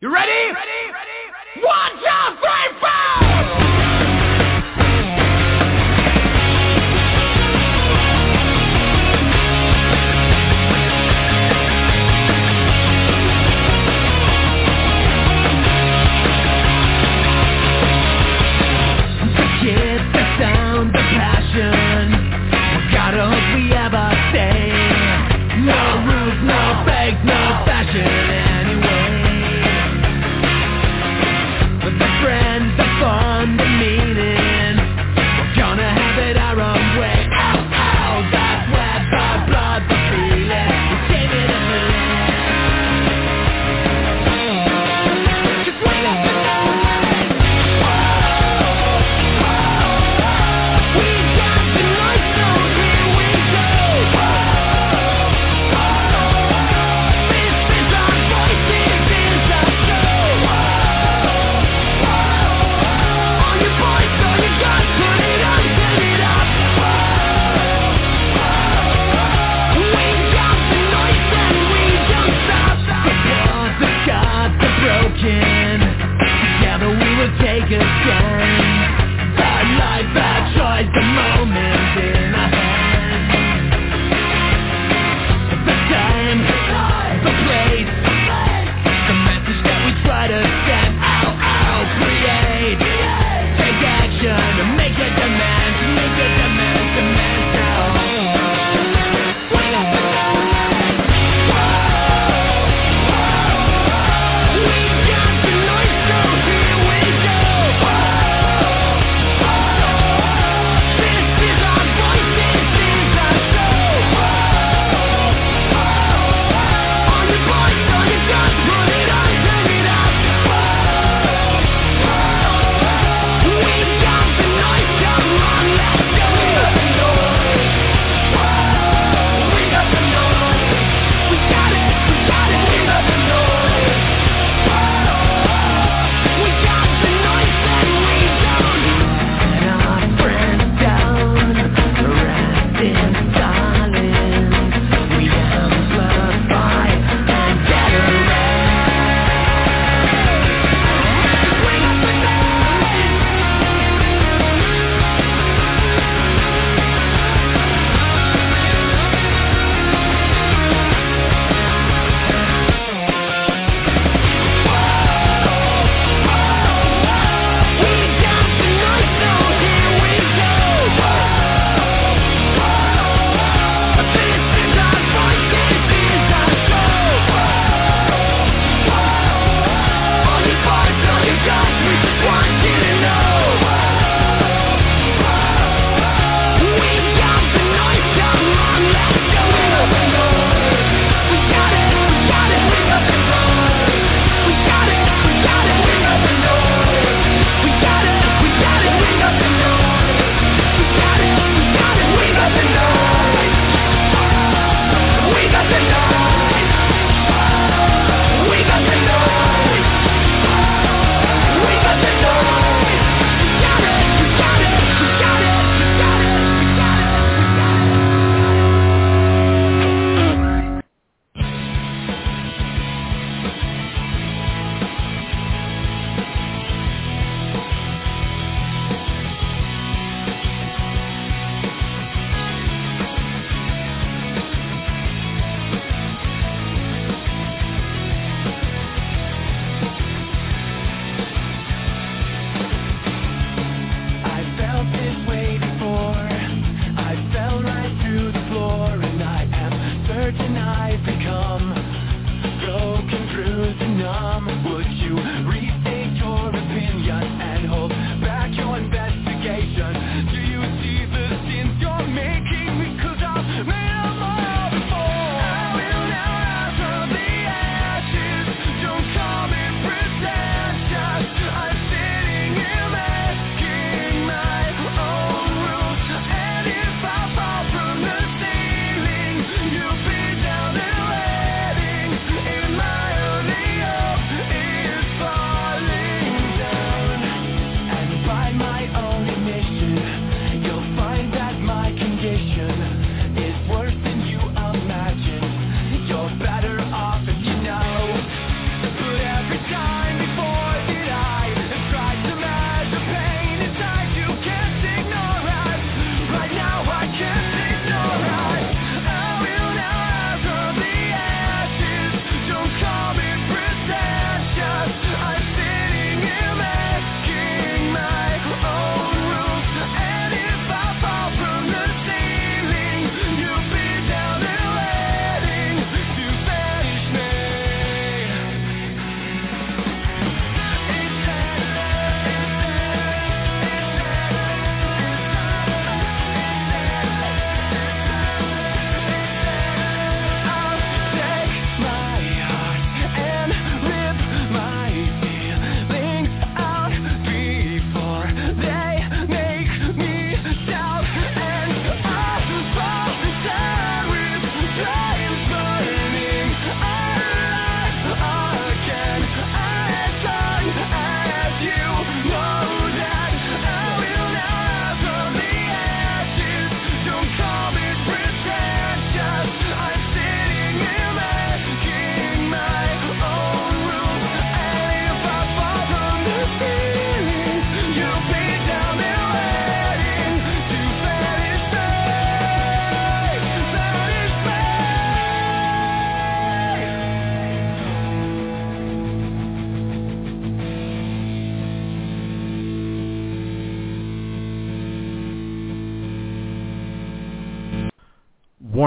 You ready? Ready? Ready? One, two, three, four!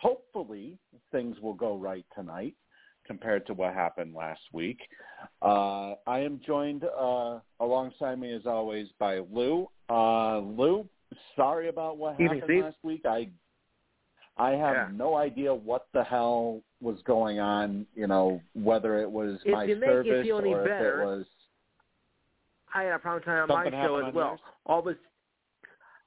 hopefully things will go right tonight compared to what happened last week. Uh, I am joined uh, alongside me, as always, by Lou. Uh, Lou, sorry about what happened last week. I I have Yeah. no idea what the hell was going on. You know, whether it was If my you make it service or better, if it was I had a problem time on my show as well. yours? All this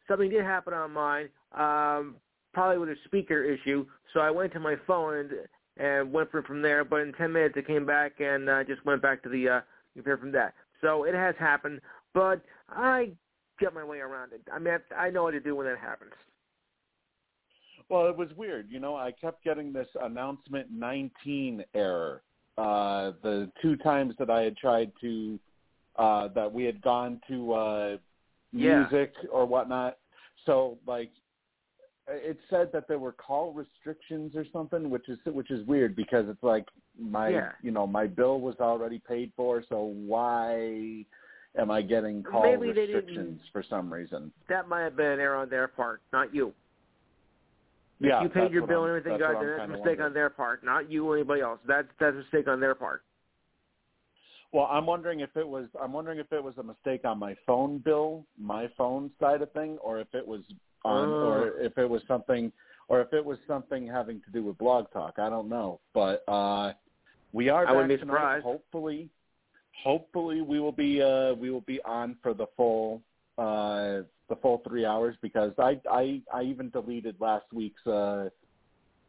something did happen on mine, um, probably with a speaker issue. So I went to my phone and and went from from there. But in ten minutes, it came back and uh, just went back to the uh, computer from that. So it has happened, but I get my way around it. I mean, I, I know what to do when that happens. Well, it was weird. You know, I kept getting this announcement 19 error. Uh, the two times that I had tried to, uh, that we had gone to uh, Yeah. music or whatnot. So, like, it said that there were call restrictions or something, which is which is weird because it's like my Yeah. you know my bill was already paid for, so why am I getting call Maybe restrictions for some reason? That might have been an error on their part, not you. Yeah, you paid your bill I'm- and everything, that's guys, and that's a mistake wondering. on their part, not you or anybody else. That's that's a mistake on their part. Well, I'm wondering if it was I'm wondering if it was a mistake on my phone bill, my phone side of thing, or if it was on Oh. or if it was something or if it was something having to do with blog talk. I don't know. But uh we are I back be tonight. surprised. Hopefully hopefully we will be uh we will be on for the full uh the full three hours because I I I even deleted last week's uh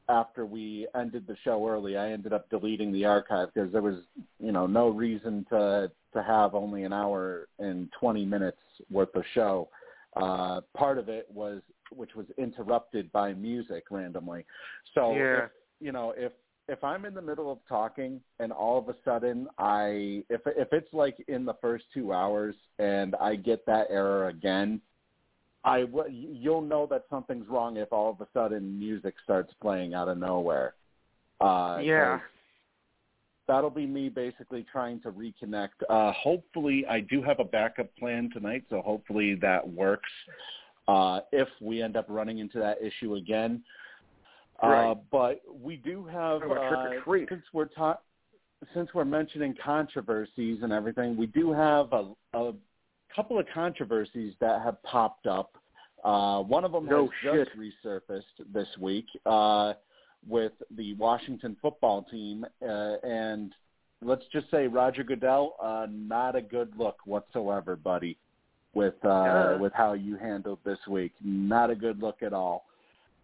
after we ended the show early, I ended up deleting the archive because there was, you know, no reason to to have only an hour and 20 minutes worth of show. Uh, part of it was, which was interrupted by music randomly. So, Yeah. if, you know, if if I'm in the middle of talking and all of a sudden I, if if it's like in the first two hours and I get that error again, I w- you'll know that something's wrong if all of a sudden music starts playing out of nowhere. Uh, Yeah. That'll be me basically trying to reconnect. Uh, hopefully, I do have a backup plan tonight, so hopefully that works. Uh, if we end up running into that issue again, uh, Right. but we do have uh, since we're ta- since we're mentioning controversies and everything, we do have a, a couple of controversies that have popped up. Uh, one of them No has just resurfaced this week uh, with the Washington football team, uh, and let's just say Roger Goodell, uh, not a good look whatsoever, buddy. With uh, Uh. with how you handled this week, not a good look at all.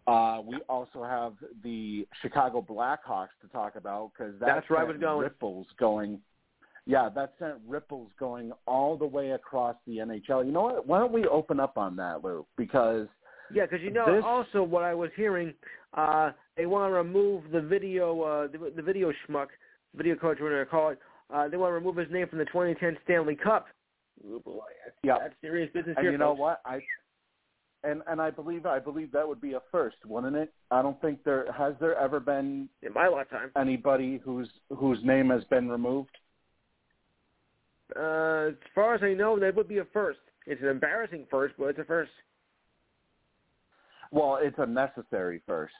Uh, we also have the Chicago Blackhawks to talk about because that That's where I was going. ripples going. Yeah, that sent ripples going all the way across the NHL. You know what? Why don't we open up on that, Lou? Because Yeah, because you know This- also what I was hearing, uh, they want to remove the video, uh, the, the video schmuck, video coach, whatever they call it. Uh, they want to remove his name from the 2010 Stanley Cup. Oh boy, that's, Yeah. that's serious business and here, you know folks. what? I and and I believe I believe that would be a first, wouldn't it? I don't think there has there ever been In my lifetime, anybody whose whose name has been removed. uh, as far as I know, that would be a first. It's an embarrassing first, but it's a first. Well, it's a necessary first,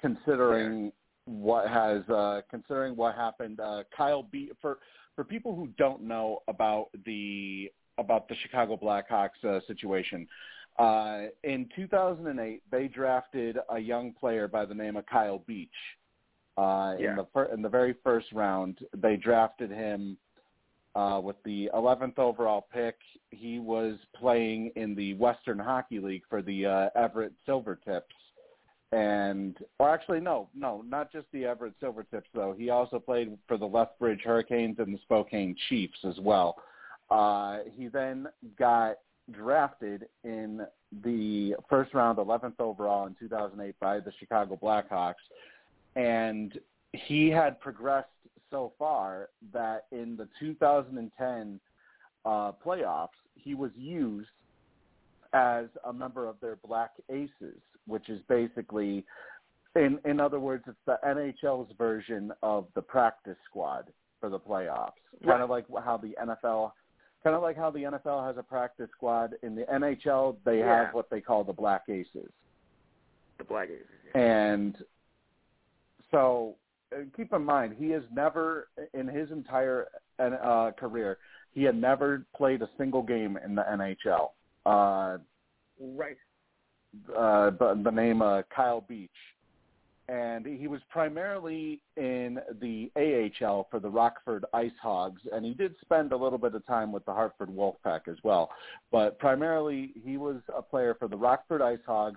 considering what has uh, considering what happened. Uh, Kyle B for for people who don't know about the about the Chicago Blackhawks uh, situation. Uh, in 2008, they drafted a young player by the name of Kyle Beach. Uh, Yeah. In the fir- in the very first round, they drafted him uh, with the 11th overall pick. He was playing in the Western Hockey League for the uh, Everett Silvertips. And, or actually, no, no, not just the Everett Silvertips, though. He also played for the Lethbridge Hurricanes and the Spokane Chiefs as well. Uh, he then got drafted in the first round, 11th overall in 2008 by the Chicago Blackhawks. And he had progressed so far that in the 2010 uh, playoffs, he was used as a member of their Black Aces, which is basically, in in other words, it's the NHL's version of the practice squad for the playoffs. Kind of like how the NFL, kind of like how the NFL has a practice squad. In the NHL, they Yeah. have what they call the Black Aces. The Black Aces. And so uh, keep in mind, he has never, in his entire uh, career, he had never played a single game in the NHL. Uh, Right. Uh, the, name uh, Kyle Beach. And he was primarily in the AHL for the Rockford IceHogs, and he did spend a little bit of time with the Hartford Wolfpack as well. But primarily, he was a player for the Rockford IceHogs.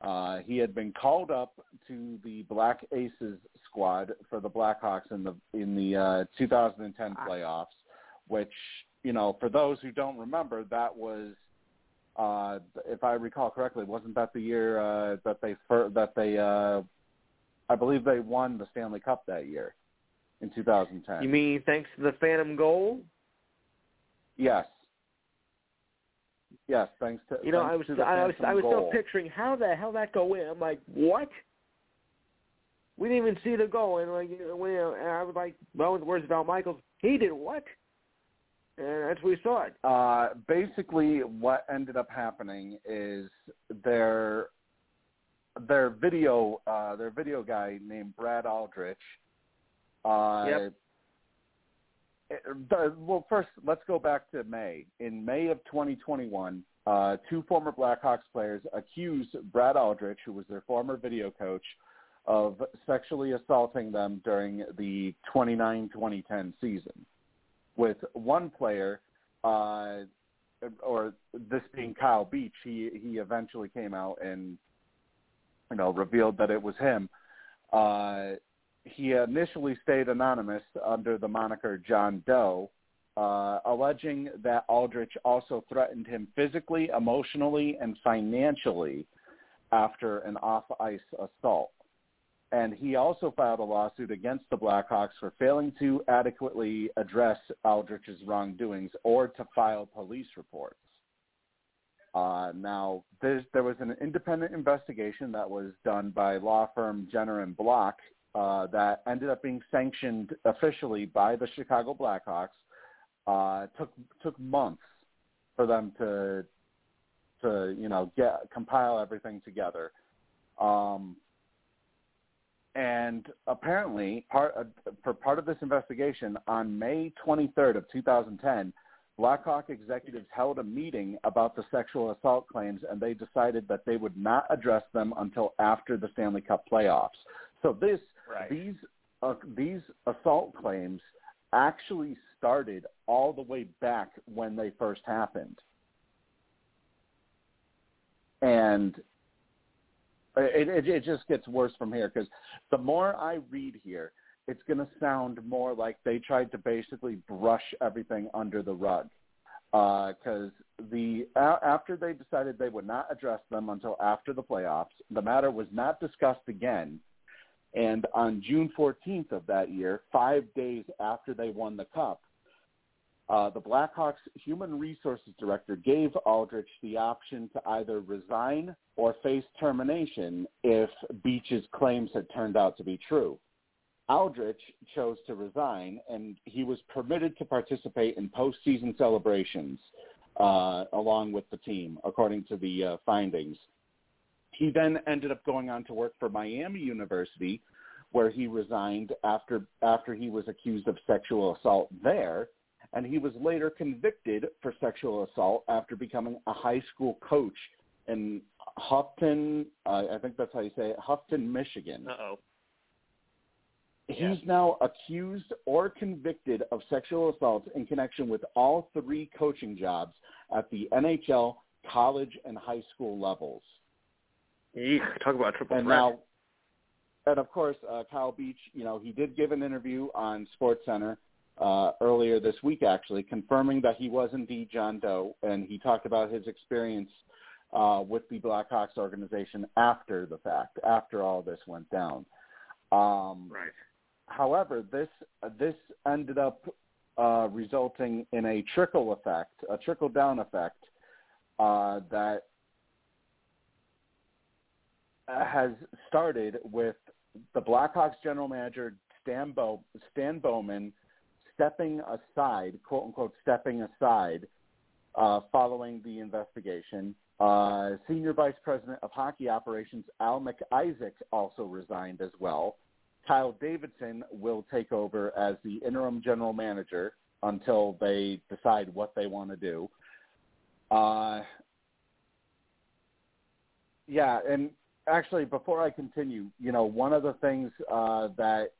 Uh, he had been called up to the Black Aces squad for the Blackhawks in the in the uh, 2010 playoffs, which you know, for those who don't remember, that was uh, if I recall correctly, wasn't that the year uh, that they fir- that they uh, I believe they won the Stanley Cup that year in 2010. You mean thanks to the Phantom goal? yes. Yes, thanks to You know, I was I was I was goal. still picturing how the hell that go in. I'm like, what? We didn't even see the goal, and like, you know, uh, and I was like, well, in the words of Al Michaels, he did what? And that's what we saw it. Uh, basically, what ended up happening is their their video uh, their video guy named Brad Aldrich. Uh, Yep. it- the- well, first, let's go back to May. In May of 2021, uh, two former Blackhawks players accused Brad Aldrich, who was their former video coach, of sexually assaulting them during the 29-2010 season. With one player, uh, or this being Kyle Beach, he he eventually came out and you know revealed that it was him. Uh, he initially stayed anonymous under the moniker John Doe, uh, alleging that Aldrich also threatened him physically, emotionally, and financially after an off-ice assault. And he also filed a lawsuit against the Blackhawks for failing to adequately address Aldrich's wrongdoings or to file police reports. Uh, now, there was an independent investigation that was done by law firm Jenner and Block uh, that ended up being sanctioned officially by the Chicago Blackhawks. Uh, took took months for them to to you know get compile everything together. Um, and apparently, part uh, for part of this investigation, on May 23rd of 2010, Blackhawk executives held a meeting about the sexual assault claims, and they decided that they would not address them until after the Stanley Cup playoffs. So this Right. these uh, these assault claims actually started all the way back when they first happened, and it, it, it just gets worse from here because the more I read here, it's going to sound more like they tried to basically brush everything under the rug. Uh, because the a- after they decided they would not address them until after the playoffs, the matter was not discussed again. And on June 14th of that year, five days after they won the cup, uh, the Blackhawks human resources director gave Aldrich the option to either resign or face termination if Beach's claims had turned out to be true. Aldrich chose to resign, and he was permitted to participate in postseason celebrations uh, along with the team, according to the uh, findings. He then ended up going on to work for Miami University, where he resigned after after he was accused of sexual assault there, and he was later convicted for sexual assault after becoming a high school coach in Houghton, uh, I think that's how you say it, Houghton, Michigan. Uh-oh. He's now accused or convicted of sexual assaults in connection with all three coaching jobs at the NHL, college, and high school levels. Eek, talk about triple And threat. now, and of course, uh, Kyle Beach, you know, he did give an interview on SportsCenter uh, earlier this week, actually, confirming that he was indeed John Doe, and he talked about his experience uh, with the Blackhawks organization after the fact, after all this went down. Um, right. however, this this ended up uh, resulting in a trickle effect, a trickle down effect uh, that has started with the Blackhawks general manager Stan, Bo- Stan Bowman stepping aside, quote unquote, stepping aside uh, following the investigation. Uh, Senior Vice President of Hockey Operations Al McIsaac also resigned as well. Kyle Davidson will take over as the interim general manager until they decide what they want to do. Uh, yeah, and actually, before I continue, you know, one of the things uh, that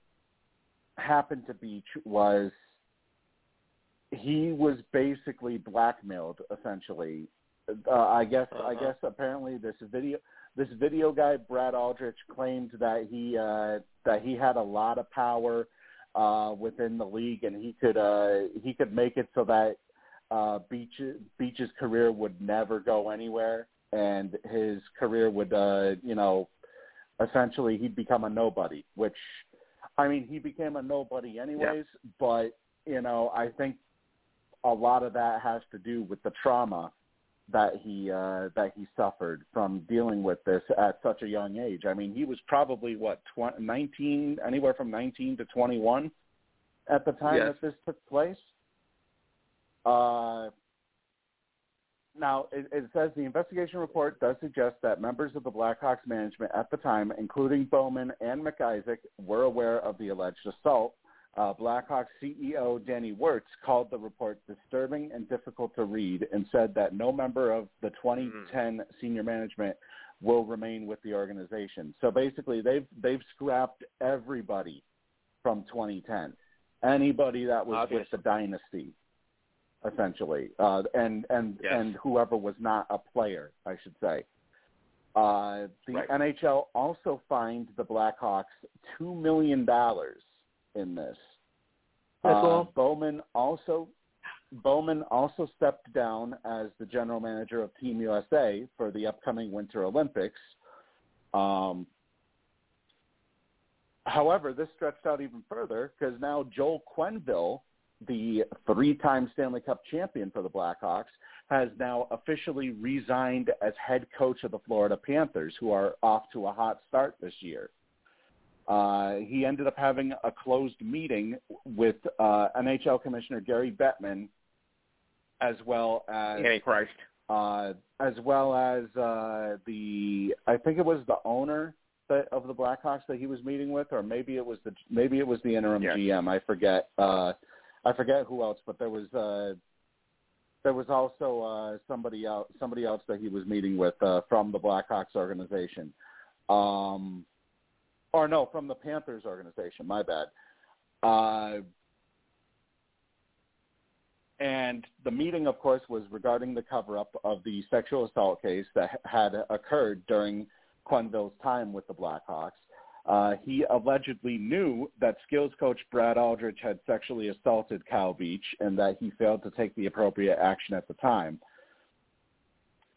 happened to Beach was he was basically blackmailed, essentially. Uh, I guess. Uh-huh. I guess apparently this video this video guy Brad Aldrich claimed that he uh, that he had a lot of power uh, within the league and he could uh, he could make it so that uh, Beach Beach's career would never go anywhere and his career would uh you know essentially he'd become a nobody which i mean he became a nobody anyways yeah. but you know i think a lot of that has to do with the trauma that he uh that he suffered from dealing with this at such a young age i mean he was probably what 20, 19 anywhere from 19 to 21 at the time yes. that this took place uh now, it, it says the investigation report does suggest that members of the Blackhawks management at the time, including Bowman and McIsaac, were aware of the alleged assault. Uh, Blackhawks CEO Danny Wirtz called the report disturbing and difficult to read and said that no member of the 2010 mm-hmm. senior management will remain with the organization. So basically, they've they've scrapped everybody from 2010. Anybody that was Obviously. with the dynasty essentially, uh, and and yes. and whoever was not a player, I should say. Uh, the right. NHL also fined the Blackhawks two million dollars in this. That's uh, all. Bowman also Bowman also stepped down as the general manager of Team USA for the upcoming Winter Olympics. Um, however, this stretched out even further because now Joel Quenneville the three-time Stanley Cup champion for the Blackhawks, has now officially resigned as head coach of the Florida Panthers, who are off to a hot start this year. Uh, he ended up having a closed meeting with uh, NHL Commissioner Gary Bettman, as well as Antichrist, uh, as well as uh, the I think it was the owner that, of the Blackhawks that he was meeting with, or maybe it was the maybe it was the interim yes. GM. I forget. Uh, I forget who else, but there was uh, there was also uh, somebody else somebody else that he was meeting with uh, from the Blackhawks organization, um, or no, from the Panthers organization. My bad. Uh, and the meeting, of course, was regarding the cover-up of the sexual assault case that had occurred during Quenneville's time with the Blackhawks. Uh, he allegedly knew that skills coach Brad Aldrich had sexually assaulted Kyle Beach and that he failed to take the appropriate action at the time.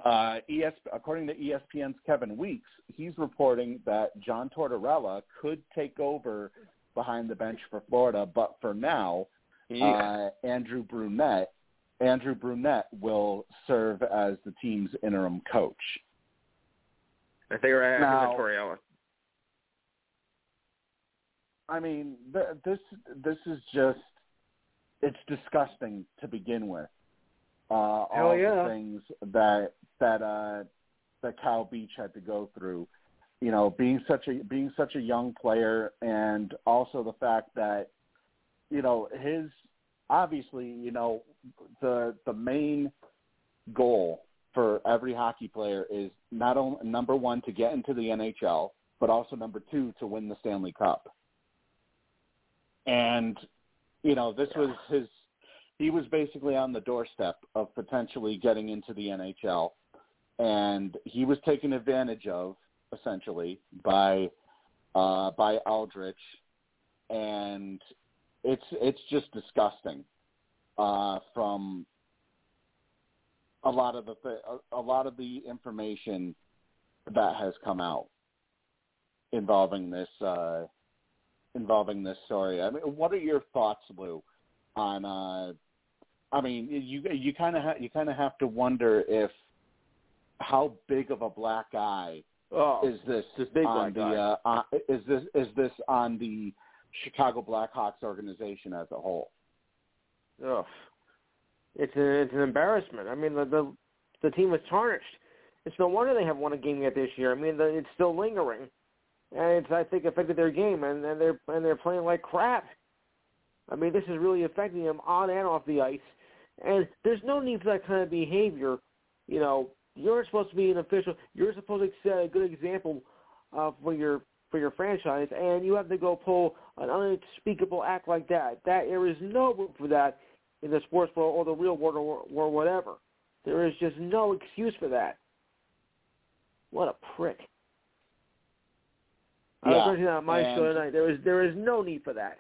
Uh, ES, according to ESPN's Kevin Weekes, he's reporting that John Tortorella could take over behind the bench for Florida, but for now, yeah. uh, Andrew Brunette, Andrew Brunette will serve as the team's interim coach. I think we're at now, Tortorella. I mean, th- this this is just it's disgusting to begin with. Uh, all yeah. the things that that uh, that Kyle Beach had to go through, you know, being such a being such a young player, and also the fact that, you know, his obviously, you know, the the main goal for every hockey player is not only number one to get into the NHL, but also number two to win the Stanley Cup. And you know this was his he was basically on the doorstep of potentially getting into the NHL and he was taken advantage of essentially by uh by Aldrich and it's it's just disgusting uh from a lot of the a, lot of the information that has come out involving this uh involving this story. I mean, what are your thoughts, Lou, on? uh I mean, you you kind of ha- you kind of have to wonder if how big of a black eye Oh, is this on the uh, uh, is this is this on the Chicago Blackhawks organization as a whole? Ugh. It's a, it's an embarrassment. I mean, the the the team is tarnished. It's no wonder they haven't won a game yet this year. I mean, the, it's still lingering, and it's I think affected their game, and, and they're and they're playing like crap. I mean, this is really affecting them on and off the ice, and there's no need for that kind of behavior. You know, you're supposed to be an official. You're supposed to set a good example uh, for your for your franchise, and you have to go pull an unspeakable act like that. That there is no room for that in the sports world or the real world or, or whatever. There is just no excuse for that. What a prick! I was Yeah, mentioning that on my show tonight. There is there is no need for that.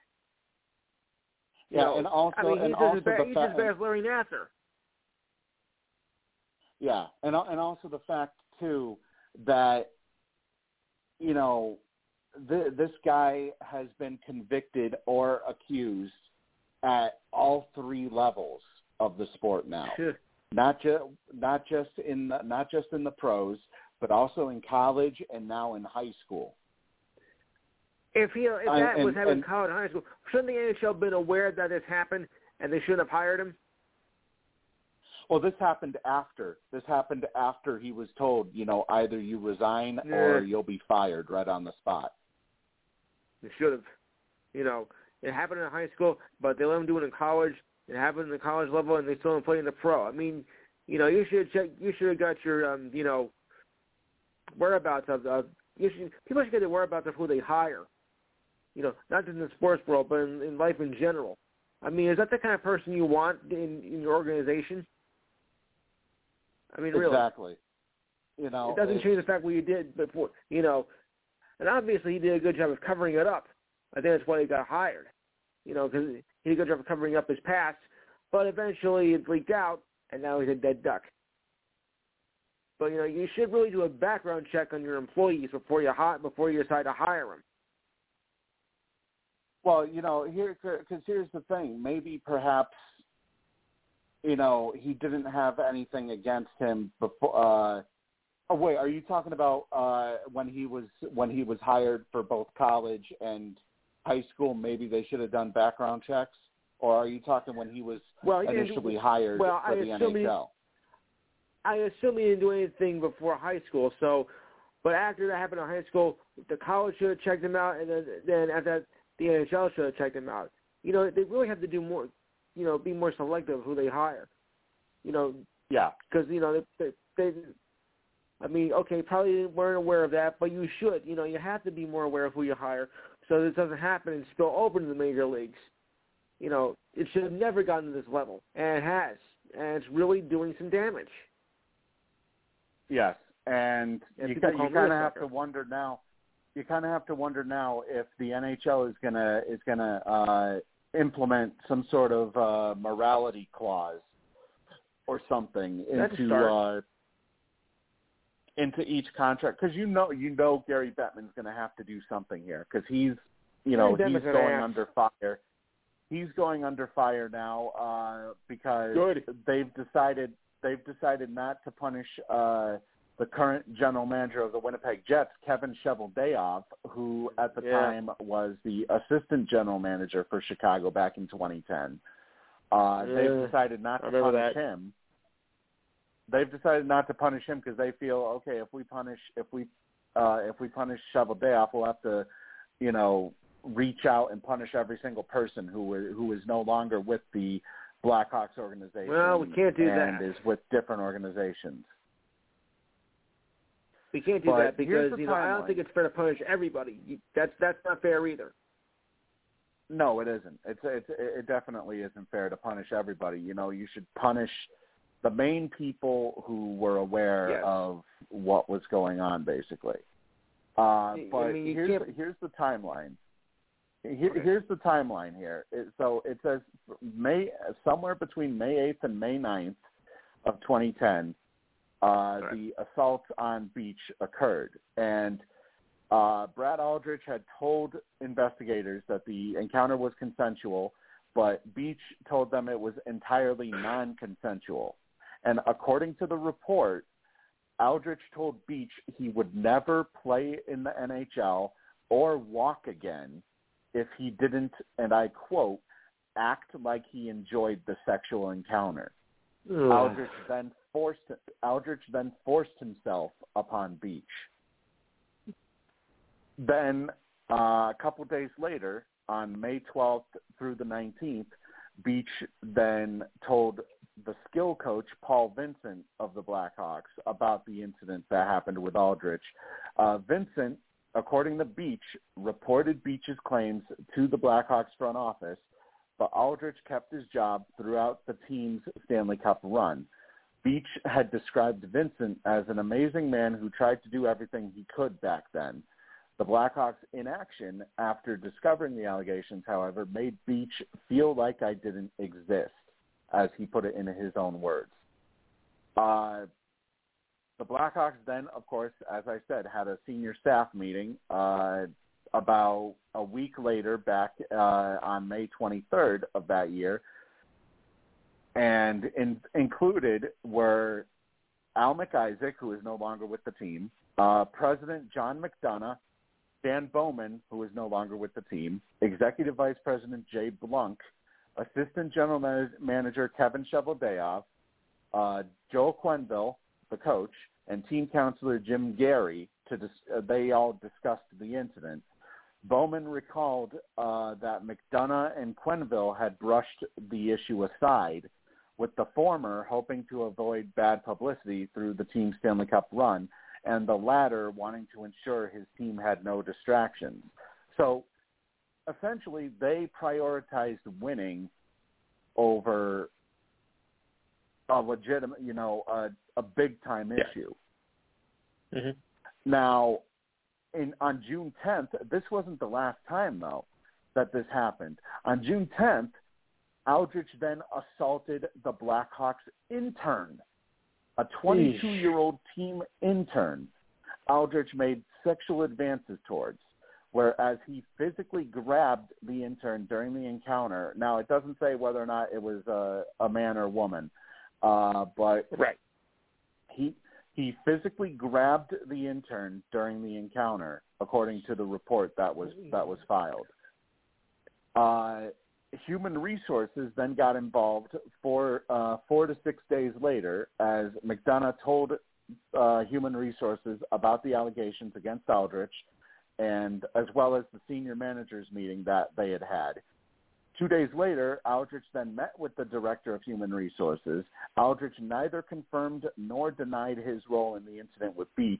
Yeah, know, and also I mean, and just also as bad, the he's fact as bad as Larry Nassar. Yeah, and and also the fact too that you know th- this guy has been convicted or accused at all three levels of the sport now. Not just not just in the, not just in the pros, but also in college and now in high school. If he if I- that was and- happening in high school, shouldn't the NHL been aware that this happened and they shouldn't have hired him? Well, this happened after. This happened after he was told, you know, either you resign or you'll be fired right on the spot. They should have. You know, it happened in high school, but they let him do it in college. It happened in the college level, and they still didn't play in the pro. I mean, you know, you should check. You should have got your, um, you know, whereabouts of. of you should, people should get their whereabouts of who they hire. You know, not just in the sports world, but in, in life in general. I mean, is that the kind of person you want in, in your organization? I mean, really. Exactly. You know, it doesn't change the fact what you did before, you know. And obviously, he did a good job of covering it up. I think that's why he got hired. You know, because he did a good job of covering up his past. But eventually, it leaked out, and now he's a dead duck. But you know, you should really do a background check on your employees before you hi- before you decide to hire them. Well, you know, here because here's the thing. Maybe perhaps, you know, he didn't have anything against him before. Uh, oh wait, are you talking about uh, when he was when he was hired for both college and high school? Maybe they should have done background checks, or are you talking when he was Well, he initially hired well, for I the assume he- NHL? I assume he didn't do anything before high school. So, but after that happened in high school, the college should have checked him out, and then then at that the NHL should have checked him out. You know, they really have to do more. You know, be more selective who they hire. You know, Yeah, because you know they, they, they. I mean, okay, probably weren't aware of that, but you should. You know, you have to be more aware of who you hire, so this doesn't happen and spill over to the major leagues. You know, it should have never gotten to this level, and it has, and it's really doing some damage. Yes, and Yeah, you, people ki- call you kind of have to wonder now. You kind of have to wonder now if the NHL is gonna is gonna uh, implement some sort of uh, morality clause or something That's into uh, into each contract because you know you know Gary Bettman's going to have to do something here because he's you know Gary he's going ass. under fire. He's going under fire now uh, because Good. they've decided they've decided not to punish uh, the current general manager of the Winnipeg Jets, Kevin Cheveldayoff, who at the Yeah. time was the assistant general manager for Chicago back in 2010. Uh, Yeah, they've decided not to punish that. him. They've decided not to punish him because they feel okay if we punish if we uh, if we punish Cheveldayoff, we'll have to you know reach out and punish every single person who is who is no longer with the Blackhawks organization. Well, we can't do and that. is with different organizations. We can't do But that because you know I don't think it's fair to punish everybody. You, that's that's not fair either. No, it isn't. It's it's it definitely isn't fair to punish everybody. You know, you should punish the main people who were aware Yes. of what was going on, basically. Uh, I but mean, here's can't- here's the timeline. Here, Okay. Here's the timeline here. It, so it says May somewhere between May 8th and May 9th of 2010, uh, Right. the assault on Beach occurred, and Uh, Brad Aldrich had told investigators that the encounter was consensual, but Beach told them it was entirely non-consensual. And according to the report, Aldrich told Beach he would never play in the NHL or walk again if he didn't, and I quote, act like he enjoyed the sexual encounter. Ugh. Aldrich then forced Aldrich then forced himself upon Beach. Then uh, a couple days later, on May 12th through the 19th, Beach then told the skill coach Paul Vincent of the Blackhawks about the incident that happened with Aldrich. Uh, Vincent, according to Beach, reported Beach's claims to the Blackhawks front office, but Aldrich kept his job throughout the team's Stanley Cup run. Beach had described Vincent as an amazing man who tried to do everything he could back then. The Blackhawks' inaction after discovering the allegations, however, made Beach feel like I didn't exist, as he put it in his own words. Uh, the Blackhawks then, of course, as I said, had a senior staff meeting uh, about a week later, back uh, on May 23rd of that year, and in, included were Al McIsaac, who is no longer with the team, uh, President John McDonough, Dan Bowman, who is no longer with the team, Executive Vice President Jay Blunk, Assistant General Man- Manager Kevin Cheveldayoff, uh, Joel Quenneville, the coach, and team counselor Jim Gary. To dis- uh, they all discussed the incident. Bowman recalled uh, that McDonough and Quenneville had brushed the issue aside, with the former hoping to avoid bad publicity through the team's Stanley Cup run, and the latter wanting to ensure his team had no distractions. So essentially, they prioritized winning over a legitimate, you know, a, a big time Yeah. issue. Mhm. Now, in on June 10th, this wasn't the last time though that this happened. On June 10th, Aldrich then assaulted the Blackhawks intern, a 22-year-old team intern. Aldrich made sexual advances towards, whereas he physically grabbed the intern during the encounter. Now, it doesn't say whether or not it was a, a man or woman, uh, but Right. he he physically grabbed the intern during the encounter, according to the report that was that was filed. Uh, Human Resources then got involved for uh, four to six days later, as McDonough told uh, Human Resources about the allegations against Aldrich, and as well as the senior managers meeting that they had had. Two days later, Aldrich then met with the director of human resources. Aldrich neither confirmed nor denied his role in the incident with Beach,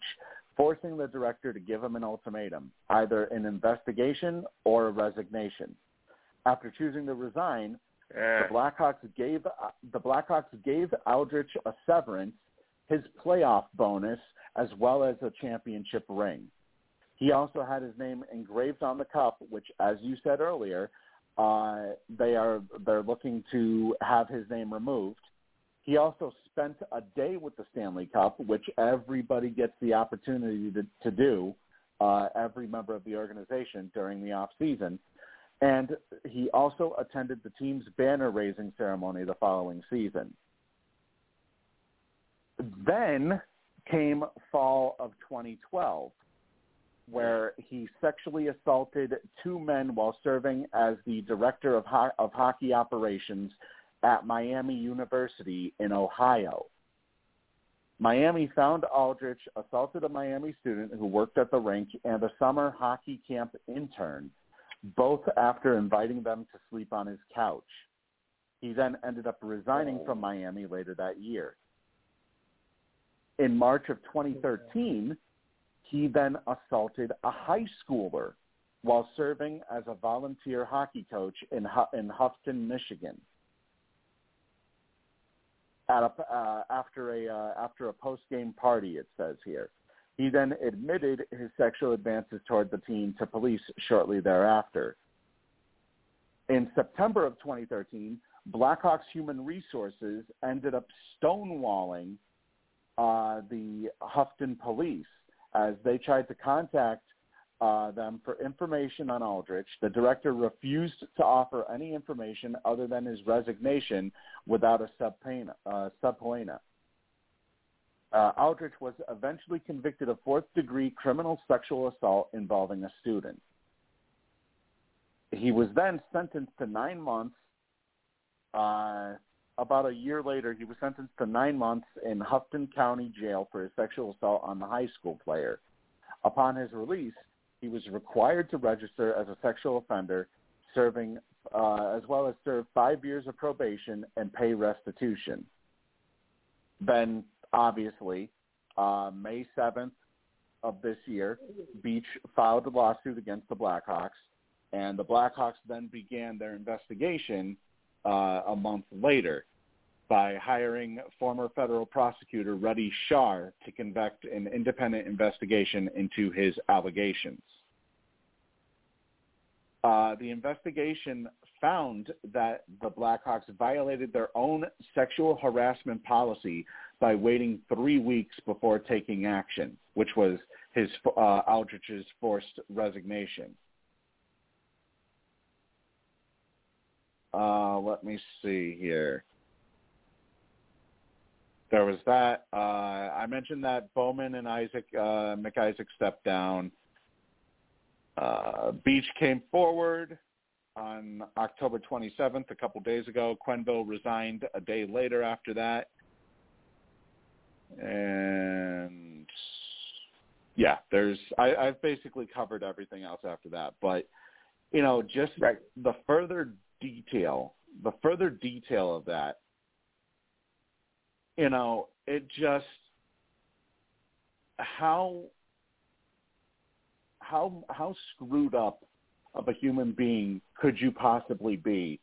forcing the director to give him an ultimatum, either an investigation or a resignation. After choosing to resign, Yeah. the Blackhawks gave the Blackhawks gave Aldrich a severance, his playoff bonus, as well as a championship ring. He also had his name engraved on the cup, which, as you said earlier, uh, they are they're looking to have his name removed. He also spent a day with the Stanley Cup, which everybody gets the opportunity to, to do. Uh, every member of the organization during the off season, and he also attended the team's banner raising ceremony the following season. Then came fall of 2012, where he sexually assaulted two men while serving as the director of, ho- of hockey operations at Miami University in Ohio. Miami found Aldrich assaulted a Miami student who worked at the rink and a summer hockey camp intern, both after inviting them to sleep on his couch. He then ended up resigning from Miami later that year. In March of 2013, he then assaulted a high schooler while serving as a volunteer hockey coach in, in Houghton, Michigan. At a, uh, after a uh, after a post game party, it says here, he then admitted his sexual advances toward the teen to police shortly thereafter. In September of 2013, Blackhawks Human Resources ended up stonewalling uh, the Houghton police as they tried to contact uh, them for information on Aldrich. The director refused to offer any information other than his resignation without a subpoena. Uh, subpoena. Uh, Aldrich was eventually convicted of fourth-degree criminal sexual assault involving a student. He was then sentenced to nine months. Uh, about a year later, he was sentenced to nine months in Houghton County Jail for his sexual assault on the high school player. Upon his release, he was required to register as a sexual offender, serving uh, as well as serve five years of probation and pay restitution. Then, obviously, uh, May 7th of this year, Beach filed a lawsuit against the Blackhawks, and the Blackhawks then began their investigation uh, a month later by hiring former federal prosecutor Reid Schar to conduct an independent investigation into his allegations. Uh, the investigation found that the Blackhawks violated their own sexual harassment policy by waiting three weeks before taking action, which was his uh, Aldrich's forced resignation. Uh, let me see here. There was that. Uh, I mentioned that Bowman and Isaac uh, MacIsaac stepped down. Uh, Beach came forward on October 27th, a couple days ago. Quenneville resigned a day later after that. And yeah, there's I, I've basically covered everything else after that. But you know, just Right. the further detail, the further detail of that, you know, it just how how how screwed up of a human being could you possibly be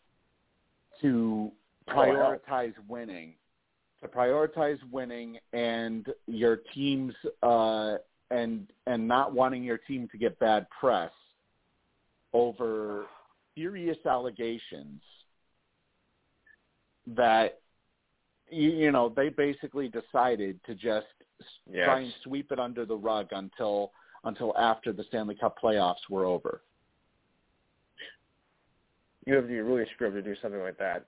to prioritize winning to prioritize winning and your team's uh and and not wanting your team to get bad press over serious allegations that you, you know they basically decided to just Yes. try and sweep it under the rug until until after the Stanley Cup playoffs were over. You have to be really screwed to do something like that.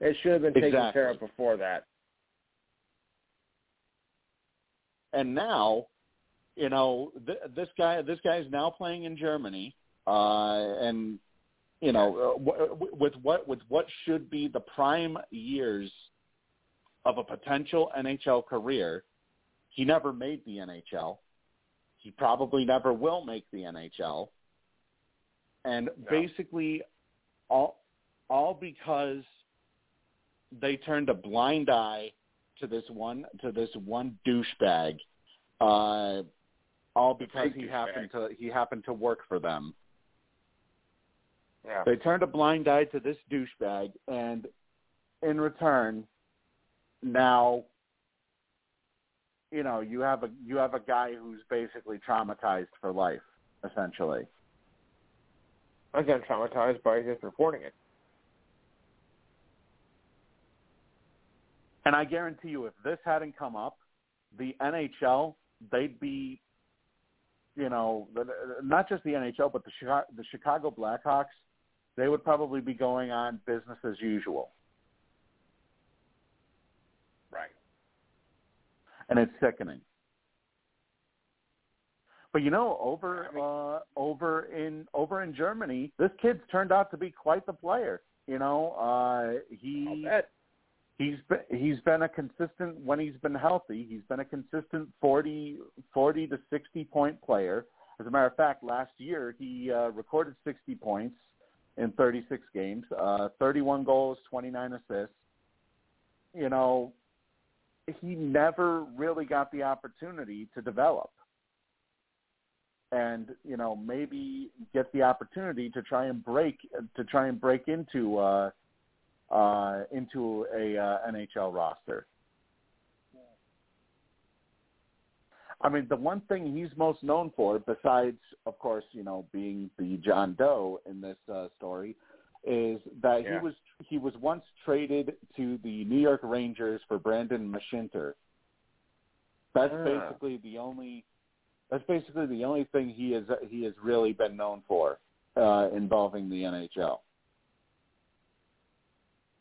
It should have been taken Exactly. care of before that. and now, you know, th- this guy this guy is now playing in Germany, uh, and you know, uh, w- w- with what with what should be the prime years of a potential NHL career, he never made the NHL. He probably never will make the NHL, and No. basically, all all because they turned a blind eye to this one to this one douchebag, uh, all because he happened to he happened to work for them. Yeah. They turned a blind eye to this douchebag, and in return, now, you know, you have a you have a guy who's basically traumatized for life, essentially. I got traumatized by just reporting it. And I guarantee you, if this hadn't come up, the NHL they'd be, you know, not just the NHL, but the Chicago, the Chicago Blackhawks, they would probably be going on business as usual. Right. and it's sickening. But you know, over I mean- uh, over in over in Germany, this kid's turned out to be quite the player. You know, uh, he. He's been he's been a consistent when he's been healthy. He's been a consistent 40, 40 to sixty point player. As a matter of fact, last year he uh, recorded sixty points in thirty six games, uh, thirty one goals, twenty nine assists. You know, he never really got the opportunity to develop and you know maybe get the opportunity to try and break to try and break into uh uh into a uh, NHL roster. I mean, the one thing he's most known for, besides, of course, you know, being the John Doe in this uh, story, is that Yeah. he was he was once traded to the New York Rangers for Brandon Mashinter. That's Ah. basically the only That's basically the only thing he has he has really been known for uh, involving the NHL.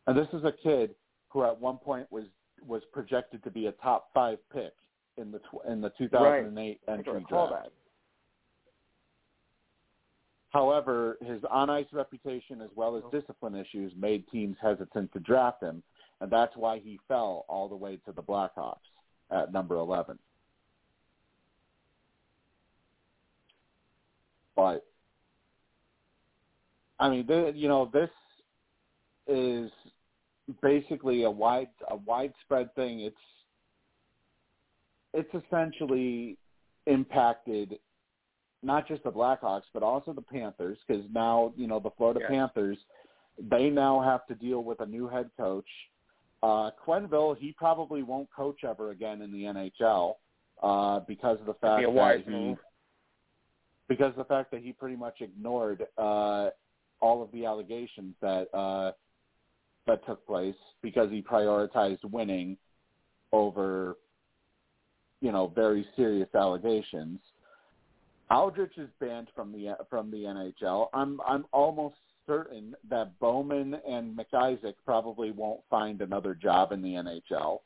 And this is a kid who at one point was was projected to be a top five pick in the tw- in the 2008 I entry draft. that. However, his on-ice reputation as well as discipline issues made teams hesitant to draft him, and that's why he fell all the way to the Blackhawks at number 11. But I mean, th- you know, this is basically a wide a widespread thing. It's it's essentially impacted not just the Blackhawks but also the Panthers because now you know the Florida Yes. Panthers they now have to deal with a new head coach. Uh, Quenneville he probably won't coach ever again in the NHL uh, because of the fact be that he move. because of the fact that he pretty much ignored uh, all of the allegations that uh, that took place because he prioritized winning over you know very serious allegations. Aldrich is banned from the from the NHL. I'm I'm almost certain that Bowman and MacIsaac probably won't find another job in the NHL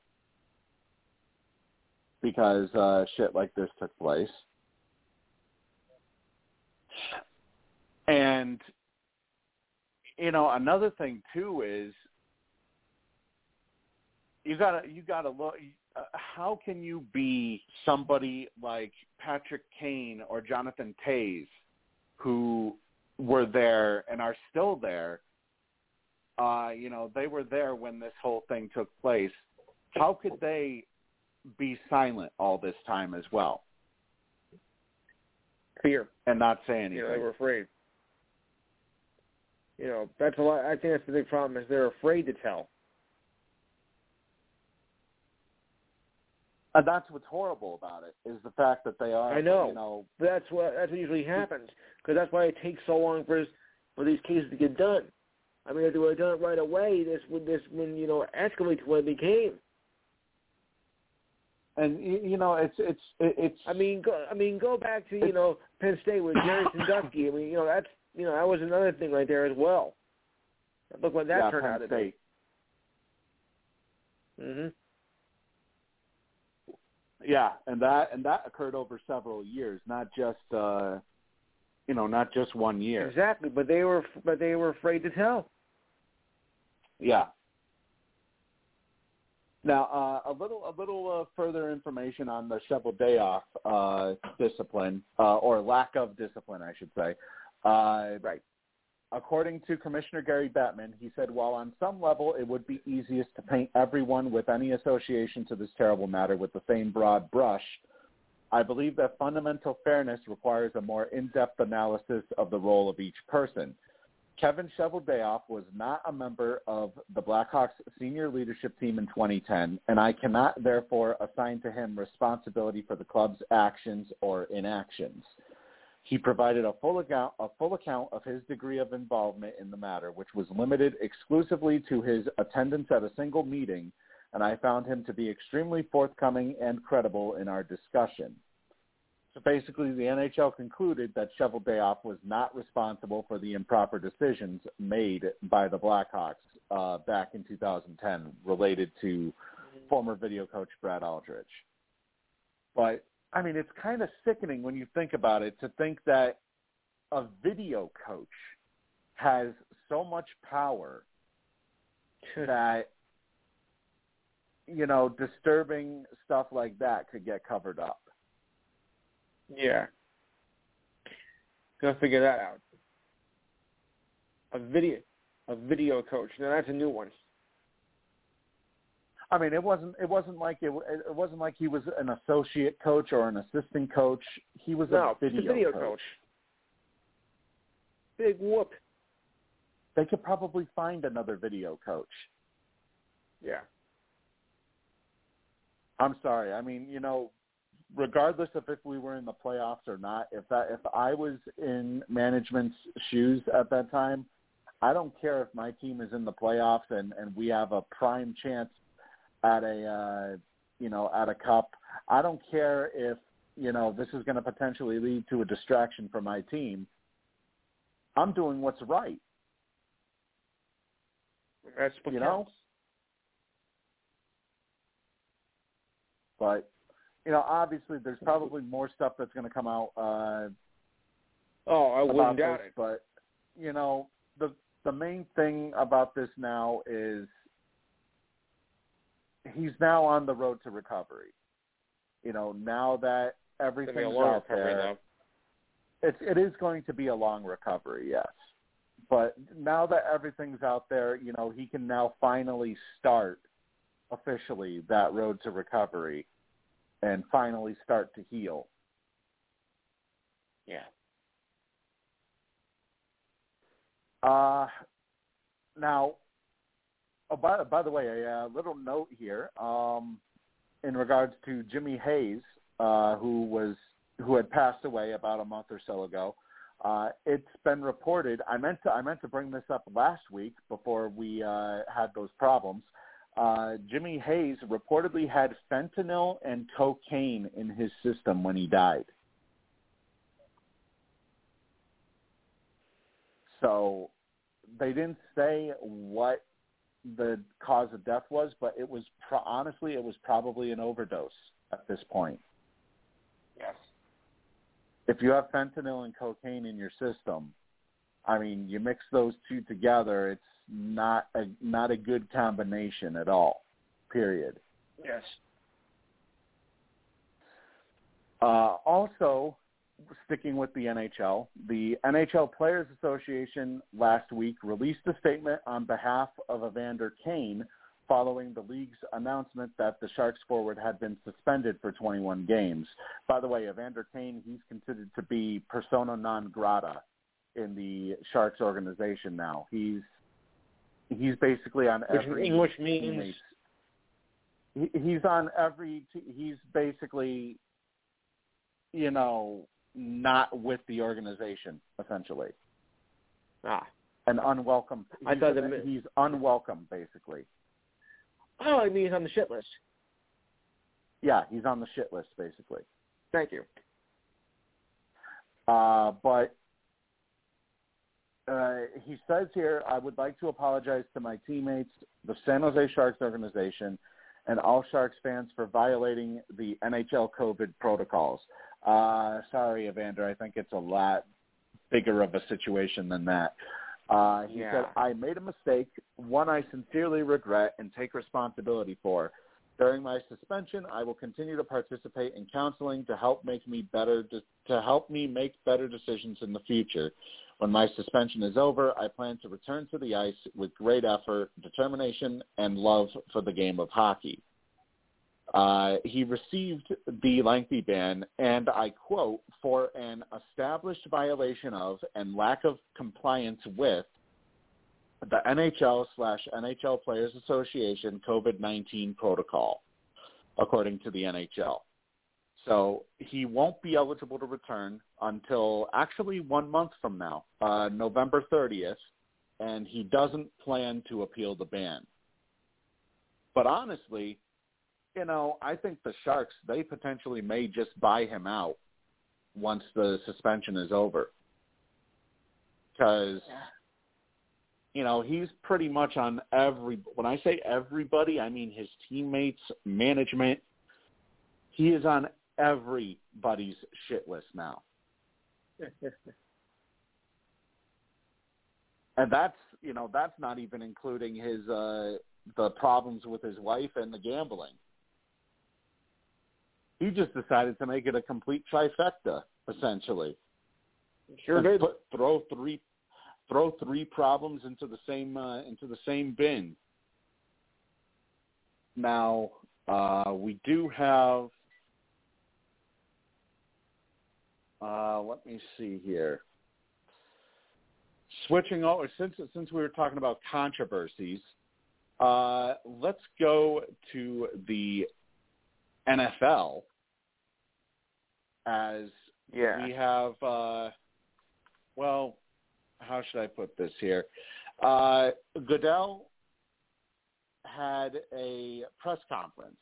because uh, shit like this took place. And you know, another thing too is you gotta you gotta look. Uh, how can you be somebody like Patrick Kane or Jonathan Toews, who were there and are still there? Uh, you know, they were there when this whole thing took place. How could they be silent all this time as well Fear. and not say anything? Know, they were afraid. You know, that's a lot. I think that's the big problem is they're afraid to tell. And that's what's horrible about it is the fact that they are. I know. You know, That's what that's what usually happens because that's why it takes so long for for these cases to get done. I mean, if they would have done it right away, this would this when you know escalate to what it became. and you know, it's it's it's. I mean, go, I mean, go back to you know Penn State with Jerry Sandusky. I mean, you know that's you know that was another thing right there as well. Look what that yeah, turned Penn out to State. be. hmm Yeah, and that and that occurred over several years, not just uh, you know, not just one year. Exactly, but they were but they were afraid to tell. Yeah. Now, uh, a little a little uh, further information on the Cheveldayoff uh, discipline uh, or lack of discipline, I should say. Uh, Right. According to Commissioner Gary Bettman, he said, while on some level it would be easiest to paint everyone with any association to this terrible matter with the same broad brush, I believe that fundamental fairness requires a more in-depth analysis of the role of each person. Kevin Cheveldayoff was not a member of the Blackhawks senior leadership team in 2010, and I cannot therefore assign to him responsibility for the club's actions or inactions. He provided a full account, a full account of his degree of involvement in the matter, which was limited exclusively to his attendance at a single meeting, and I found him to be extremely forthcoming and credible in our discussion. So basically, the NHL concluded that Cheveldayoff was not responsible for the improper decisions made by the Blackhawks uh, back in 2010 related to former video coach Brad Aldrich. But I mean, it's kind of sickening when you think about it to think that a video coach has so much power that you know disturbing stuff like that could get covered up. Yeah. Gotta figure that out. A video, a video coach. Now that's a new one. I mean, it wasn't it wasn't like it it wasn't like he was an associate coach or an assistant coach. He was No, a video, a video coach. coach. Big whoop. They could probably find another video coach. Yeah. I'm sorry. I mean, you know, regardless of if we were in the playoffs or not, if that if I was in management's shoes at that time, I don't care if my team is in the playoffs and and we have a prime chance at a uh, you know at a cup. I don't care if you know, this is going to potentially lead to a distraction for my team, I'm doing what's right. That's what you counts. know. But you know, obviously, there's probably more stuff that's going to come out uh, Oh, I wouldn't doubt this. it. But you know, the the main thing about this now is he's now on the road to recovery. You know, now that everything's out there, now. it's it is going to be a long recovery, yes. But now that everything's out there, you know, he can now finally start officially that road to recovery and finally start to heal. Yeah. Uh now oh, by by the way, a uh, little note here um in regards to Jimmy Hayes uh who was who had passed away about a month or so ago. Uh, it's been reported. I meant to I meant to bring this up last week before we uh, had those problems. Uh, Jimmy Hayes reportedly had fentanyl and cocaine in his system when he died. So they didn't say what the cause of death was, but it was pro- honestly it was probably an overdose at this point Yes. if you have fentanyl and cocaine in your system, I mean, you mix those two together, it's not a not a good combination at all. Period. Yes. Uh, also, sticking with the NHL, the NHL Players Association last week released a statement on behalf of Evander Kane following the league's announcement that the Sharks forward had been suspended for 21 games. By the way, Evander Kane, he's considered to be persona non grata in the Sharks organization now. He's he's basically on Which every which means he's on every he's basically you know not with the organization essentially ah. an unwelcome I he's, thought that- he's unwelcome basically Oh, I mean he's on the shit list. yeah he's on the shit list basically Thank you. uh but uh, he says here, I would like to apologize to my teammates, the San Jose Sharks organization, and all Sharks fans for violating the NHL COVID protocols. Uh, sorry, Evander. I think it's a lot bigger of a situation than that. Uh, he Yeah. said, I made a mistake, one I sincerely regret and take responsibility for. During my suspension, I will continue to participate in counseling to help make me better to, to help me make better decisions in the future. When my suspension is over, I plan to return to the ice with great effort, determination, and love for the game of hockey. Uh, he received the lengthy ban, and I quote, for an established violation of and lack of compliance with the NHL slash NHL Players Association COVID-19 protocol, according to the NHL. So he won't be eligible to return until actually one month from now, uh, November 30th, and he doesn't plan to appeal the ban. But honestly, you know, I think the Sharks, they potentially may just buy him out once the suspension is over. Because, you know, he's pretty much on every, when I say everybody, I mean his teammates, management. He is on everybody's shit list now. And that's, you know, that's not even including his, uh, the problems with his wife and the gambling. He just decided to make it a complete trifecta, essentially. Sure did. Put, throw three, throw three problems into the same uh, into the same bin. Now uh, we do have. Uh, let me see here. Switching over since since we were talking about controversies, uh, let's go to the NFL as Yeah. we have uh well how should i put this here uh goodell had a press conference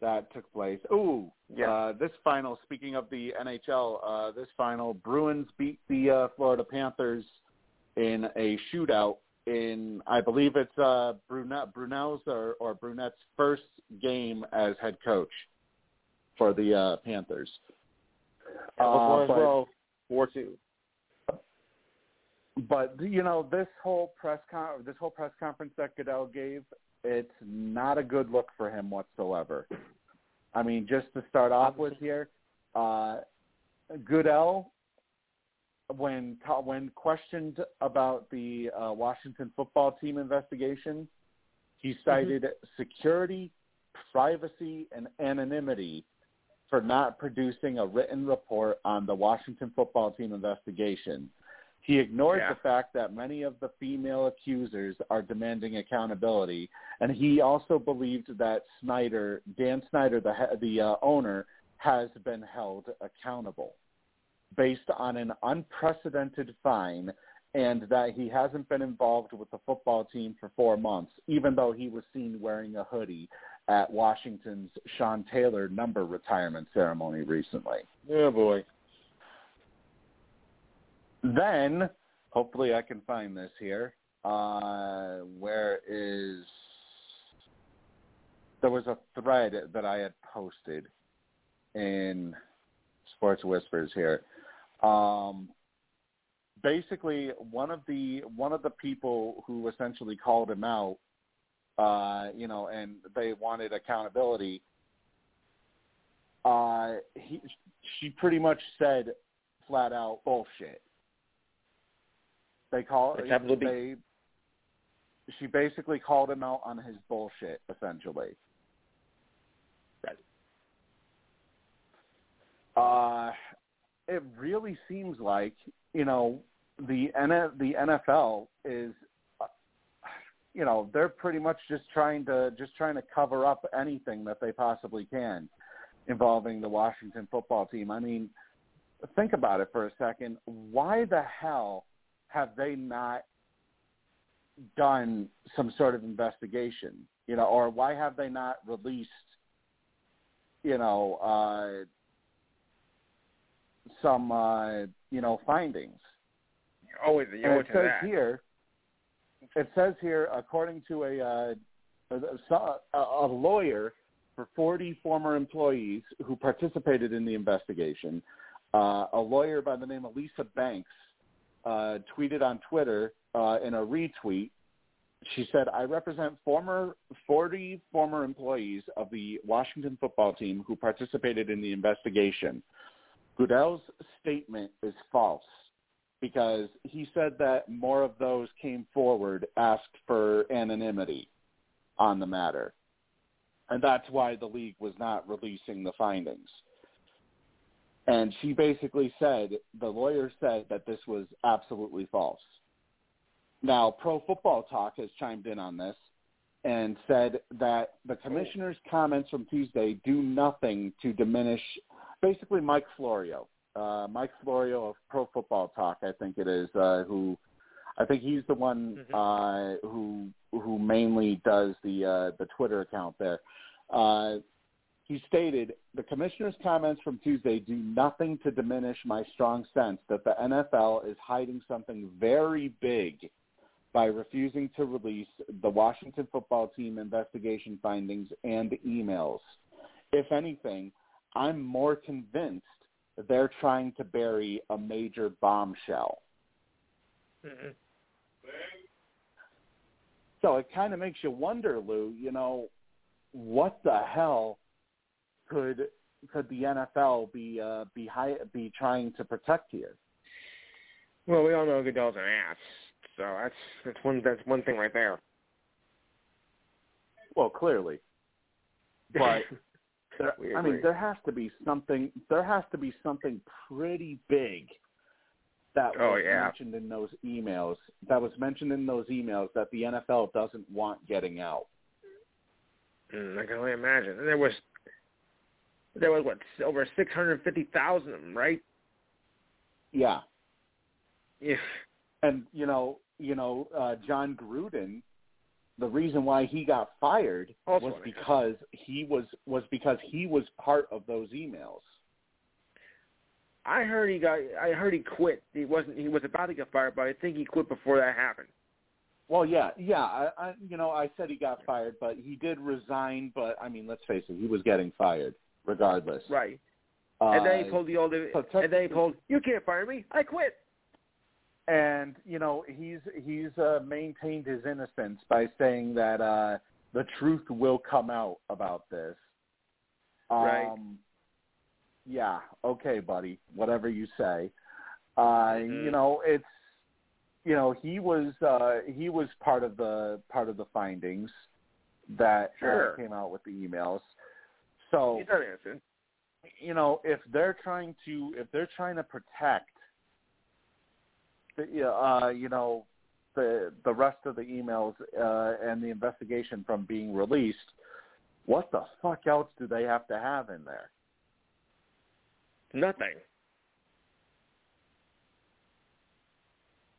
that took place. Ooh, Yeah. uh, this final. Speaking of the NHL, uh, this final, Bruins beat the uh, Florida Panthers in a shootout. In I believe it's uh, Brunette, Brunel's or, or Brunette's first game as head coach for the uh, Panthers. That was one Uh, well. Four two. But you know, this whole press con- this whole press conference that Goodell gave, it's not a good look for him whatsoever. I mean, just to start off with here, uh, Goodell, when when questioned about the uh, Washington football team investigation, he cited security, privacy, and anonymity for not producing a written report on the Washington football team investigation. He ignored Yeah. the fact that many of the female accusers are demanding accountability, and he also believed that Snyder, Dan Snyder, the the uh, owner, has been held accountable based on an unprecedented fine, and that he hasn't been involved with the football team for four months, even though he was seen wearing a hoodie at Washington's Sean Taylor number retirement ceremony recently. Yeah, boy. Then, hopefully, I can find this here. Uh, where is there was a thread that I had posted in Sports Whispers here. Um, basically, one of the one of the people who essentially called him out, uh, you know, and they wanted accountability. Uh, he, she pretty much said flat out bullshit. They call With a capital B. they. She basically called him out on his bullshit, essentially. Right. Uh, it really seems like you know the N- the NFL is, you know, they're pretty much just trying to just trying to cover up anything that they possibly can involving the Washington football team. I mean, think about it for a second. Why the hell have they not done some sort of investigation? You know, or why have they not released, you know, uh, some, uh, you know, findings? Always you And owe it it says that. here, it says here, according to a, uh, a, a lawyer for 40 former employees who participated in the investigation, uh, a lawyer by the name of Lisa Banks uh, tweeted on Twitter uh, in a retweet. She said, "I represent former 40 former employees of the Washington football team who participated in the investigation. Goodell's statement is false." because he said that more of those came forward asked for anonymity on the matter. And that's why the league was not releasing the findings. And she basically said, the lawyer said that this was absolutely false. Now, Pro Football Talk has chimed in on this and said that the commissioner's comments from Tuesday do nothing to diminish basically Mike Florio uh, Mike Florio of Pro Football Talk, I think it is, uh, who I think he's the one uh, who who mainly does the uh, the Twitter account there. Uh, he stated the commissioner's comments from Tuesday do nothing to diminish my strong sense that the NFL is hiding something very big by refusing to release the Washington football team investigation findings and emails. If anything, I'm more convinced they're trying to bury a major bombshell. Mhm. So it kind of makes you wonder, Lou. You know, what the hell could could the NFL be uh, be high, be trying to protect here? Well, we all know Goodell's an ass, so that's that's one that's one thing right there. Well, clearly, but there, I mean, there has to be something. There has to be something pretty big that Oh, was yeah. mentioned in those emails. That was mentioned in those emails that the NFL doesn't want getting out. Mm, I can only imagine. And there was there was what over six hundred fifty thousand of them, right? Yeah, Yeah. and you know, you know, uh, Jon Gruden the reason why he got fired Also was because he was was because he was part of those emails. I heard he got. I heard he quit. He wasn't. He was about to get fired, but I think he quit before that happened. Well, yeah, yeah. I, I, you know, I said he got fired, but he did resign. But I mean, let's face it, he was getting fired regardless. Right. Uh, and then he pulled the old. so and then he pulled. You can't fire me. I quit. And you know he's he's uh, maintained his innocence by saying that uh, the truth will come out about this. Um, Right. Yeah. Okay, buddy. Whatever you say. Uh, Mhm. You know it's you know he was uh, he was part of the part of the findings that Sure. uh, came out with the emails. So He's not innocent. you know, if they're trying to if they're trying to protect uh you know the the rest of the emails uh and the investigation from being released, what the fuck else do they have to have in there? Nothing.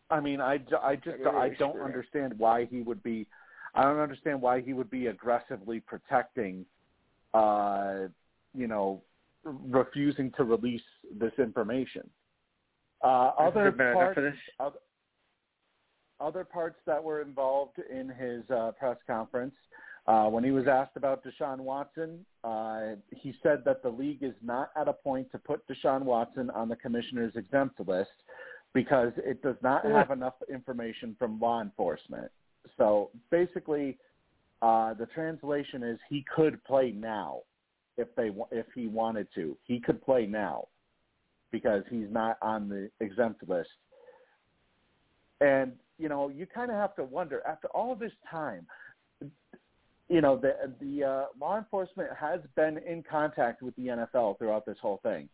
I mean, I, I just Really I don't understand why he would be I don't understand why he would be aggressively protecting uh you know refusing to release this information. Uh other there been enough parts other, other parts that were involved in his uh, press conference, uh, when he was asked about Deshaun Watson, uh, he said that the league is not at a point to put Deshaun Watson on the commissioner's exempt list because it does not have enough information from law enforcement. So basically, uh, the translation is he could play now if they if he wanted to. He could play now because he's not on the exempt list. And you know, you kind of have to wonder after all this time. You know, the the uh, law enforcement has been in contact with the NFL throughout this whole thing,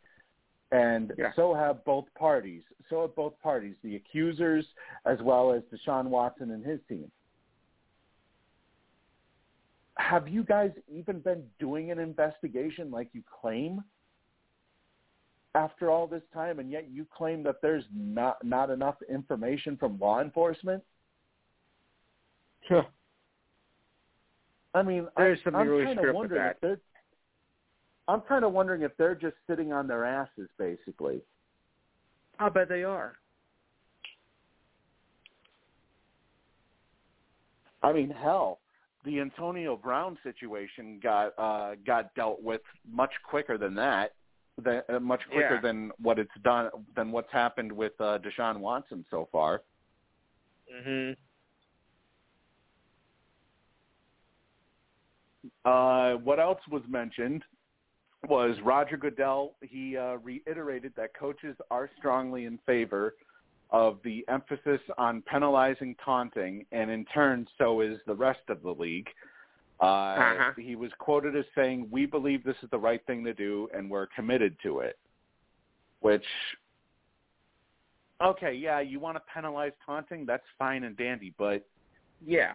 and Yeah. so have both parties. So have both parties, the accusers as well as Deshaun Watson and his team. Have you guys even been doing an investigation like you claim? After all this time, and yet you claim that there's not not enough information from law enforcement? Sure. I mean, There's I, something I'm really kind of wondering that. if they're. I'm kind of wondering if they're just sitting on their asses, basically. I bet they are. I mean, hell, the Antonio Brown situation got uh, got dealt with much quicker than that. Uh, much quicker Yeah. than what it's done than what's happened with uh, Deshaun Watson so far. Mhm. Uh, what else was mentioned was Roger Goodell. He uh, reiterated that coaches are strongly in favor of the emphasis on penalizing taunting, and in turn, so is the rest of the league. Uh, Uh-huh. He was quoted as saying, "We believe this is the right thing to do, and we're committed to it." Which, okay, yeah, you want to penalize taunting? That's fine and dandy, but Yeah.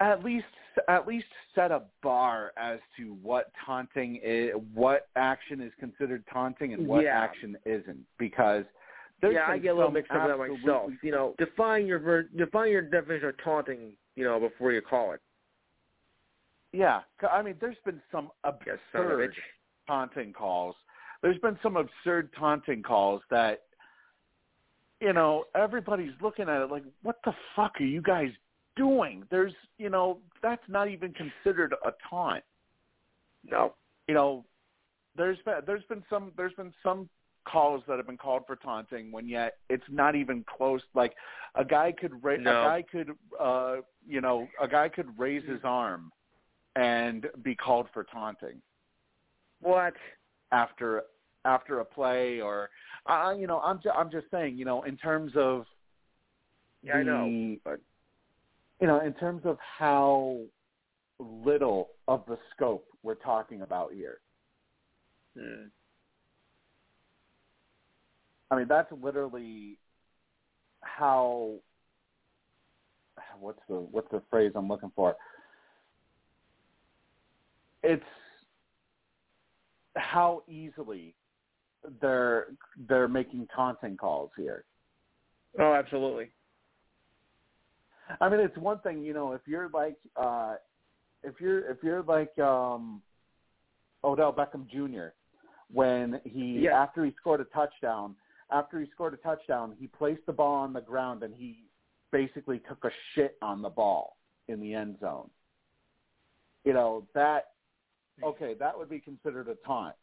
at least at least set a bar as to what taunting is, what action is considered taunting and what Yeah. action isn't, because there's yeah, I get a little mixed up with that myself. You know, define your ver- define your definition of taunting. You know, before you call it. Yeah, I mean, there's been some Yes, son of a absurd taunting calls. There's been some absurd taunting calls that, you know, everybody's looking at it like, what the fuck are you guys doing? There's, you know, that's not even considered a taunt. No. you know, there's been there's been some there's been some calls that have been called for taunting when yet it's not even close. Like a guy could ra- No. a guy could uh you know a guy could raise his arm and be called for taunting What? after after a play or uh, you know I'm ju- I'm just saying you know in terms of Yeah, I know. But you know in terms of how little of the scope we're talking about here. hmm. I mean, that's literally how what's the what's the phrase I'm looking for? It's how easily they're they're making taunting calls here. oh, absolutely. I mean, it's one thing, you know, if you're like, uh, if you're if you're like um, Odell Beckham Jr. when he Yeah. after he scored a touchdown, after he scored a touchdown, he placed the ball on the ground and he basically took a shit on the ball in the end zone. You know that okay, that would be considered a taunt.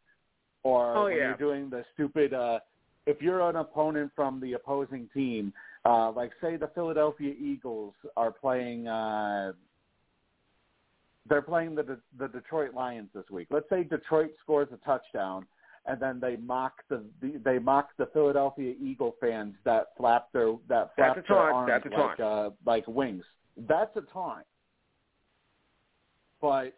Or Oh, when yeah. you're doing the stupid uh if you're an opponent from the opposing team, uh like say the Philadelphia Eagles are playing uh they're playing the the Detroit Lions this week. Let's say Detroit scores a touchdown and then they mock the they mock the Philadelphia Eagle fans that flap their that flap That's a their arms That's a like uh like wings. That's a taunt. But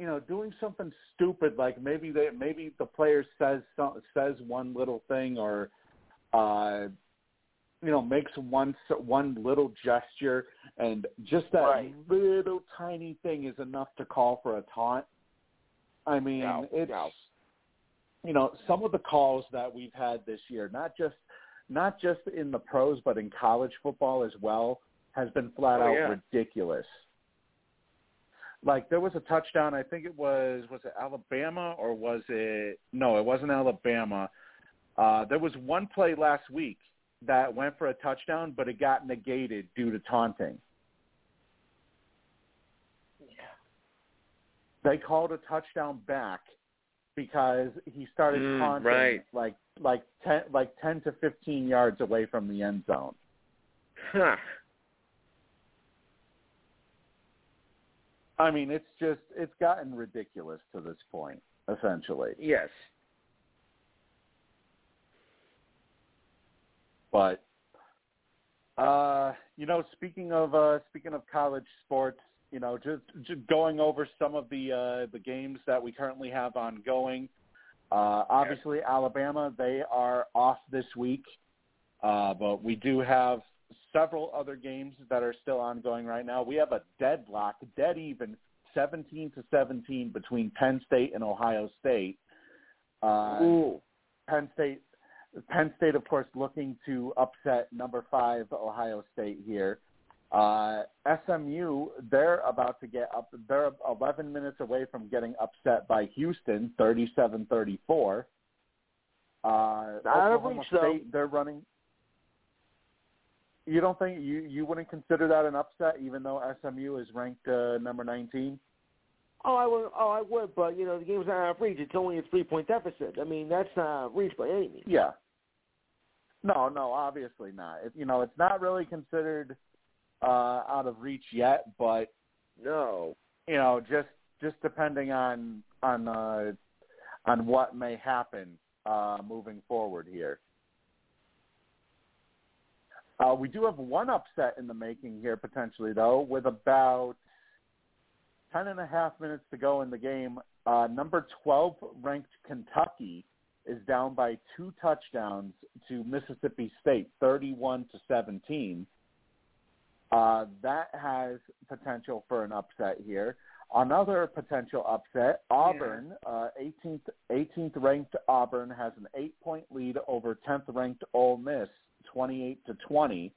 you know, doing something stupid like maybe they maybe the player says some, says one little thing or uh you know makes one one little gesture and just that Right. little tiny thing is enough to call for a taunt. I mean, No, it's no. you know some of the calls that we've had this year, not just not just in the pros but in college football as well, has been flat Oh, out yeah. ridiculous. Like there was a touchdown, I think it was was it Alabama or was it no, it wasn't Alabama. Uh there was one play last week that went for a touchdown but it got negated due to taunting. Yeah. They called a touchdown back because he started Mm, taunting right. like like ten like ten to fifteen yards away from the end zone. Huh. I mean, it's just it's gotten ridiculous to this point, essentially. Yes. But uh, you know, speaking of uh, speaking of college sports, you know, just, just going over some of the uh, the games that we currently have ongoing. Uh, obviously, Alabama they are off this week, uh, but we do have several other games that are still ongoing right now. We have a deadlock, dead even, seventeen to seventeen between Penn State and Ohio State. Uh, Ooh. Penn State, Penn State, of course, looking to upset number five Ohio State here. Uh, SMU, they're about to get up. They're 11 minutes away from getting upset by Houston, 37-34. Uh, Not Oklahoma. State, they're running. You don't think you you wouldn't consider that an upset, even though SMU is ranked uh, number 19? Oh, I would. Oh, I would. But you know, the game's not out of reach. It's only a three-point deficit. I mean, that's not out of reach by any means. Yeah. No, no, obviously not. It, you know, it's not really considered uh, out of reach yet, but No. you know, just just depending on on uh, on what may happen uh, moving forward here. Uh, we do have one upset in the making here potentially, though, with about ten and a half minutes to go in the game. Uh, number twelve ranked Kentucky is down by two touchdowns to Mississippi State, thirty-one to seventeen. Uh, that has potential for an upset here. Another potential upset, Auburn, uh, 18th, 18th ranked Auburn has an eight-point lead over 10th ranked Ole Miss, 28 to 20,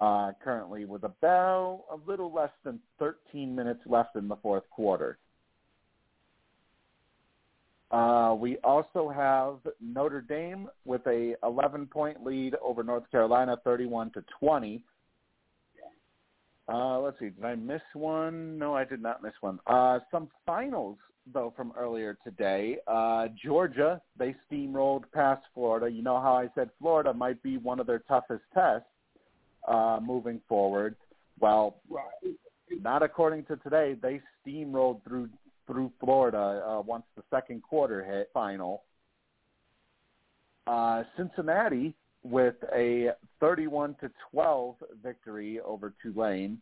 uh, currently with about a little less than 13 minutes left in the fourth quarter. Uh, we also have Notre Dame with a 11-point lead over North Carolina, 31 to 20. Uh, let's see. Did I miss one? No, I did not miss one. Uh, some finals though from earlier today. Uh, Georgia they steamrolled past Florida. You know how I said Florida might be one of their toughest tests uh, moving forward. Well, not according to today. They steamrolled through through Florida uh, once the second quarter hit. Final. Uh, Cincinnati with a 31 to 12 victory over Tulane.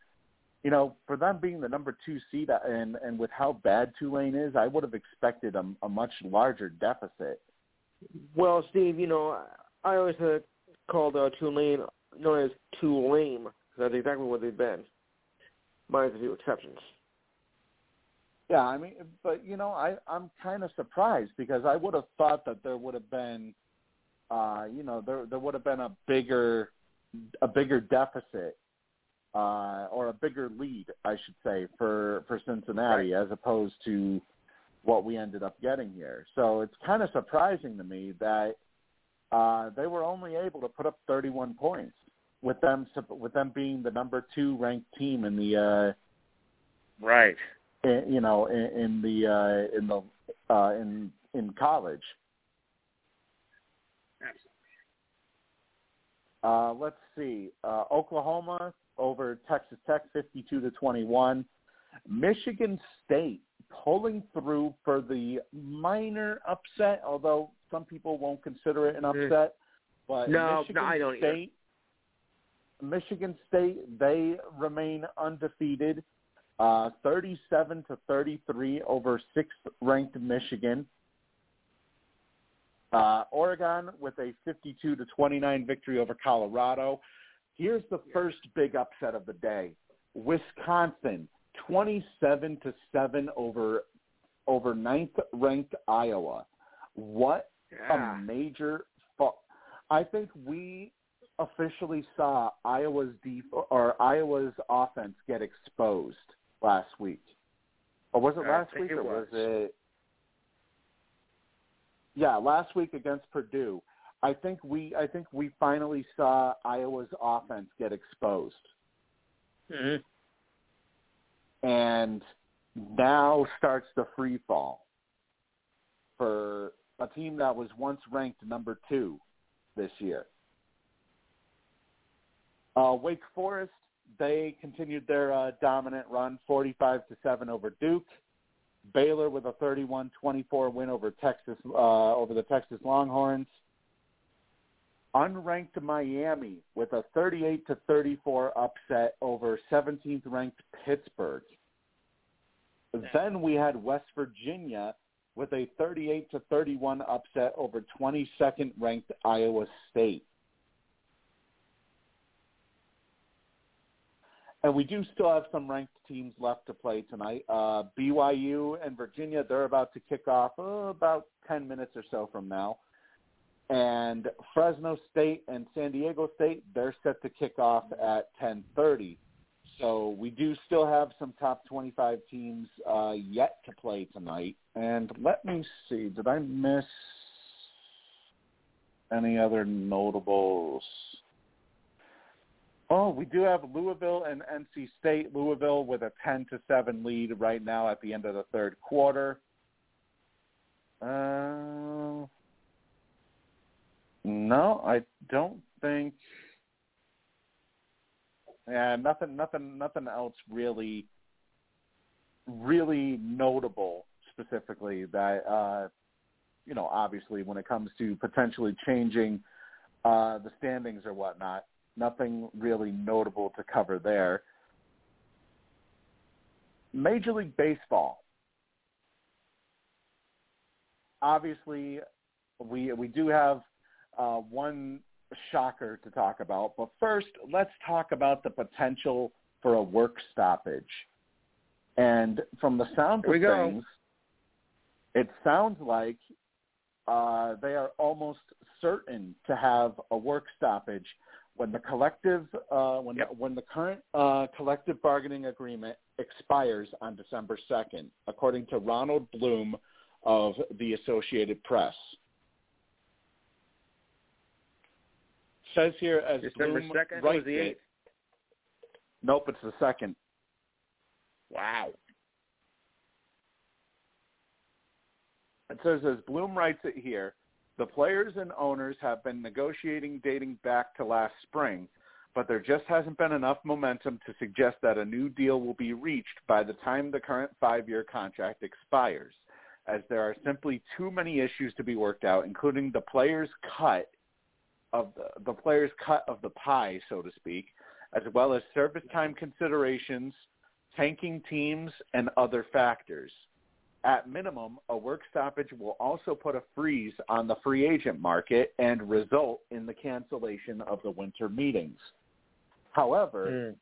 You know, for them being the number two seed and and with how bad Tulane is, I would have expected a, a much larger deficit. Well, Steve, you know, I always uh, called uh, Tulane known as Tulane. 'cause That's exactly what they've been, minus a few exceptions. Yeah, I mean, but you know, I I'm kind of surprised because I would have thought that there would have been, uh, you know, there there would have been a bigger, a bigger deficit uh, or a bigger lead, I should say, for for Cincinnati as opposed to what we ended up getting here. So it's kind of surprising to me that uh, they were only able to put up 31 points with them with them being the number two ranked team in the uh, right. In, you know, in, in the uh, in the uh, in in college. Uh, let's see. Uh, Oklahoma over Texas Tech, 52 to 21. Michigan State pulling through for the minor upset, although some people won't consider it an upset. But No, Michigan no, I don't either. State, Michigan State, they remain undefeated, uh, 37 to 33 over sixth-ranked Michigan. Uh, Oregon with a 52 to 29 victory over Colorado. Here's the first big upset of the day: Wisconsin, 27 to seven over over ninth-ranked Iowa. What Yeah. a major fa- I think we officially saw Iowa's def- or Iowa's offense get exposed last week. Or was it last week it or was was. it Yeah, last week against Purdue. I think we I think we finally saw Iowa's offense get exposed. hmm and now starts the free fall for a team that was once ranked number two this year. Uh, Wake Forest, they continued their uh, dominant run, 45 to seven over Duke. Baylor with a 31-24 win over Texas uh, over the Texas Longhorns. Unranked Miami with a 38 to 34 upset over 17th ranked Pittsburgh. Then we had West Virginia with a 38 to 31 upset over 22nd ranked Iowa State. And we do still have some ranked teams left to play tonight. Uh, BYU and Virginia, they're about to kick off uh, about 10 minutes or so from now. And Fresno State and San Diego State, they're set to kick off at 10:30. So we do still have some top 25 teams uh, yet to play tonight. And let me see, did I miss any other notables? Oh, we do have Louisville and NC State. Louisville with a 10 to 7 lead right now at the end of the third quarter. Uh, no, I don't think. Yeah, nothing, nothing, nothing else really, really notable specifically that, uh, you know, obviously when it comes to potentially changing uh, the standings or whatnot, nothing really notable to cover there. Major League Baseball. Obviously, we we do have uh, one shocker to talk about, but first, let's talk about the potential for a work stoppage. And from the sound of go. things, it sounds like uh, they are almost certain to have a work stoppage when the collective uh, when Yep. the, when the current uh, collective bargaining agreement expires on December second, according to Ronald Blum of the Associated Press. Says here as December Blum second writes was the it- eighth. Nope, it's the second. Wow. It says, as Blum writes it here, the players and owners have been negotiating dating back to last spring, but there just hasn't been enough momentum to suggest that a new deal will be reached by the time the current five-year contract expires, as there are simply too many issues to be worked out, including the players' cut of the, the players' cut of the pie, so to speak, as well as service time considerations, tanking teams, and other factors. At minimum, a work stoppage will also put a freeze on the free agent market and result in the cancellation of the winter meetings. However, Mm.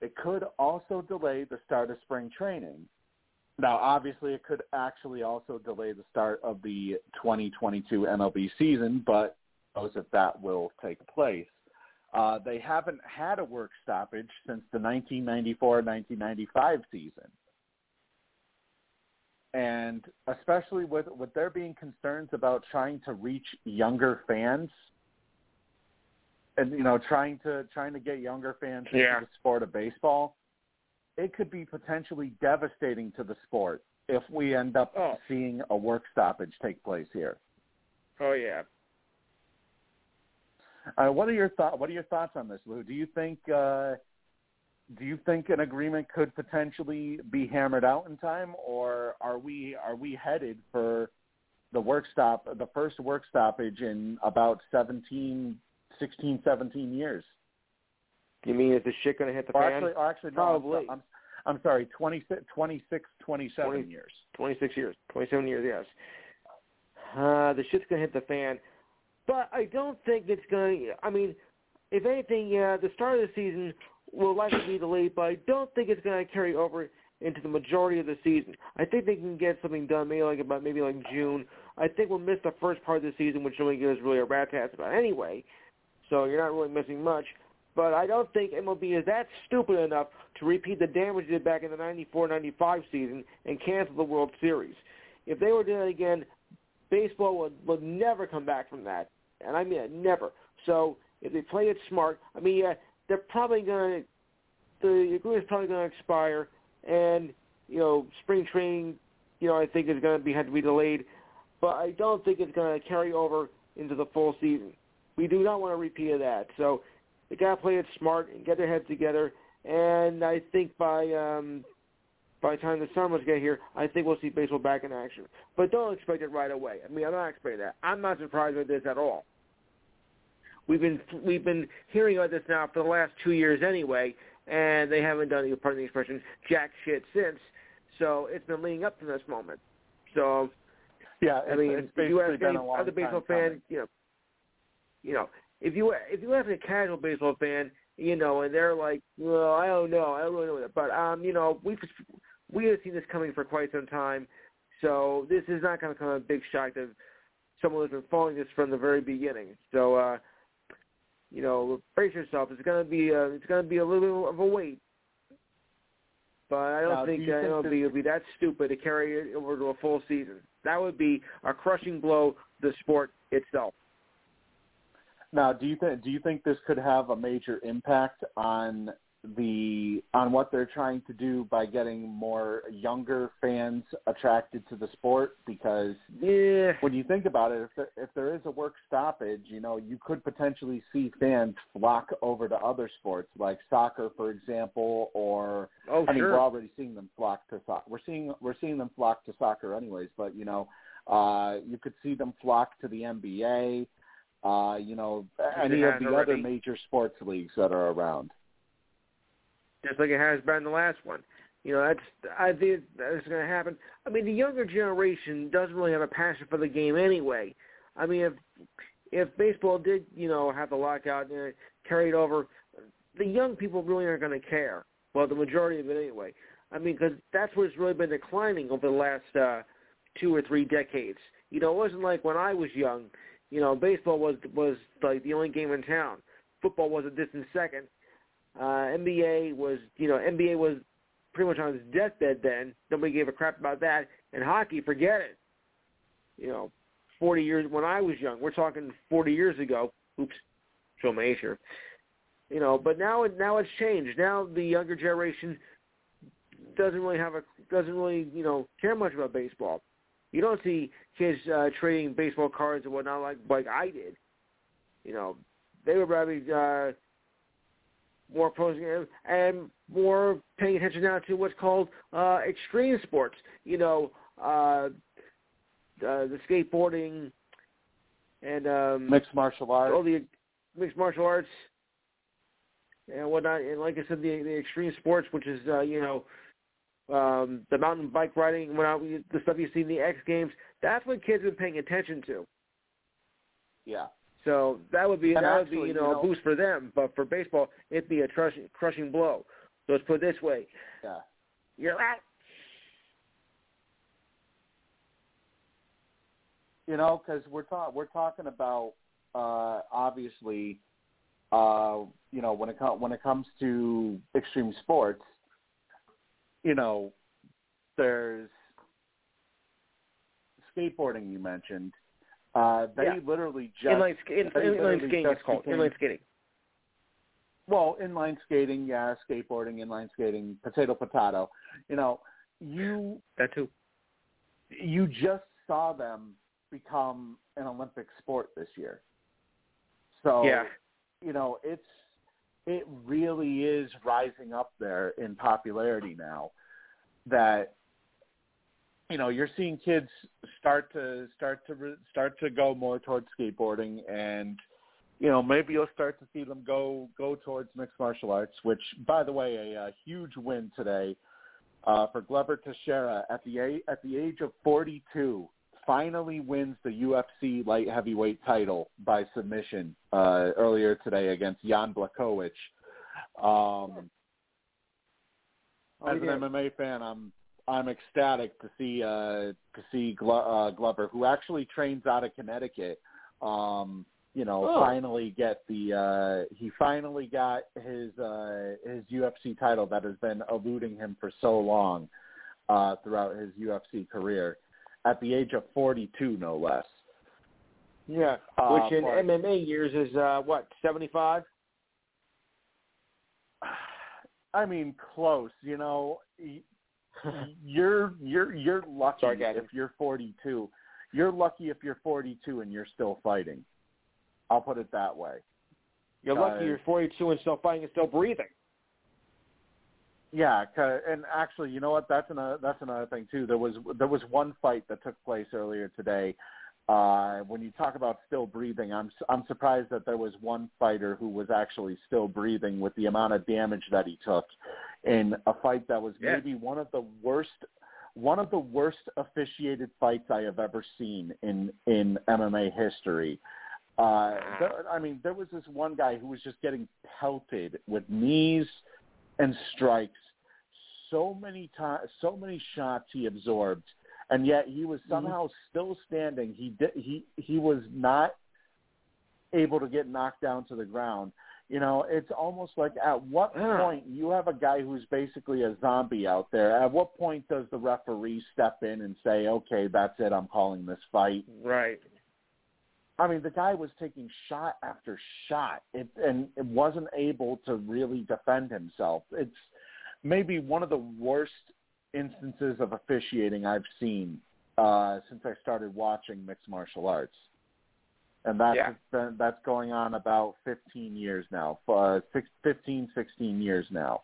it could also delay the start of spring training. Now, obviously, it could actually also delay the start of the 2022 MLB season, but knows if that will take place. Uh, they haven't had a work stoppage since the 1994-1995 season. And especially with, with there being concerns about trying to reach younger fans and you know trying to trying to get younger fans Yeah. into the sport of baseball, it could be potentially devastating to the sport if we end up Oh. seeing a work stoppage take place here. Oh yeah. Uh, what are your thought? What are your thoughts on this, Lou? Do you think uh, do you think an agreement could potentially be hammered out in time, or are we are we headed for the work stop, the first work stoppage in about 17, 16, 17 years? You mean is the shit gonna hit the Or fan? actually, or actually, no, I'm, Probably. I'm, I'm sorry, 26, 26 27 Twenty- years. 26 years, 27 years, yes. Uh, the shit's going to hit the fan. But I don't think it's going I mean, if anything, yeah, the start of the season will likely be delayed, but I don't think it's going to carry over into the majority of the season. I think they can get something done maybe like about maybe like June. I think we'll miss the first part of the season, which only gives really a rat's ass about anyway. So you're not really missing much. But I don't think MLB is that stupid enough to repeat the damage they did back in the 94-95 season and cancel the World Series. If they were to do that again, baseball would, would never come back from that. And I mean it, never. So if they play it smart, I mean, yeah, they're probably going to, the agreement's probably going to expire, and, you know, spring training, you know, I think is going to be, had to be delayed. But I don't think it's going to carry over into the full season. We do not want a repeat of that. So they got to play it smart and get their heads together. And I think by um, by the time the summers get here, I think we'll see baseball back in action. But don't expect it right away. I mean, I'm not expecting that. I'm not surprised by this at all. We've been we've been hearing about this now for the last two years anyway, and they haven't done, pardon the expression, jack shit since. So it's been leading up to this moment. So Yeah, I mean, if you ask any a other baseball fan, coming. you know, you know, if you if you ask a casual baseball fan, you know, and they're like, well, I don't know, I don't really know that, but um, you know, we've we have seen this coming for quite some time, so this is not going to come a big shock to someone who's been following this from the very beginning. So, uh, you know, brace yourself. It's going to be a, it's going to be a little bit of a wait. But I don't Now, think you uh, think it'll be it'll be that stupid to carry it over to a full season. That would be a crushing blow to the sport itself. Now, do you think do you think this could have a major impact on the on what they're trying to do by getting more younger fans attracted to the sport? Because Yeah. when you think about it, if there, if there is a work stoppage, you know, you could potentially see fans flock over to other sports like soccer, for example, or Oh, I mean, sure. we're already seeing them flock to soccer. We're seeing we're seeing them flock to soccer, anyways. But you know, uh, you could see them flock to the NBA. Uh, you know, any of the already. other major sports leagues that are around. Just like it has been in the last one. You know, that's I think that's going to happen. I mean, the younger generation doesn't really have a passion for the game anyway. I mean, if if baseball did, you know, have the lockout and it carried over, the young people really aren't going to care. Well, the majority of it anyway. I mean, because that's what's really been declining over the last uh, two or three decades. You know, it wasn't like when I was young. You know, baseball was was like the only game in town. Football was a distant second. Uh, NBA was, you know, NBA was pretty much on its deathbed then. Nobody gave a crap about that. And hockey, forget it. You know, 40 years when I was young. We're talking 40 years ago. Oops, show my age here. You know, but now it now it's changed. Now the younger generation doesn't really have a doesn't really you know care much about baseball. You don't see kids uh, trading baseball cards and whatnot like like I did. You know, they were probably uh, more opposing and- more paying attention now to what's called uh, extreme sports. You know, uh, uh, the skateboarding and um, Mixed martial arts. all the mixed martial arts and whatnot. And like I said, the, the extreme sports, which is uh, you know um, the mountain bike riding, and whatnot, the stuff you see in the X Games. That's what kids have been paying attention to. Yeah. So that would be And that actually, would be you you know, know- a boost for them, but for baseball, it'd be a crushing crushing blow. So let's put it this way: Yeah. you're out. You know, because we're talking we're talking about uh, obviously uh, you know, when it com- when it comes to extreme sports, you know, there's skateboarding you mentioned. Uh, they Yeah. literally just inline, sk- in, inline skating is called became- inline skating. well, inline skating, yeah, skateboarding, inline skating, potato potato. You know, you That too. you just saw them become an Olympic sport this year. So Yeah. you know, it's it really is rising up there in popularity now that you know, you're seeing kids start to start to re- start to go more towards skateboarding and you know, maybe you'll start to see them go go towards mixed martial arts, which by the way, a, a huge win today uh, for Glover Teixeira at the a- at the age of 42 finally wins the UFC light heavyweight title by submission uh, earlier today against Jan Blachowicz. Um, Oh, as an. MMA fan, I'm I'm ecstatic to see uh, to see Glo- uh, Glover, who actually trains out of Connecticut. Um, you know, Oh. finally get the uh, he finally got his uh, his UFC title that has been eluding him for so long uh, throughout his UFC career at the age of 42, no less. Yeah, Uh, which in but- MMA years is uh, what seventy five. I mean, close. You know, you're you're you're lucky if you're 42. You're lucky if you're 42 and you're still fighting. I'll put it that way. You're Uh, lucky you're forty two and still fighting and still breathing. Yeah, 'ca- and actually, you know what? That's another that's another thing too. There was there was one fight that took place earlier today. Uh, when you talk about still breathing, I'm I'm surprised that there was one fighter who was actually still breathing with the amount of damage that he took in a fight that was Yeah. maybe one of the worst one of the worst officiated fights I have ever seen in in MMA history. Uh, there, I mean, there was this one guy who was just getting pelted with knees and strikes. So many times, so many shots he absorbed, and yet he was mm-hmm. somehow still standing. He did, he he was not able to get knocked down to the ground. You know, it's almost like at what point you have a guy who's basically a zombie out there. At what point does the referee step in and say, "Okay, that's it. I'm calling this fight." Right. I mean, the guy was taking shot after shot, it, and it wasn't able to really defend himself. It's maybe one of the worst instances of officiating I've seen uh, since I started watching mixed martial arts, and that's Yeah. been, that's going on about 15 years now, uh, six, 15, 16 years now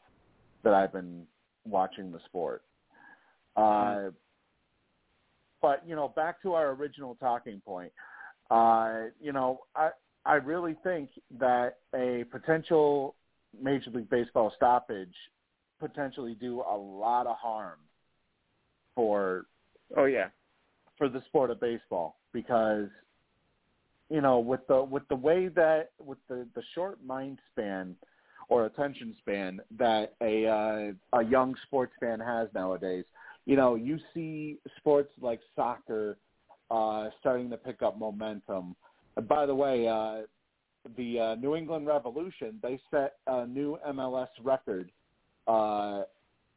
that I've been watching the sport. Uh, but you know, back to our original talking point. Uh, you know, I I really think that a potential Major League Baseball stoppage potentially do a lot of harm for Oh yeah. for the sport of baseball because you know with the with the way that with the the short mind span or attention span that a uh, a young sports fan has nowadays you know you see sports like soccer uh starting to pick up momentum and by the way uh the uh, New England Revolution they set a new MLS record uh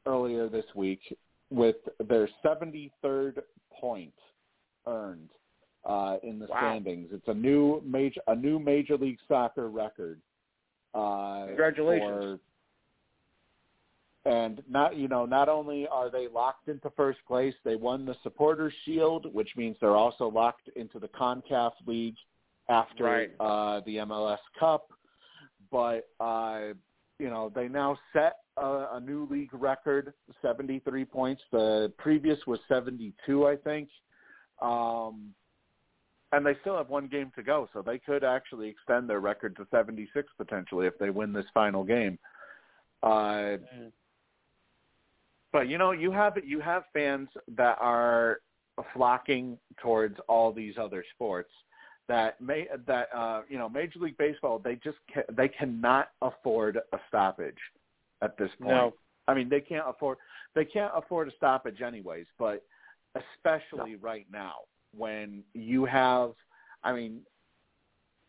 earlier this week with their 73rd point earned uh, in the Wow. standings. It's a new major a new Major League Soccer record. Uh, Congratulations. For, and not you know not only are they locked into first place, they won the Supporters Shield, which means they're also locked into the Concacaf League after Right. uh, the MLS Cup. But uh, you know they now set a, a new league record, 73 points. The previous was 72, I think. Um, and they still have one game to go, so they could actually extend their record to 76 potentially if they win this final game. Uh, but you know, you have you have fans that are flocking towards all these other sports that may that uh, you know Major League Baseball they just ca- they cannot afford a stoppage at this point. No. I mean they can't afford they can't afford a stoppage anyways, but especially right now when you have I mean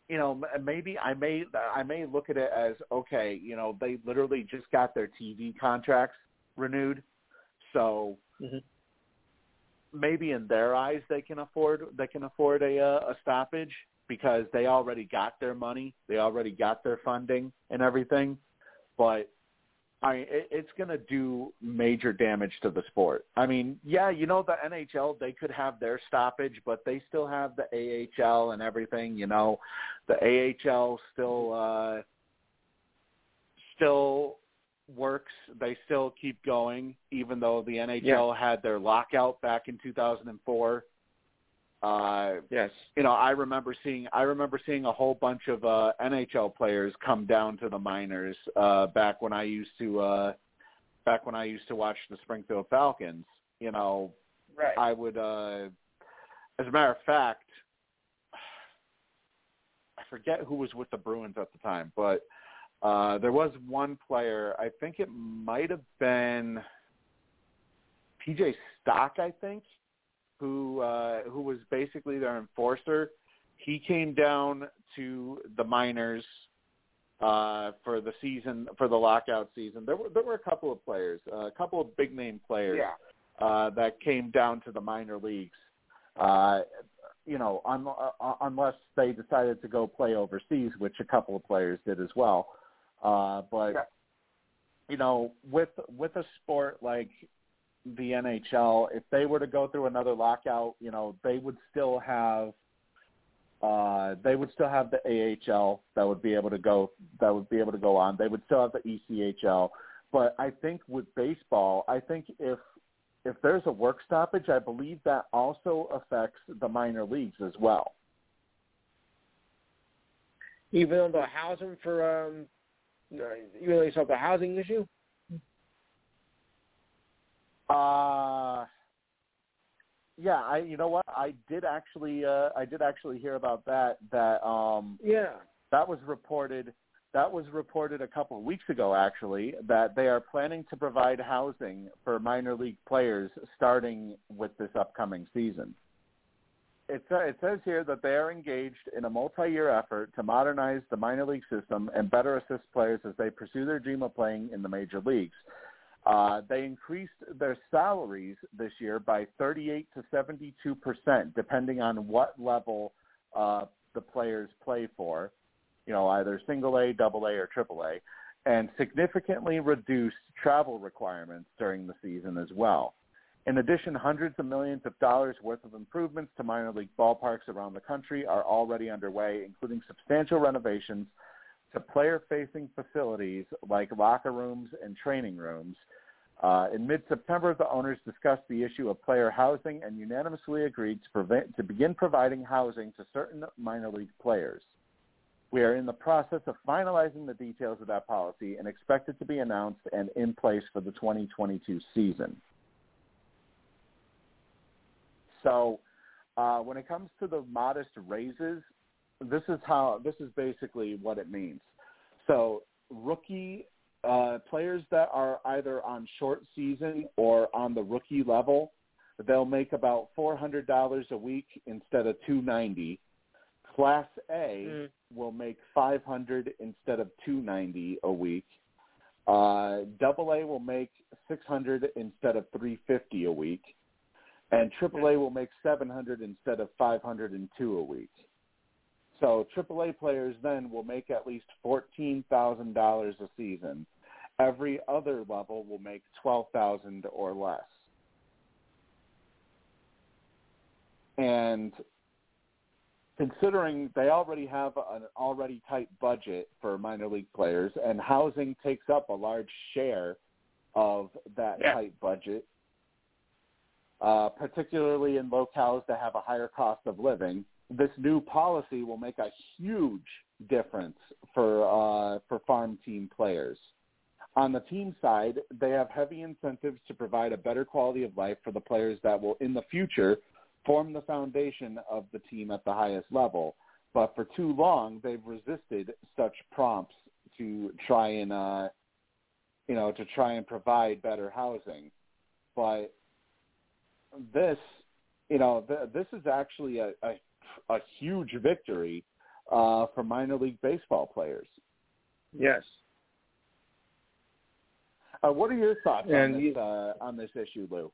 you know, m- maybe I may I may look at it as okay, you know, they literally just got their TV contracts renewed, so Mhm. Maybe in their eyes they can afford they can afford a uh, a stoppage because they already got their money, they already got their funding and everything, but I it, it's going to do major damage to the sport. I mean, yeah, you know the NHL they could have their stoppage, but they still have the AHL and everything. You know, the AHL still uh, still works. They still keep going, even though the NHL had their lockout back in 2004. Uh, Yes. you know, I remember seeing I remember seeing a whole bunch of uh NHL players come down to the minors uh back when I used to uh back when I used to watch the Springfield Falcons. You know, Right. I would uh as a matter of fact I forget who was with the Bruins at the time, but uh there was one player, I think it might have been PJ Stock, I think, who uh who was basically their enforcer. He came down to the minors uh for the season for the lockout season. There were there were a couple of players, uh, a couple of big name players yeah. uh that came down to the minor leagues. Uh you know, un- uh, unless they decided to go play overseas, which a couple of players did as well. Uh but Yeah. you know, with with a sport like the NHL, if they were to go through another lockout, you know, they would still have uh they would still have the AHL that would be able to go that would be able to go on. They would still have the ECHL. But I think with baseball, I think if if there's a work stoppage, I believe that also affects the minor leagues as well. Even though the housing for um, uh, even though you the housing issue. Uh yeah, I you know what? I did actually uh I did actually hear about that that um Yeah. that was reported that was reported a couple of weeks ago actually that they are planning to provide housing for minor league players starting with this upcoming season. It, it says here that they are engaged in a multi-year effort to modernize the minor league system and better assist players as they pursue their dream of playing in the major leagues. Uh, they increased their salaries this year by 38 to 72 percent, depending on what level uh, the players play for. You know, either single A, double A, or triple A, and significantly reduced travel requirements during the season as well. In addition, hundreds of millions of dollars worth of improvements to minor league ballparks around the country are already underway, including substantial renovations to player-facing facilities like locker rooms and training rooms. Uh, in mid-September, the owners discussed the issue of player housing and unanimously agreed to, prevent, to begin providing housing to certain minor league players. We are in the process of finalizing the details of that policy and expect it to be announced and in place for the 2022 season. So, uh, when it comes to the modest raises, this is how this is basically what it means. So, rookie uh, players that are either on short season or on the rookie level, they'll make about four hundred dollars a week instead of two ninety. Class A Mm. will make five hundred instead of two ninety a week. Uh, double A will make six hundred instead of three fifty a week, and AAA will make seven hundred instead of five hundred and two a week. So AAA players then will make at least fourteen thousand dollars a season. Every other level will make twelve thousand or less. And considering they already have an already tight budget for minor league players, and housing takes up a large share of that Yeah. tight budget, uh, particularly in locales that have a higher cost of living, this new policy will make a huge difference for uh, for farm team players. On the team side, they have heavy incentives to provide a better quality of life for the players that will, in the future, form the foundation of the team at the highest level. But for too long, they've resisted such prompts to try and, uh, you know, to try and provide better housing. But this, you know, th- this is actually a, a, a huge victory uh, for minor league baseball players. Yes. Uh, what are your thoughts And on this uh, on this issue, Lou?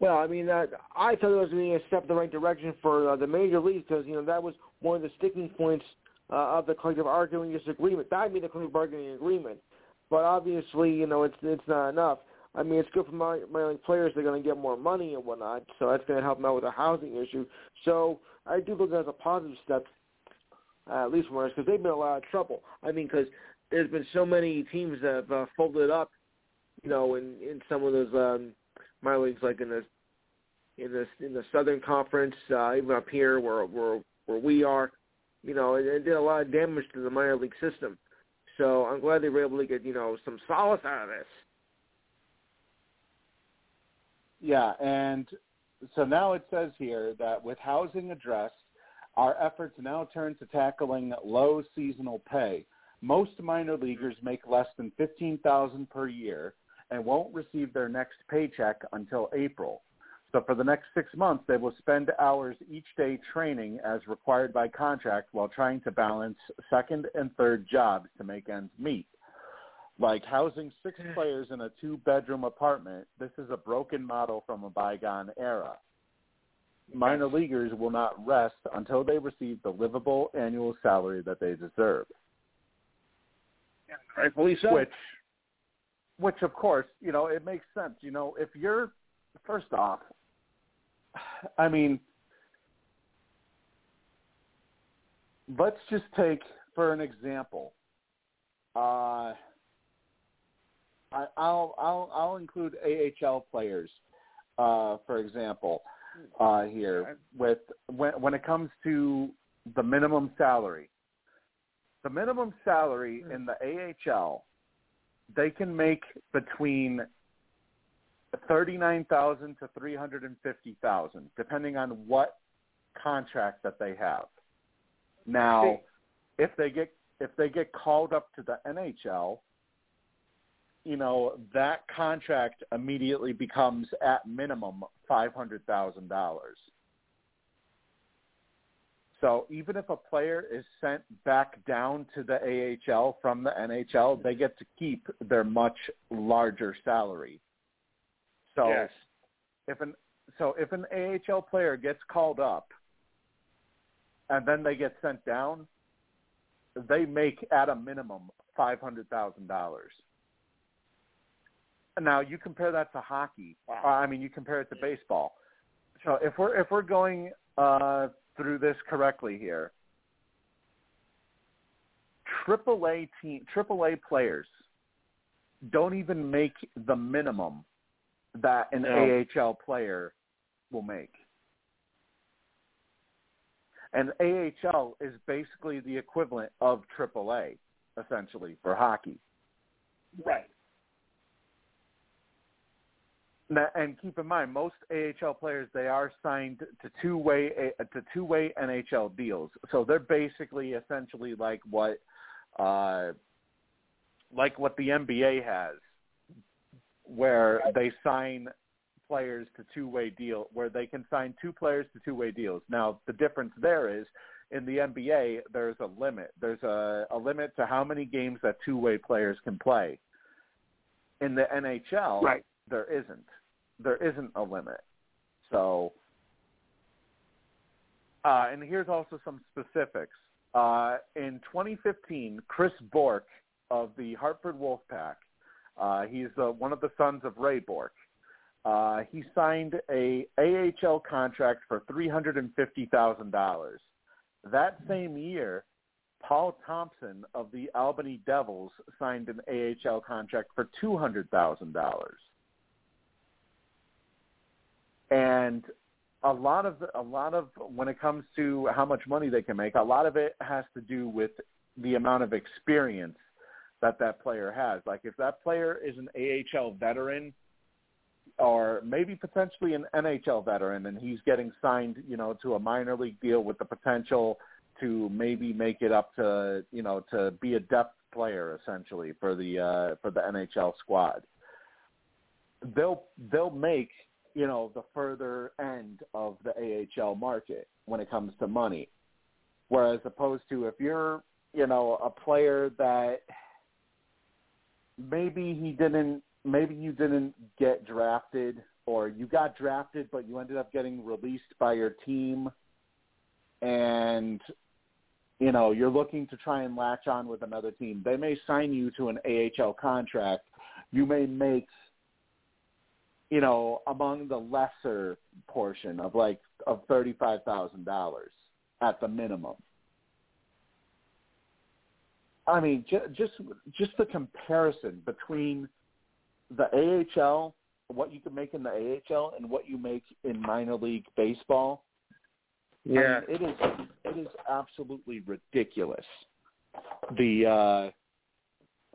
Well, I mean, uh, I thought it was being a step in the right direction for uh, the major leagues because you know that was one of the sticking points uh, of the collective bargaining agreement. That being the collective bargaining agreement, but obviously, you know, it's it's not enough. I mean, it's good for my my league players; they're going to get more money and whatnot, so that's going to help them out with the housing issue. So I do look at it as a positive step, uh, at least for us, because they've been in a lot of trouble. I mean, because there's been so many teams that have uh, folded up, you know, in in some of those um, minor leagues, like in the in the in the Southern Conference, uh, even up here where where where we are, you know, it, it did a lot of damage to the minor league system. So I'm glad they were able to get you know some solace out of this. Yeah, and so now it says here that with housing addressed, our efforts now turn to tackling low seasonal pay. Most minor leaguers make less than fifteen thousand per year and won't receive their next paycheck until April. So for the next six months, they will spend hours each day training as required by contract while trying to balance second and third jobs to make ends meet. Like housing six players in a two-bedroom apartment, this is a broken model from a bygone era. Minor leaguers will not rest until they receive the livable annual salary that they deserve. Rightfully so. Which, which of course, you know, it makes sense. You know, if you're first off, I mean, let's just take for an example. Uh, I, I'll I'll I'll include AHL players, uh, for example, uh, here with when when it comes to the minimum salary. The minimum salary in the AHL, they can make between thirty-nine thousand to three hundred and fifty thousand, depending on what contract that they have. Now, if they get if they get called up to the NHL, you know that contract immediately becomes at minimum five hundred thousand dollars. So even if a player is sent back down to the AHL from the NHL, they get to keep their much larger salary. So yes. if an so if an AHL player gets called up and then they get sent down, they make at a minimum five hundred thousand dollars. Now you compare that to hockey. Wow. Uh, I mean, you compare it to baseball. So if we're if we're going uh, through this correctly here, AAA team AAA players don't even make the minimum that an No. AHL player will make. And AHL is basically the equivalent of AAA, essentially, for hockey. Right. And keep in mind, most AHL players they are signed to two-way to two-way NHL deals, so they're basically essentially like what, uh, like what the NBA has, where they sign players to two-way deal, where they can sign two players to two-way deals. Now, the difference there is in the NBA, there's a limit. There's a, a limit to how many games that two-way players can play. In the NHL, Right. There isn't. There isn't a limit. So, uh, and here's also some specifics. Uh, in 2015, Chris Bourque of the Hartford Wolfpack, uh, he's uh, one of the sons of Ray Bourque. Uh, he signed a AHL contract for three hundred and fifty thousand dollars. That same year, Paul Thompson of the Albany Devils signed an AHL contract for two hundred thousand dollars. And a lot of a lot of when it comes to how much money they can make, a lot of it has to do with the amount of experience that that player has. Like if that player is an AHL veteran or maybe potentially an NHL veteran and he's getting signed, you know, to a minor league deal with the potential to maybe make it up to, you know, to be a depth player essentially for the uh for the NHL squad. They'll they'll make you know the further end of the AHL market when it comes to money. Whereas opposed to if you're, you know, a player that maybe he didn't, maybe you didn't get drafted or you got drafted but you ended up getting released by your team and you know, you're looking to try and latch on with another team. They may sign you to an AHL contract. You may make you know, among the lesser portion of like of thirty five thousand dollars at the minimum. I mean, just just just the comparison between the AHL, what you can make in the AHL, and what you make in minor league baseball. Yeah. I mean, it is it is absolutely ridiculous. The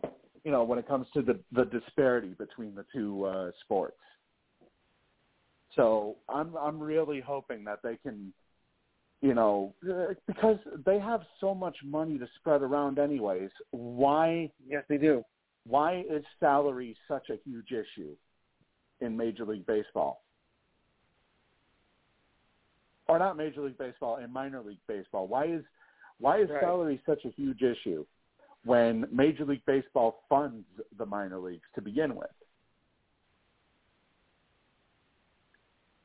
uh, you know when it comes to the the disparity between the two uh, sports. So I'm I'm really hoping that they can, you know, because they have so much money to spread around anyways. Why Yes, they do. why is salary such a huge issue in Major League Baseball? Or not Major League Baseball, in minor league baseball. Why is why is Right. salary such a huge issue when Major League Baseball funds the minor leagues to begin with?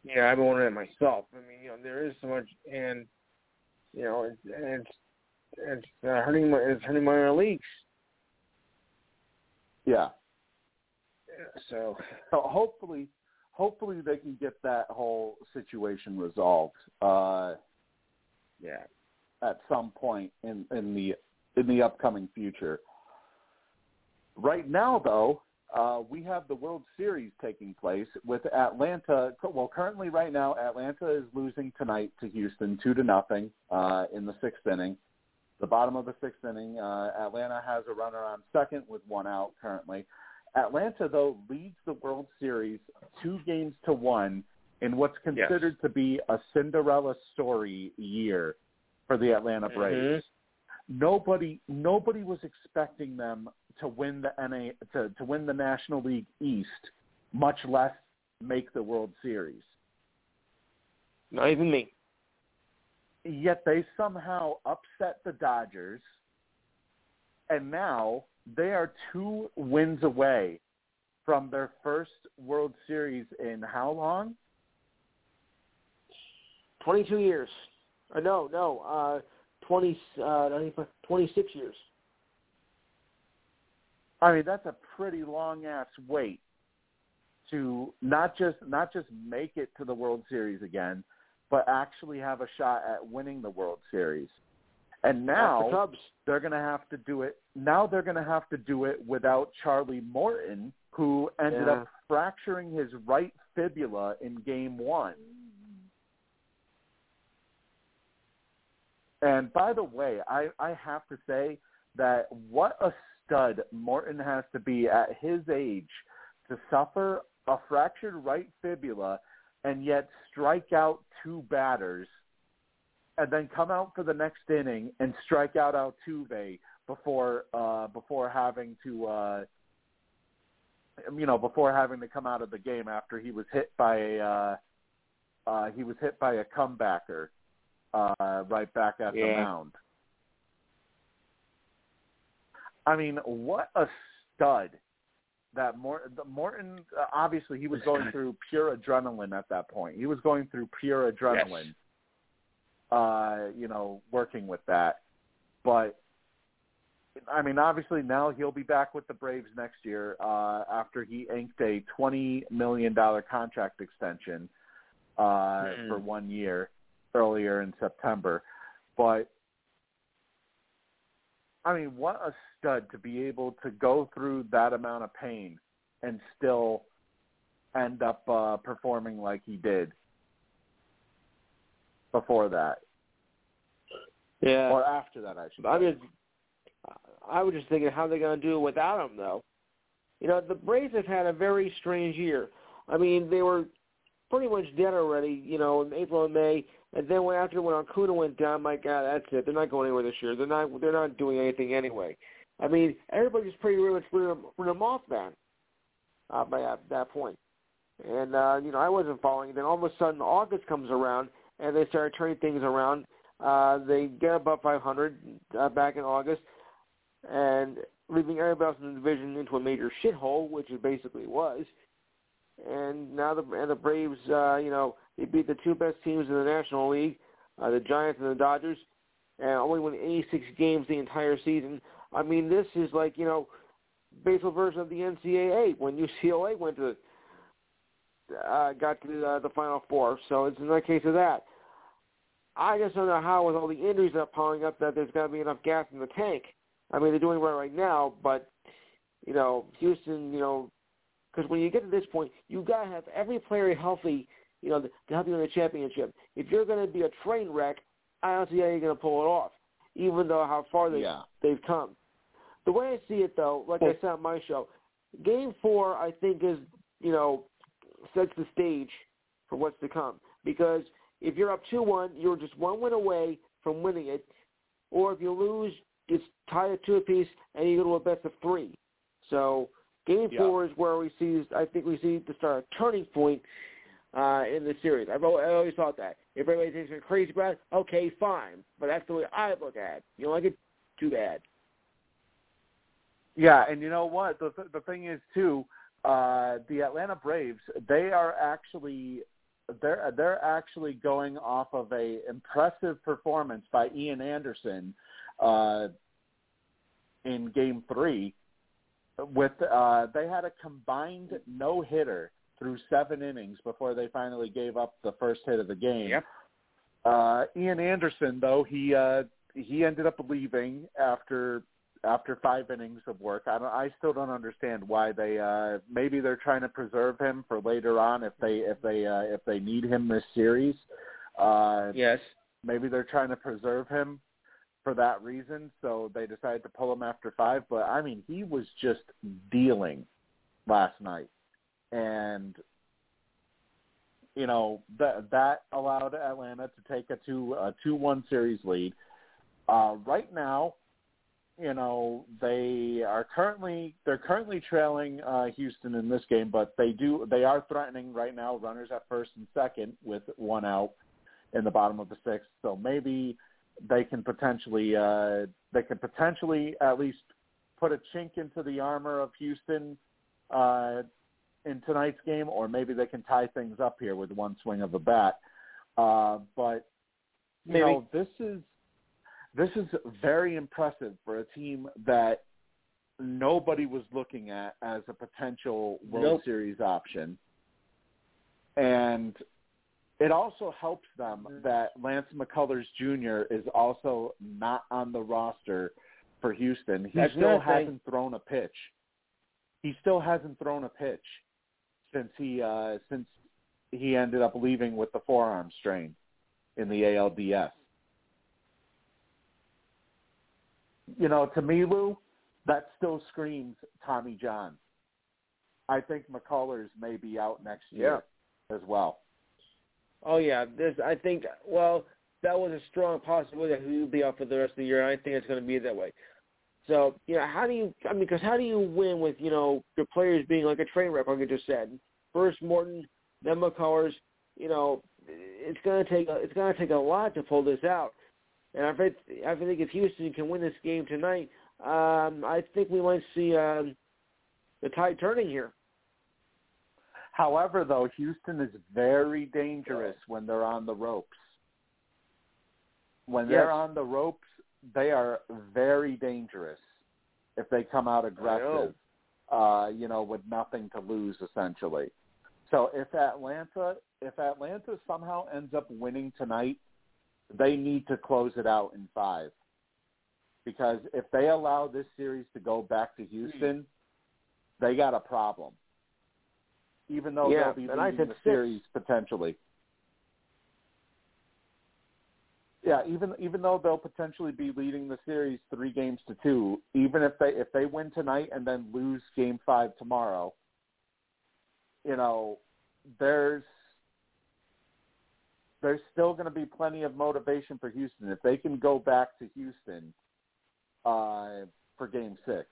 Yeah, I've wondering that myself. I mean, you know, there is so much, and you know, it's it's it's uh, hurting my it's hurting minor leagues. Yeah. So So hopefully, hopefully they can get that whole situation resolved uh, yeah, at some point in, in the in the upcoming future. Right now, though, uh, we have the World Series taking place with Atlanta. Well, currently, right now, Atlanta is losing tonight to Houston two to nothing uh, in the sixth inning. The bottom of the sixth inning, uh, Atlanta has a runner on second with one out currently. Atlanta, though, leads the World Series two games to one in what's considered to be a Cinderella story year for the Atlanta Braves. Nobody, nobody was expecting them to win the NA to, to win the National League East, much less make the World Series. not even me. Yet they somehow upset the Dodgers, and now they are two wins away from their first World Series in how long? Twenty-two years. Uh, no, no, uh, twenty, uh, not even- twenty-six years. I mean, that's a pretty long ass wait to not just not just make it to the World Series again, but actually have a shot at winning the World Series. And now the Cubs. they're going to have to do it. Now they're going to have to do it without Charlie Morton, who ended Yeah. up fracturing his right fibula in Game One. And by the way, I, I have to say that what a stud Morton has to be at his age to suffer a fractured right fibula and yet strike out two batters and then come out for the next inning and strike out Altuve before uh before having to uh you know before having to come out of the game after he was hit by a uh uh he was hit by a comebacker uh right back at the mound. I mean, what a stud that Morton, Morton uh, obviously he was going through pure adrenaline at that point. He was going through pure adrenaline. Uh, you know, working with that. But I mean, obviously now he'll be back with the Braves next year uh after he inked a 20 million dollar contract extension uh Mhm. for 1 year earlier in September. But I mean, what a stud to be able to go through that amount of pain and still end up uh, performing like he did before that, Yeah. or after that, I should. I mean, I was just thinking how they're going to do it without him, though. You know, the Braves have had a very strange year. I mean, they were pretty much dead already, you know, in April and May, and then when after when Acuna went down, my God, that's it. They're not going anywhere this year. They're not. They're not doing anything anyway. I mean, everybody's pretty much written them, off then. Uh, by that, that point, and uh, you know, I wasn't following. Then all of a sudden, August comes around, and they started turning things around. Uh, they get above 500 uh, back in August, and leaving everybody else in the division into a major shithole, which it basically was. And now the and the Braves, uh, you know, they beat the two best teams in the National League, uh, the Giants and the Dodgers, and only won 86 games the entire season. I mean, this is like you know, baseball version of the NCAA when UCLA went to uh, got to uh, the Final Four. So it's another case of that. I just don't know how, with all the injuries that are piling up, that there's going to be enough gas in the tank. I mean, they're doing well right now, but you know, Houston, you know, because when you get to this point, you got to have every player healthy, you know, to help you win the championship. If you're going to be a train wreck, I don't see how you're going to pull it off, even though how far they Yeah. they've come. The way I see it, though, like I said on my show, Game Four, I think is you know sets the stage for what's to come. Because if you're up two one, you're just one win away from winning it, or if you lose, it's tied at two apiece, and you go to a best of three. So Game Yeah. Four is where we see. I think we see the start a turning point uh, in the series. I've al- I always thought that. If everybody thinks I'm crazy about it, okay, fine. But that's the way I look at it. You don't like it? Too bad. Yeah, and you know what? The the thing is too, uh, the Atlanta Braves they are actually they're they're actually going off of a impressive performance by Ian Anderson uh, in Game Three. With uh, they had a combined no hitter through seven innings before they finally gave up the first hit of the game. Yep. Uh, Ian Anderson, though, he uh, he ended up leaving after after five innings of work. I don't. I still don't understand why they. Uh, maybe they're trying to preserve him for later on if they if they uh, if they need him this series. Uh, Yes. maybe they're trying to preserve him for that reason. So they decided to pull him after five. But I mean, he was just dealing last night, and you know that that allowed Atlanta to take a two a two one series lead. Uh, right now, you know they are currently they're currently trailing uh, Houston in this game, but they do they are threatening right now runners at first and second with one out in the bottom of the sixth. So maybe they can potentially uh, they can potentially at least put a chink into the armor of Houston uh, in tonight's game, or maybe they can tie things up here with one swing of the bat. Uh, but you Maybe. know this is this is very impressive for a team that nobody was looking at as a potential World Nope. Series option. And it also helps them that Lance McCullers Jr. is also not on the roster for Houston. He That's still hasn't thrown a pitch. He still hasn't thrown a pitch since he uh since he ended up leaving with the forearm strain in the ALDS. You know, to me, Lou, that still screams Tommy John. I think McCullers may be out next year as well. Oh yeah, this I think. Well, that was a strong possibility that he would be out for the rest of the year. I think it's going to be that way. So you know, how do you? I mean, because how do you win with you know your players being like a train wreck, like I just said? First Morton, then McCullers. You know, it's going to take it's going to take a lot to pull this out. And I think I think if Houston can win this game tonight, um, I think we might see um, the tide turning here. However, though, Houston is very dangerous when they're on the ropes. When they're on the ropes, they are very dangerous if they come out aggressive, uh, you know, with nothing to lose essentially. So if Atlanta if Atlanta somehow ends up winning tonight, they need to close it out in 5. Because if they allow this series to go back to Houston, they got a problem. Even though Yeah, they'll be and I leading said the six. series potentially. Yeah, even even though they'll potentially be leading the series three games to two, even if they if they win tonight and then lose game five tomorrow, you know, there's there's still going to be plenty of motivation for Houston if they can go back to Houston uh, for game six.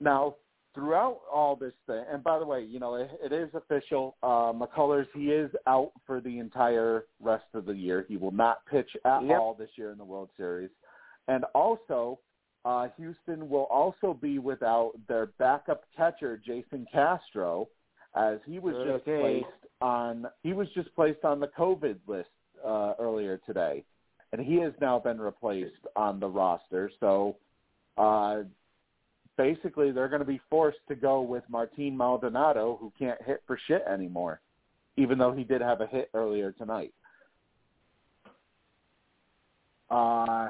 Now, throughout all this thing, and by the way, you know it, it is official. Uh, McCullers he is out for the entire rest of the year. He will not pitch at Yep. all this year in the World Series, and also uh, Houston will also be without their backup catcher Jason Castro, as he was just placed on he was just placed on the COVID list uh, earlier today, and he has now been replaced on the roster. So. Uh, basically they're going to be forced to go with Martin Maldonado, who can't hit for shit anymore, even though he did have a hit earlier tonight. Uh,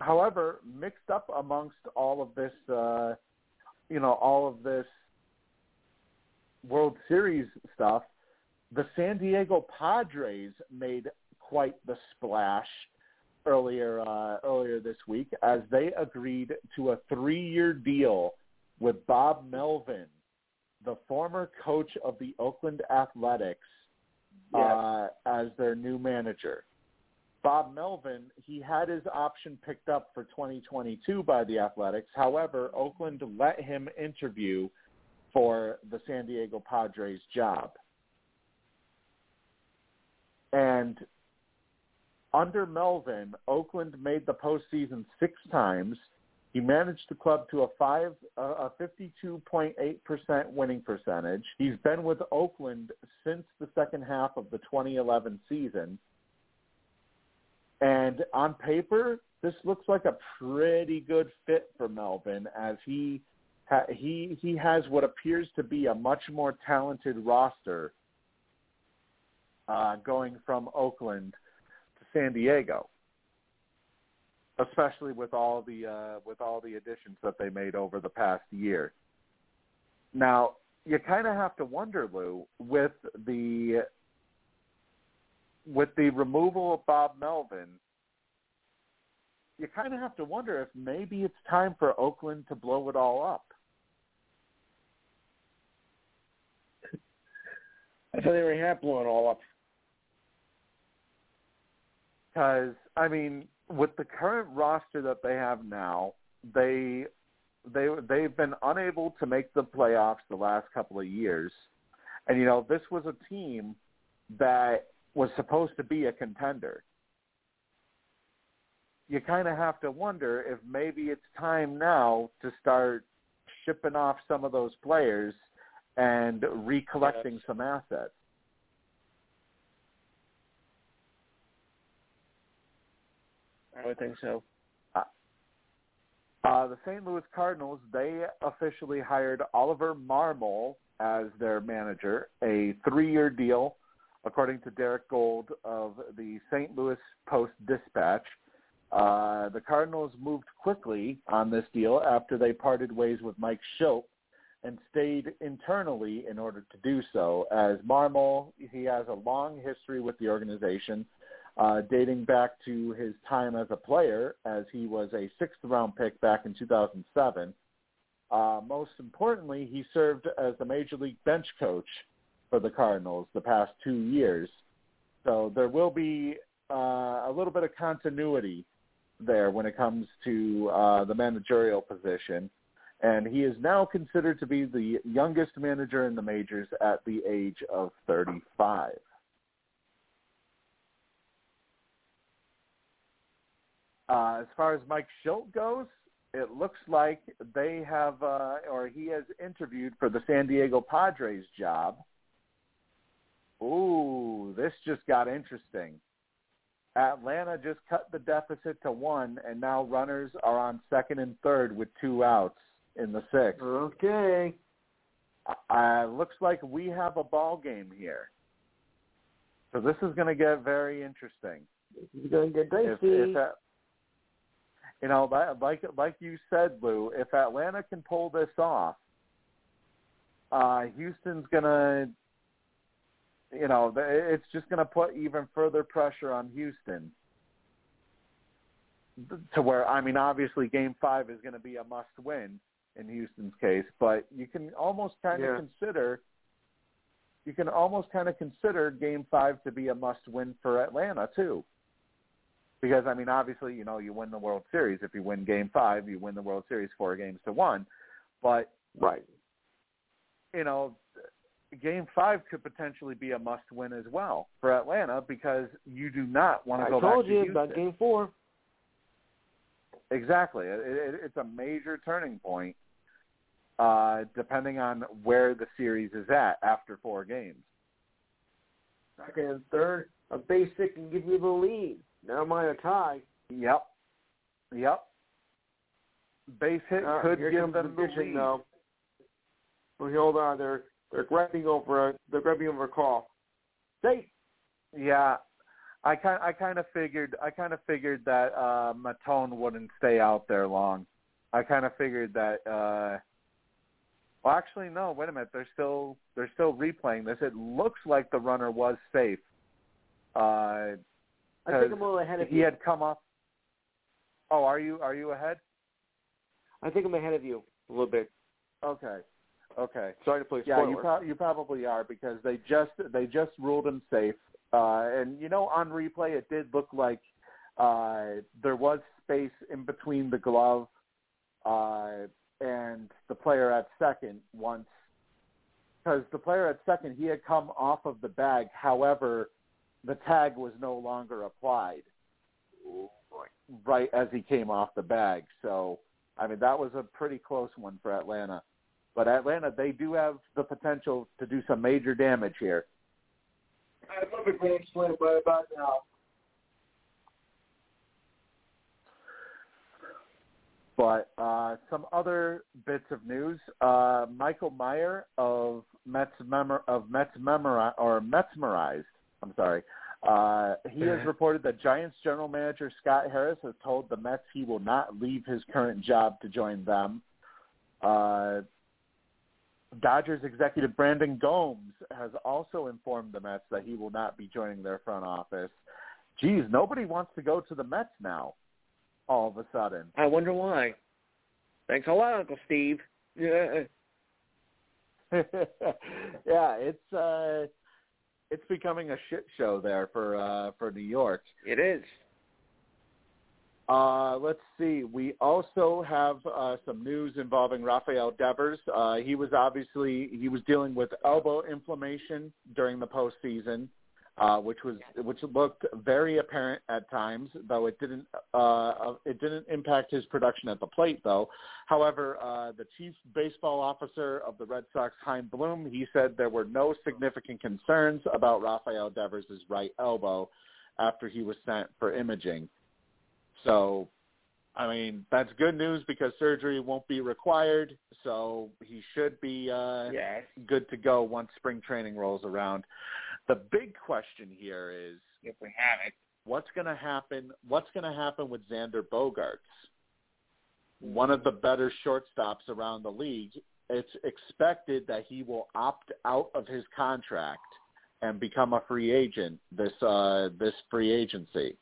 however, mixed up amongst all of this, uh, you know, all of this World Series stuff, the San Diego Padres made quite the splash earlier uh, earlier this week as they agreed to a three-year deal with Bob Melvin, the former coach of the Oakland Athletics, uh, as their new manager. Bob Melvin, he had his option picked up for 2022 by the Athletics. However, Oakland let him interview for the San Diego Padres job. And under Melvin, Oakland made the postseason six times. He managed the club to a five a point eight percent winning percentage. He's been with Oakland since the second half of the 2011 season. And on paper, this looks like a pretty good fit for Melvin, as he he he has what appears to be a much more talented roster uh, going from Oakland San Diego, especially with all the uh, with all the additions that they made over the past year. Now, you kind of have to wonder, Lou, with the with the removal of Bob Melvin, you kind of have to wonder if maybe it's time for Oakland to blow it all up. I thought they were half blowing all up. Because I mean, with the current roster that they have now, they they they've been unable to make the playoffs the last couple of years, and you know this was a team that was supposed to be a contender. You kind of have to wonder if maybe it's time now to start shipping off some of those players and recollecting Yes. some assets. I would think so. Uh, the St. Louis Cardinals, they officially hired Oliver Marmol as their manager, a three-year deal, according to Derrick Goold of the St. Louis Post-Dispatch. Uh, the Cardinals moved quickly on this deal after they parted ways with Mike Shildt and stayed internally in order to do so. As Marmol, he has a long history with the organization, uh, dating back to his time as a player, as he was a sixth-round pick back in 2007. Uh, most importantly, he served as the major league bench coach for the Cardinals the past two years. So there will be uh, a little bit of continuity there when it comes to uh, the managerial position. And he is now considered to be the youngest manager in the majors at the age of 35. Uh, as far as Mike Shildt goes, it looks like they have, uh, or he has interviewed for the San Diego Padres job. Ooh, this just got interesting. Atlanta just cut the deficit to one, and now runners are on second and third with two outs in the sixth. Okay. Uh, looks like we have a ball game here. So this is going to get very interesting. He's going to get dicey. if that, you know, that- like like you said, Lou, if Atlanta can pull this off, uh, Houston's gonna, you know, it's just gonna put even further pressure on Houston. To where, I mean, obviously, Game Five is going to be a must-win in Houston's case, but you can almost kind of Yeah. consider, you can almost kind of consider Game Five to be a must-win for Atlanta too because I mean, obviously, you know, you win the World Series if you win Game Five, you win the World Series four games to one. But right. you know, Game Five could potentially be a must-win as well for Atlanta because you do not want to I go told back you to about game four. Exactly. It, it, it's a major turning point, uh, depending on where the series is at after four games. Second and third, a basic can give you the lead. Never mind a tie. Yep. Yep. Base hit Uh, could give them the the lead. though. Well, hold on, they're they're grabbing over a they're grabbing over a call. Safe. Yeah, I kind I kind of figured I kind of figured that uh, Matone wouldn't stay out there long. I kind of figured that. uh Well, actually, no. Wait a minute. They're still they're still replaying this. It looks like the runner was safe. Uh, I think I'm a little ahead of he you. had come up. Oh, are you are you ahead? I think I'm ahead of you a little bit. Okay, okay. Sorry to play Yeah, you pro- you probably are because they just they just ruled him safe. Uh, and you know, on replay, it did look like uh, there was space in between the glove uh, and the player at second once, because the player at second he had come off of the bag. However, the tag was no longer applied right as he came off the bag. So, I mean, that was a pretty close one for Atlanta. But Atlanta, they do have the potential to do some major damage here. I love when explain it right about now. But uh, some other bits of news: uh, Michael Mayer of Mets Memor- of Mets Memori- or Metsmerized. I'm sorry. Uh, he has reported that Giants general manager Scott Harris has told the Mets he will not leave his current job to join them. Uh, Dodgers executive Brandon Gomes has also informed the Mets that he will not be joining their front office. Geez, nobody wants to go to the Mets now. All of a sudden. I wonder why. Thanks a lot, Uncle Steve. Yeah. yeah, it's uh it's becoming a shit show there for uh for New York. It is. Uh let's see. We also have uh some news involving Rafael Devers. Uh he was obviously he was dealing with elbow inflammation during the postseason. Uh, which was which looked very apparent at times, though it didn't uh, it didn't impact his production at the plate. Though, however, uh, the chief baseball officer of the Red Sox, Chaim Bloom, he said there were no significant concerns about Rafael Devers' right elbow after he was sent for imaging. So, I mean, that's good news because surgery won't be required. So he should be uh, Yes. good to go once spring training rolls around. The big question here is If we have it. what's going to happen what's going to happen with Xander Bogaerts? One of the better shortstops around the league. It's expected that he will opt out of his contract and become a free agent this uh this free agency.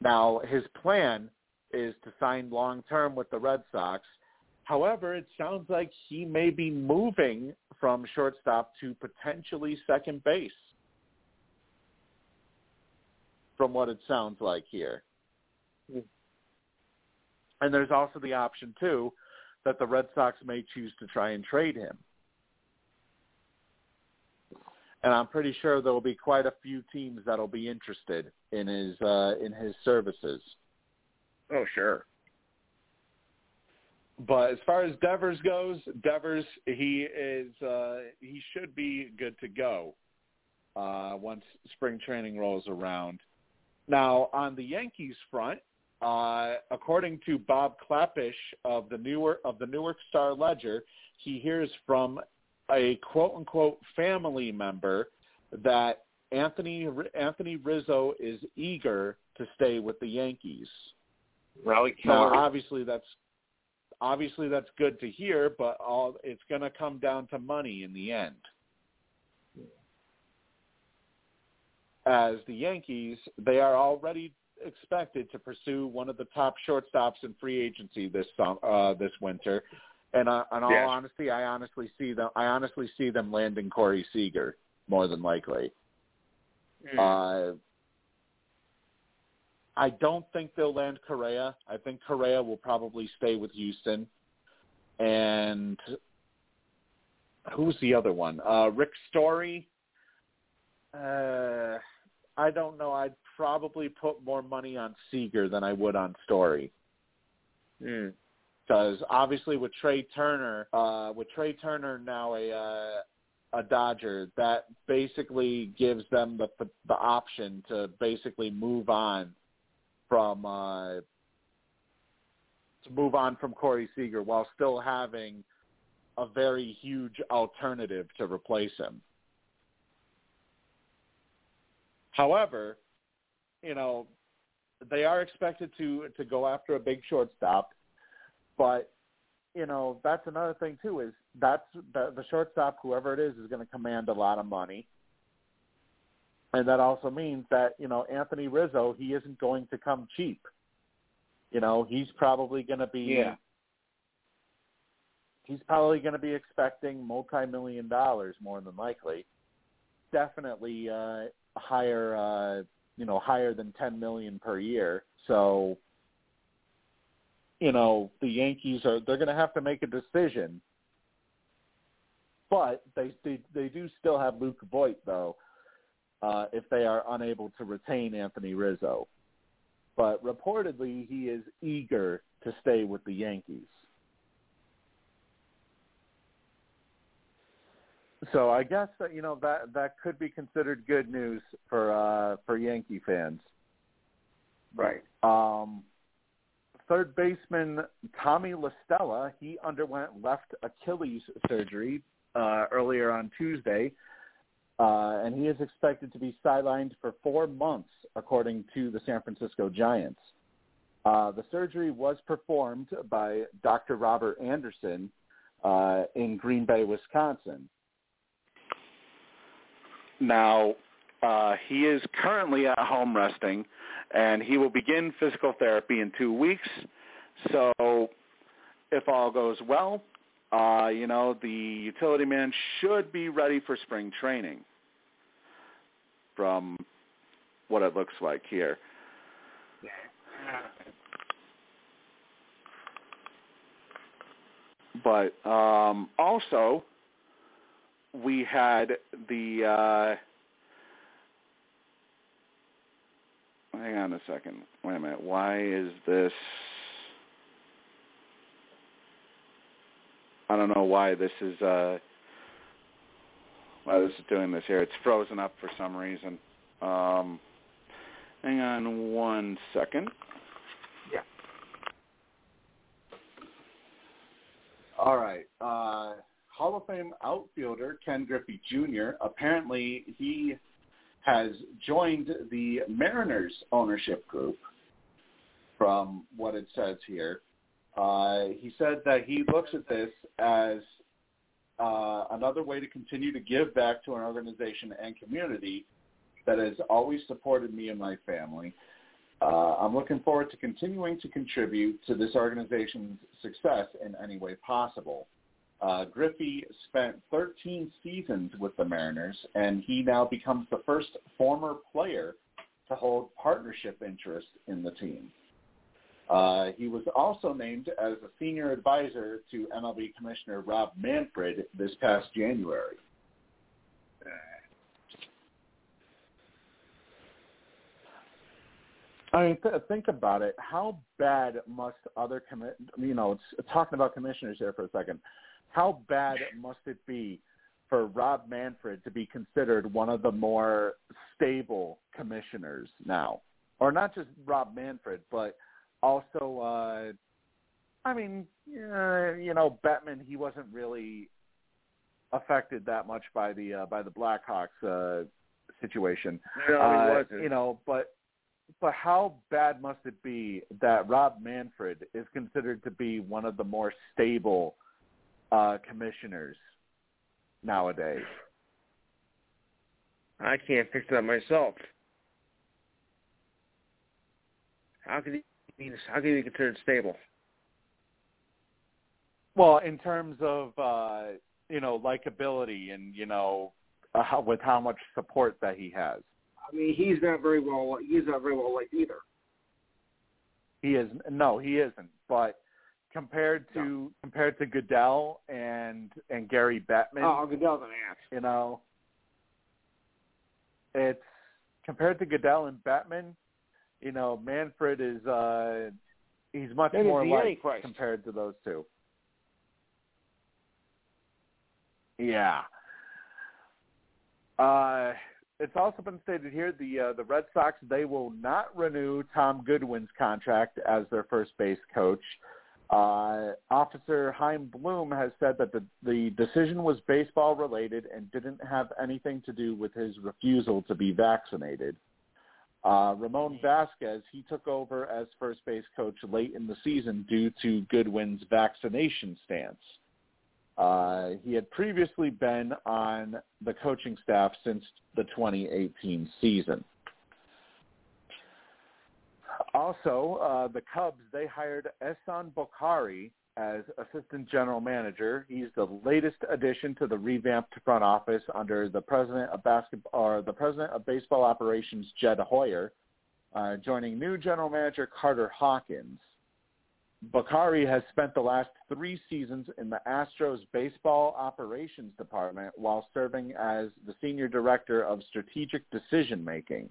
Now, his plan is to sign long term with the Red Sox. However, it sounds like he may be moving from shortstop to potentially second base. From what it sounds like here. Hmm. And there's also the option too that the Red Sox may choose to try and trade him. And I'm pretty sure there will be quite a few teams that'll be interested in his uh, in his services. Oh, sure. But as far as Devers goes, Devers he is uh, he should be good to go uh, once spring training rolls around. Now on the Yankees front, uh, according to Bob Klapisch of the Newark of the Newark Star Ledger, he hears from a quote unquote family member that Anthony Anthony Rizzo is eager to stay with the Yankees. Rally Now, obviously, that's obviously that's good to hear, but all it's going to come down to money in the end. As the Yankees, they are already expected to pursue one of the top shortstops in free agency this uh, this winter, and uh, in all Yes. honesty, I honestly see them. I honestly see them landing Corey Seager more than likely. Hmm. Uh, I don't think they'll land Correa. I think Correa will probably stay with Houston, and who's the other one? Uh, Rick Story. Uh, I don't know. I'd probably put more money on Seager than I would on Story. Hmm. Because obviously with Trea Turner, uh, with Trea Turner now a uh, a Dodger, that basically gives them the the option to basically move on from uh, to move on from Corey Seager while still having a very huge alternative to replace him. However, you know, they are expected to to go after a big shortstop, but you know that's another thing too is that's the, the shortstop whoever it is is going to command a lot of money, and that also means that you know Anthony Rizzo he isn't going to come cheap. You know he's probably going to be Yeah. he's probably going to be expecting multi-million dollars more than likely. Definitely uh, higher, uh, you know, higher than ten million per year. So, you know, the Yankees are they're going to have to make a decision. But they they, they do still have Luke Voit though, uh, if they are unable to retain Anthony Rizzo. But reportedly, he is eager to stay with the Yankees. So I guess that you know that that could be considered good news for uh, for Yankee fans. Right. Um, third baseman Tommy La Stella he underwent left Achilles surgery uh, earlier on Tuesday, uh, and he is expected to be sidelined for four months, according to the San Francisco Giants. Uh, the surgery was performed by Dr. Robert Anderson uh, in Green Bay, Wisconsin. Now, uh, he is currently at home resting, and he will begin physical therapy in two weeks. So, if all goes well, uh, you know, the utility man should be ready for spring training from what it looks like here. But um, also, we had the uh, hang on a second. Wait a minute. Why is this? I don't know why this is uh, why this is doing this here. It's frozen up for some reason. Um, hang on one second. Yeah. All right. Uh, Hall of Fame outfielder Ken Griffey Jr. Apparently, he has joined the Mariners ownership group. From what it says here, uh, he said that he looks at this as uh, another way to continue to give back to an organization and community that has always supported me and my family. Uh, I'm looking forward to continuing to contribute to this organization's success in any way possible. Uh, Griffey spent 13 seasons with the Mariners, and he now becomes the first former player to hold partnership interest in the team. Uh, he was also named as a senior advisor to MLB Commissioner Rob Manfred this past January. I mean, th- think about it. How bad must other commi- you know, talking about commissioners here for a second. How bad must it be for Rob Manfred to be considered one of the more stable commissioners now, or not just Rob Manfred, but also, uh, I mean, uh, you know, Bettman. He wasn't really affected that much by the uh, by the Blackhawks uh, situation. No, Uh, he wasn't. You know, but but how bad must it be that Rob Manfred is considered to be one of the more stable uh, commissioners nowadays? I can't fix that myself. How could he be? How can you consider it stable? Well, in terms of uh, you know likability and you know uh, how, with how much support that he has, I mean, he's not very well. He's not very well liked either. he is no, he isn't. But compared to compared to Goodell and and Gary Bettman. Oh, Goodell's an ass. You know, it's compared to Goodell and Bettman. You know, Manfred is uh he's much That more like compared to those two. Yeah. Uh, it's also been stated here the uh, the Red Sox they will not renew Tom Goodwin's contract as their first base coach. Uh, Officer Chaim Bloom has said that the the decision was baseball related and didn't have anything to do with his refusal to be vaccinated. Uh, Ramon Vazquez he took over as first base coach late in the season due to Goodwin's vaccination stance. Uh, he had previously been on the coaching staff since the 2018 season. Also, uh, the Cubs, they hired Ehsan Bokhari as assistant general manager. He's the latest addition to the revamped front office under the president of basketball or the president of baseball operations, Jed Hoyer, uh, joining new general manager Carter Hawkins. Bokhari has spent the last three seasons in the Astros baseball operations department while serving as the senior director of strategic decision making.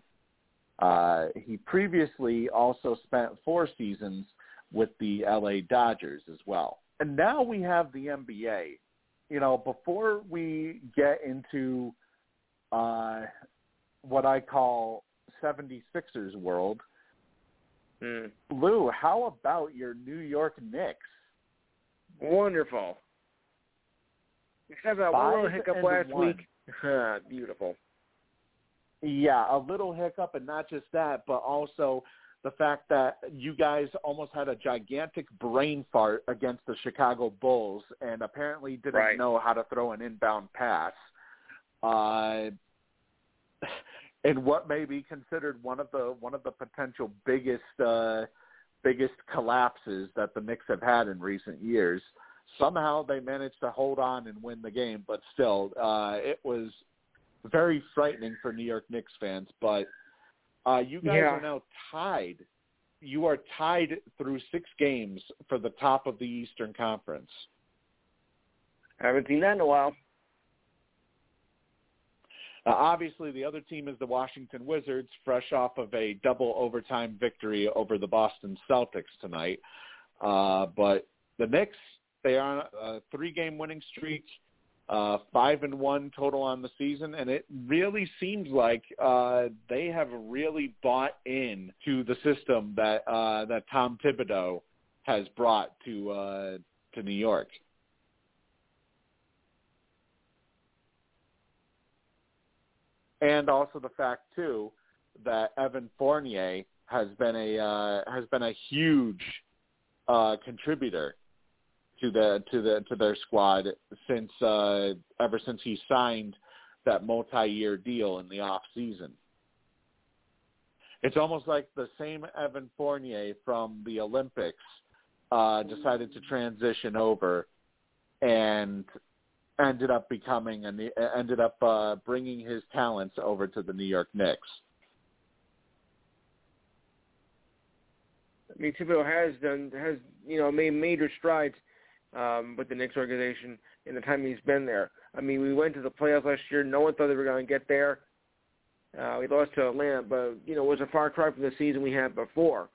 Uh, he previously also spent four seasons with the LA Dodgers as well. And now we have the NBA. You know, before we get into uh, what I call 76ers world, Hmm. Lou, how about your New York Knicks? Wonderful. Except that one little hiccup last one. week. Beautiful. Yeah, a little hiccup, and not just that, but also the fact that you guys almost had a gigantic brain fart against the Chicago Bulls, and apparently didn't Right. know how to throw an inbound pass. Uh, in what may be considered one of the one of the potential biggest uh, biggest collapses that the Knicks have had in recent years. Somehow they managed to hold on and win the game, but still, uh, it was very frightening for New York Knicks fans. But uh, you guys Yeah. are now tied. You are tied through six games for the top of the Eastern Conference. I Haven't seen that in a while. Uh, obviously, the other team is the Washington Wizards, fresh off of a double overtime victory over the Boston Celtics tonight. Uh, but the Knicks, they are on a three-game winning streak, uh, five and one total on the season, and it really seems like uh, they have really bought in to the system that uh, that Tom Thibodeau has brought to uh, to New York. and also the fact too that Evan Fournier has been a uh, has been a huge uh, contributor to the to the to their squad since uh, ever since he signed that multi-year deal in the off season. It's almost like the same Evan Fournier from the Olympics uh, decided to transition over and ended up becoming and ended up uh, bringing his talents over to the New York Knicks. I mean, Thibodeau has done has you know made major strides um, with the Knicks organization in the time he's been there. I mean, we went to the playoffs last year. No one thought they were going to get there. Uh, we lost to Atlanta, but you know it was a far cry from the season we had before,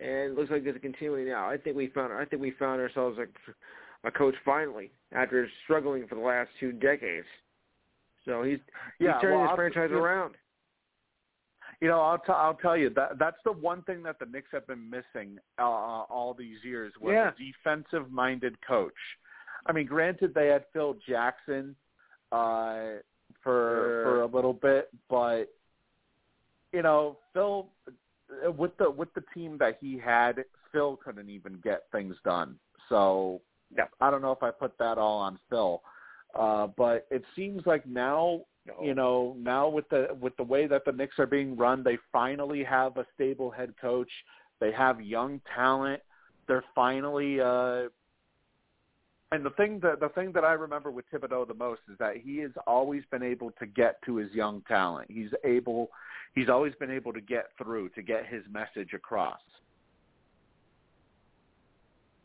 and it looks like it's continuing now. I think we found I think we found ourselves a, a coach finally after struggling for the last two decades. So he's he's Yeah, turning well, this I'll- franchise you- around. You know, I'll t- I'll tell you that that's the one thing that the Knicks have been missing uh, all these years was Yeah. a defensive-minded coach. I mean, granted they had Phil Jackson uh, for Sure. for a little bit, but you know, Phil with the with the team that he had, Phil couldn't even get things done. So Yeah. I don't know if I put that all on Phil. Uh, but it seems like now No. you know now with the with the way that the Knicks are being run, they finally have a stable head coach. They have young talent. They're finally. Uh, and the thing that the thing that I remember with Thibodeau the most is that he has always been able to get to his young talent. He's able. He's always been able to get through to get his message across.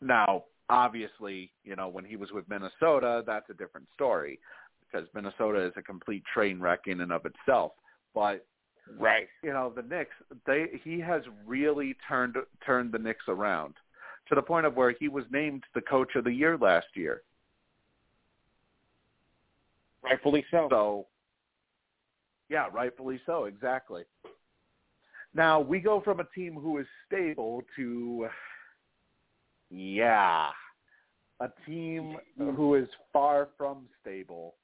Now, obviously, you know, when he was with Minnesota, that's a different story because Minnesota is a complete train wreck in and of itself. But Right. you know, the Knicks, they he has really turned turned the Knicks around to the point of where he was named the coach of the year last year. Rightfully so. So, yeah, rightfully so, exactly. Now we go from a team who is stable to, yeah, a team mm-hmm. who is far from stable.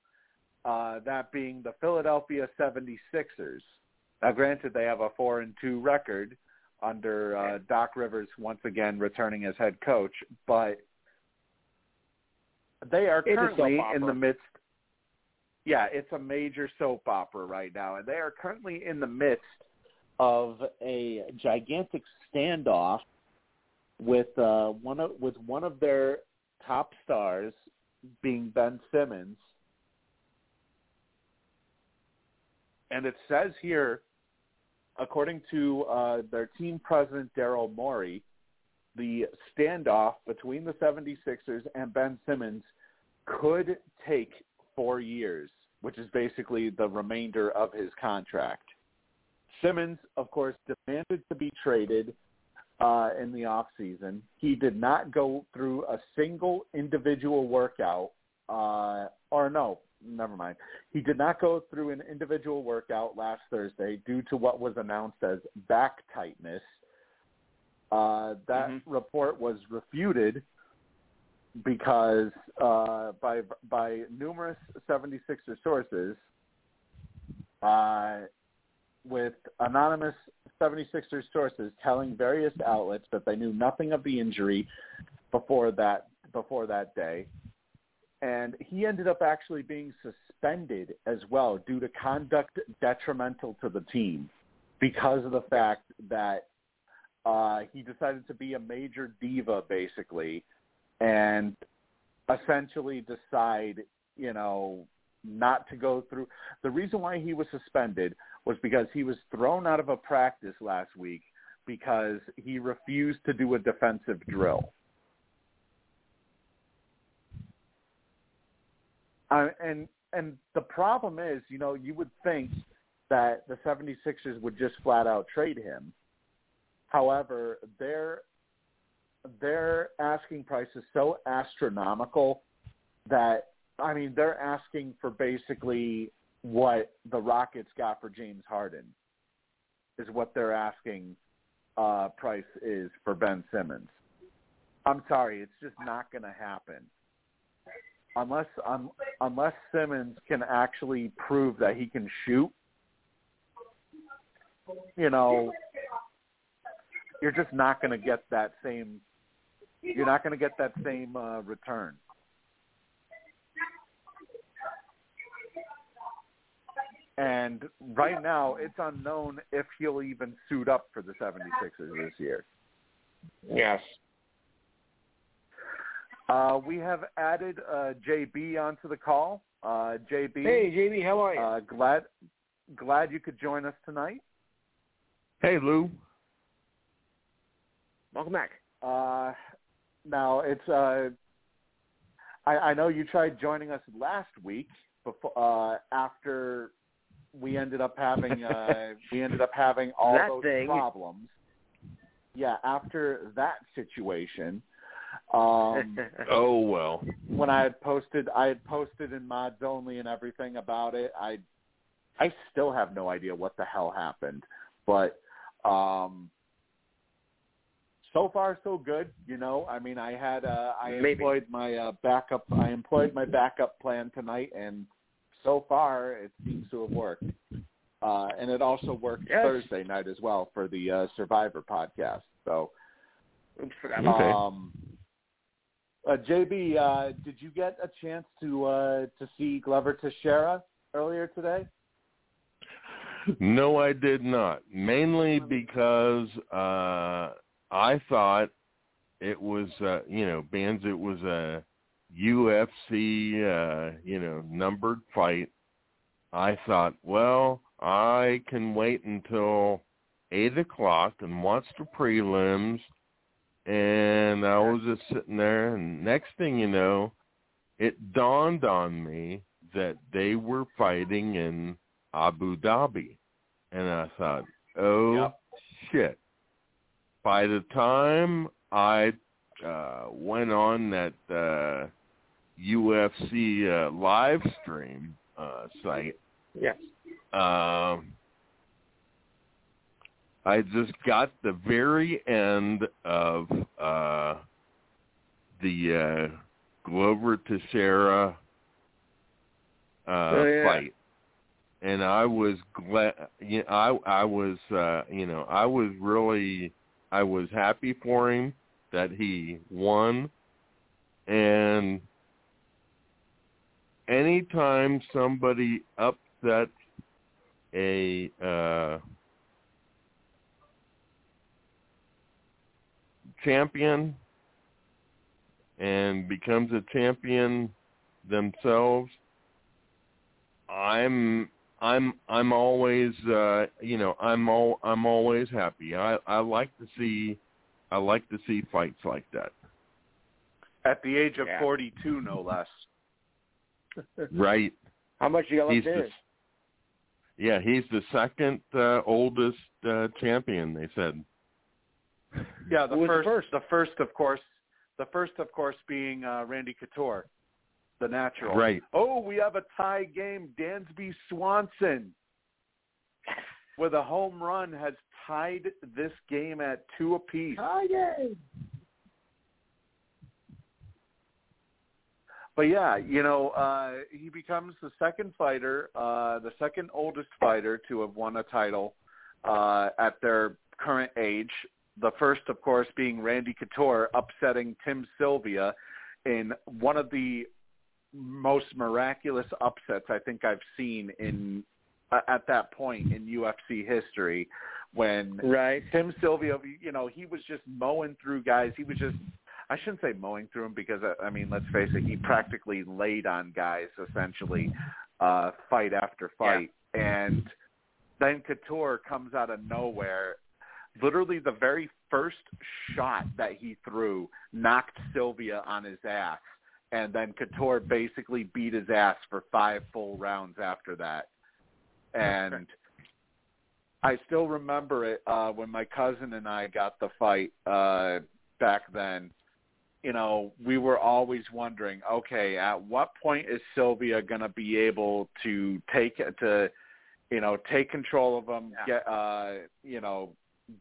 Uh, that being the Philadelphia 76ers. Now, granted, they have a four and two record under uh, Doc Rivers once again returning as head coach, but they are It's a soap currently in the midst. Yeah, it's a major soap opera right now, and they are currently in the midst of a gigantic standoff with uh, one of with one of their top stars being Ben Simmons. And it says here, according to uh, their team president, Daryl Morey, the standoff between the 76ers and Ben Simmons could take four years, which is basically the remainder of his contract. Simmons, of course, demanded to be traded uh, in the off season. He did not go through a single individual workout, uh, or no, never mind. He did not go through an individual workout last Thursday due to what was announced as back tightness. Uh, that Mhm. report was refuted because uh, by by numerous 76er sources, uh, with anonymous 76ers sources telling various outlets that they knew nothing of the injury before that before that day. And he ended up actually being suspended as well due to conduct detrimental to the team because of the fact that uh, he decided to be a major diva basically and essentially decide, you know, not to go through. The reason why he was suspended was because he was thrown out of a practice last week because he refused to do a defensive drill. And and the problem is, you know, you would think that the 76ers would just flat out trade him. However, their their asking price is so astronomical that I mean they're asking for basically what the Rockets got for James Harden is what their asking uh, price is for Ben Simmons. I'm sorry, it's just not going to happen unless um, unless Simmons can actually prove that he can shoot. You know, you're just not going to get that same. You're not going to get that same uh, return. And right now, it's unknown if he'll even suit up for the 76ers this year. Yes. Uh, we have added uh, JB onto the call. Uh, JB, Hey, JB, how are you? uh, glad glad you could join us tonight. Hey, Lou. Welcome back. Uh, now it's uh, I, I know you tried joining us last week before uh, after we ended up having uh, we ended up having all That those thing. problems. Yeah, after that situation, um, Oh well. when I had posted, I had posted in mods only and everything about it. I, I still have no idea what the hell happened, but um, so far so good. You know, I mean, I had uh, I Maybe. employed my uh, backup. I employed my backup plan tonight, and so far it seems to have worked. Uh, and it also worked Yes. Thursday night as well for the uh, Survivor podcast. So Okay. um, uh, JB, uh, did you get a chance to uh, to see Glover Teixeira earlier today? No, I did not. Mainly because uh I thought it was uh you know, bands it was a UFC uh, you know, numbered fight. I thought, well, I can wait until eight o'clock and watch the prelims and I was just sitting there, and next thing you know, it dawned on me that they were fighting in Abu Dhabi, and I thought, oh Yep. shit. By the time I uh, went on that uh, UFC uh, live stream uh, site, Yes. um, I just got the very end of uh, the uh, Glover Teixeira uh, Oh, yeah. fight, and I was glad. You know, I I was uh, you know I was really I was happy for him that he won, and anytime somebody upsets a uh, champion and becomes a champion themselves, I'm I'm I'm always uh you know I'm all I'm always happy. I I like to see I like to see fights like that. At the age of Yeah. 42, no less. Right. How much you got left He's yeah, he's the second uh, oldest uh, champion. They said. Yeah, the first, first? the first, of course, the first, of course, being uh, Randy Couture, the natural. Right. Oh, we have a tie game. Dansby Swanson, with a home run, has tied this game at two apiece. But yeah, you know, uh, he becomes the second fighter, uh, the second oldest fighter to have won a title uh, at their current age. The first, of course, being Randy Couture upsetting Tim Sylvia in one of the most miraculous upsets I think I've seen in at that point in UFC history when Right. Tim Sylvia, you know, he was just mowing through guys. He was just I shouldn't say mowing through them because I mean, let's face it, he practically laid on guys essentially, uh, fight after fight, and then Couture comes out of nowhere. Literally, the very first shot that he threw knocked Sylvia on his ass, and then Couture basically beat his ass for five full rounds after that. And I still remember it uh, when my cousin and I got the fight uh, back then you know, we were always wondering, okay, at what point is Sylvia going to be able to take to, you know, take control of them, Yeah. get, uh, you know,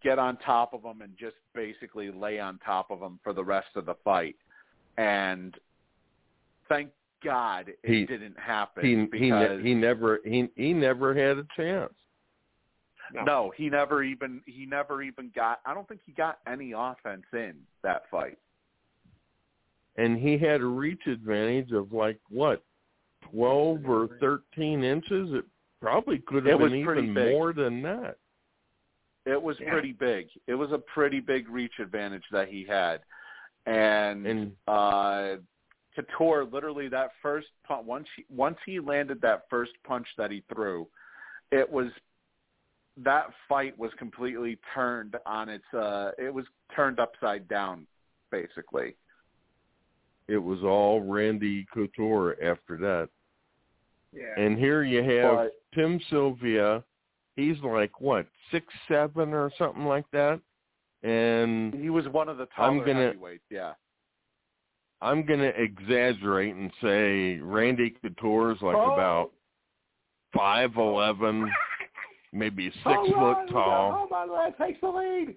get on top of them and just basically lay on top of them for the rest of the fight. And thank God it He- didn't happen He he ne- he never he he never had a chance. No. no, he never even he never even got. I don't think he got any offense in that fight. and he had a reach advantage of like what twelve or thirteen inches. It probably could have was been even big. more than that. It was Yeah. pretty big. It was a pretty big reach advantage that he had, and, And uh, Couture literally that first punch once he, once he landed that first punch that he threw, it was that fight was completely turned on its. Uh, it was turned upside down, basically. it was all Randy Couture after that. Yeah. And here you have But Tim Sylvia. He's like what six seven or something like that. And he was one of the I'm gonna- heavyweights. Yeah. I'm gonna exaggerate and say Randy Couture is like Oh. about five eleven, maybe six Home foot run! tall. Home run, that takes the lead.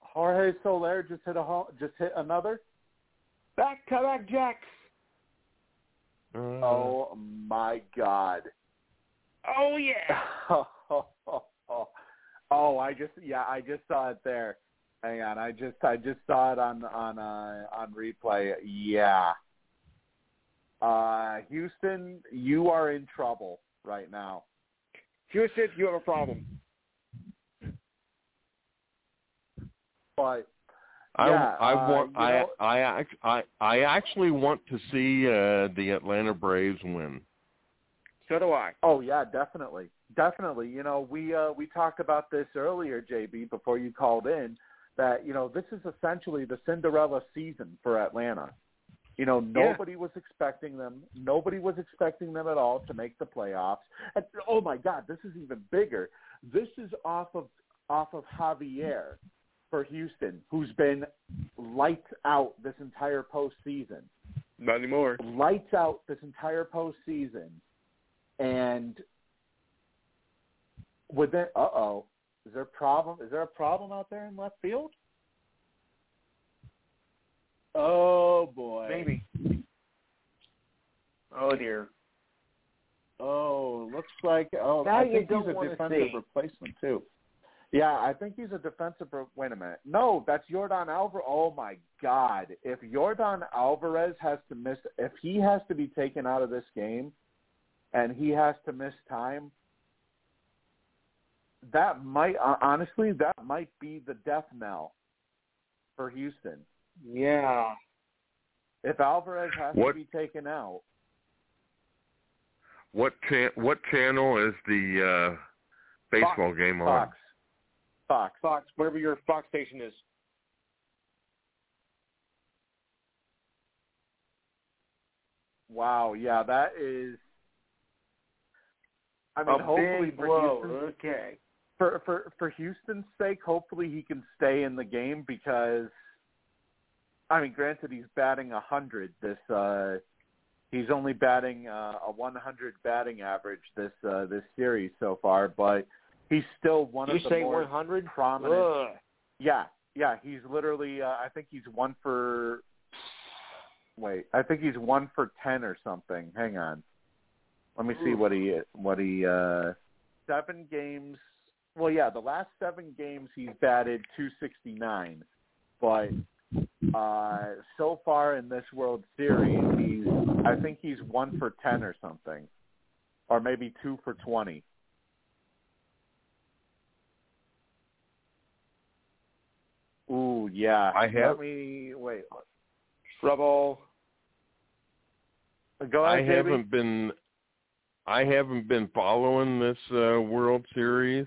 Jorge Soler just hit a just hit another back to back jacks. Uh, Oh my God! Oh yeah. oh, oh! I just yeah, I just saw it there. Hang on, I just I just saw it on on uh, on replay. Yeah. Uh, Houston, you are in trouble right now. Houston, you have a problem. But I Yeah, I uh, want you I know- I act- I I actually want to see uh the Atlanta Braves win. So do I. Oh yeah, definitely, definitely. You know, we uh, we talked about this earlier, JB, before you called in. that you know this is essentially the Cinderella season for Atlanta. You know, nobody was expecting them. Nobody was expecting them at all to make the playoffs. And oh my God, this is even bigger. This is off of off of Javier for Houston, who's been lights out this entire postseason. Not anymore. Lights out this entire postseason, and with that, uh oh, is there a problem? Is there a problem out there in left field? Oh boy. Maybe. Oh dear. Oh, looks like oh Now I think he's a defensive see. replacement too. Yeah, I think he's a defensive. Re- wait a minute. No, that's Jordan Alvarez. Oh my God! If Jordan Alvarez has to miss, if he has to be taken out of this game, and he has to miss time, that might uh, honestly that might be the death knell for Houston. Yeah. If Alvarez has What- to be taken out, What cha- what channel is the uh, baseball game on? Fox, Fox. Fox, whatever your Fox station is. Wow, yeah, that is. I mean, a hopefully big for blow. Houston's, Okay. for for for Houston's sake, hopefully he can stay in the game because, I mean, granted he's batting a hundred. This uh, he's only batting uh, a 100 batting average this uh, this series so far, but he's still one You of the say more 100? prominent. Ugh. Yeah, yeah, he's literally. Uh, I think he's one for. Wait, I think he's one for ten or something. Hang on, let me see what he what he. uh Seven games. Well, yeah, the last seven games he's batted two sixty nine, but uh so far in this World Series, he's. I think he's one for ten or something, or maybe two for twenty. Ooh, yeah. I have- Let me wait. Trouble. Go I ahead, JB. haven't been I haven't been following this uh, World Series.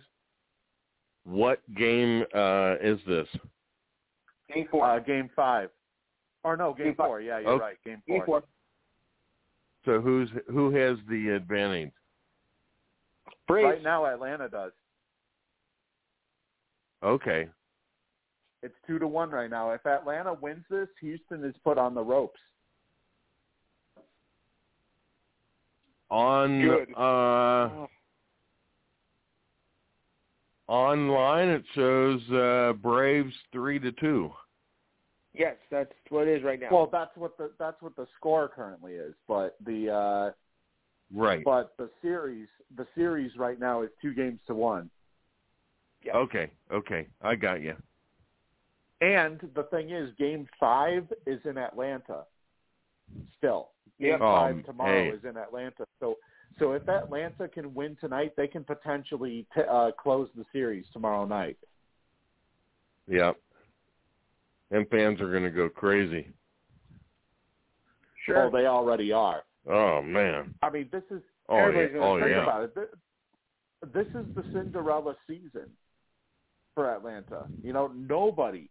What game uh, is this? Game four. Uh, game five. Or no, game, Game five. four. Yeah, you're Okay. right. Game Game four. four. So who's who has the advantage? Braves. Right now, Atlanta does. Okay. It's two to one right now. If Atlanta wins this, Houston is put on the ropes. On Good. uh online it shows uh Braves 3 to 2. Yes, that's what it is right now. Well, that's what the that's what the score currently is. But the uh, Right. but the series the series right now is two games to one. Yes. Okay. Okay. I got you. And the thing is, Game Five is in Atlanta. Still, Game Yep. Five Um, tomorrow hey. is in Atlanta. So, so if Atlanta can win tonight, they can potentially t- uh, close the series tomorrow night. Yep. And fans are going to go crazy. sure. Oh, they already are. Oh man. I mean, this is Oh yeah. Everybody's gonna Oh think yeah. about it. This, this is the Cinderella season for Atlanta. You know, nobody.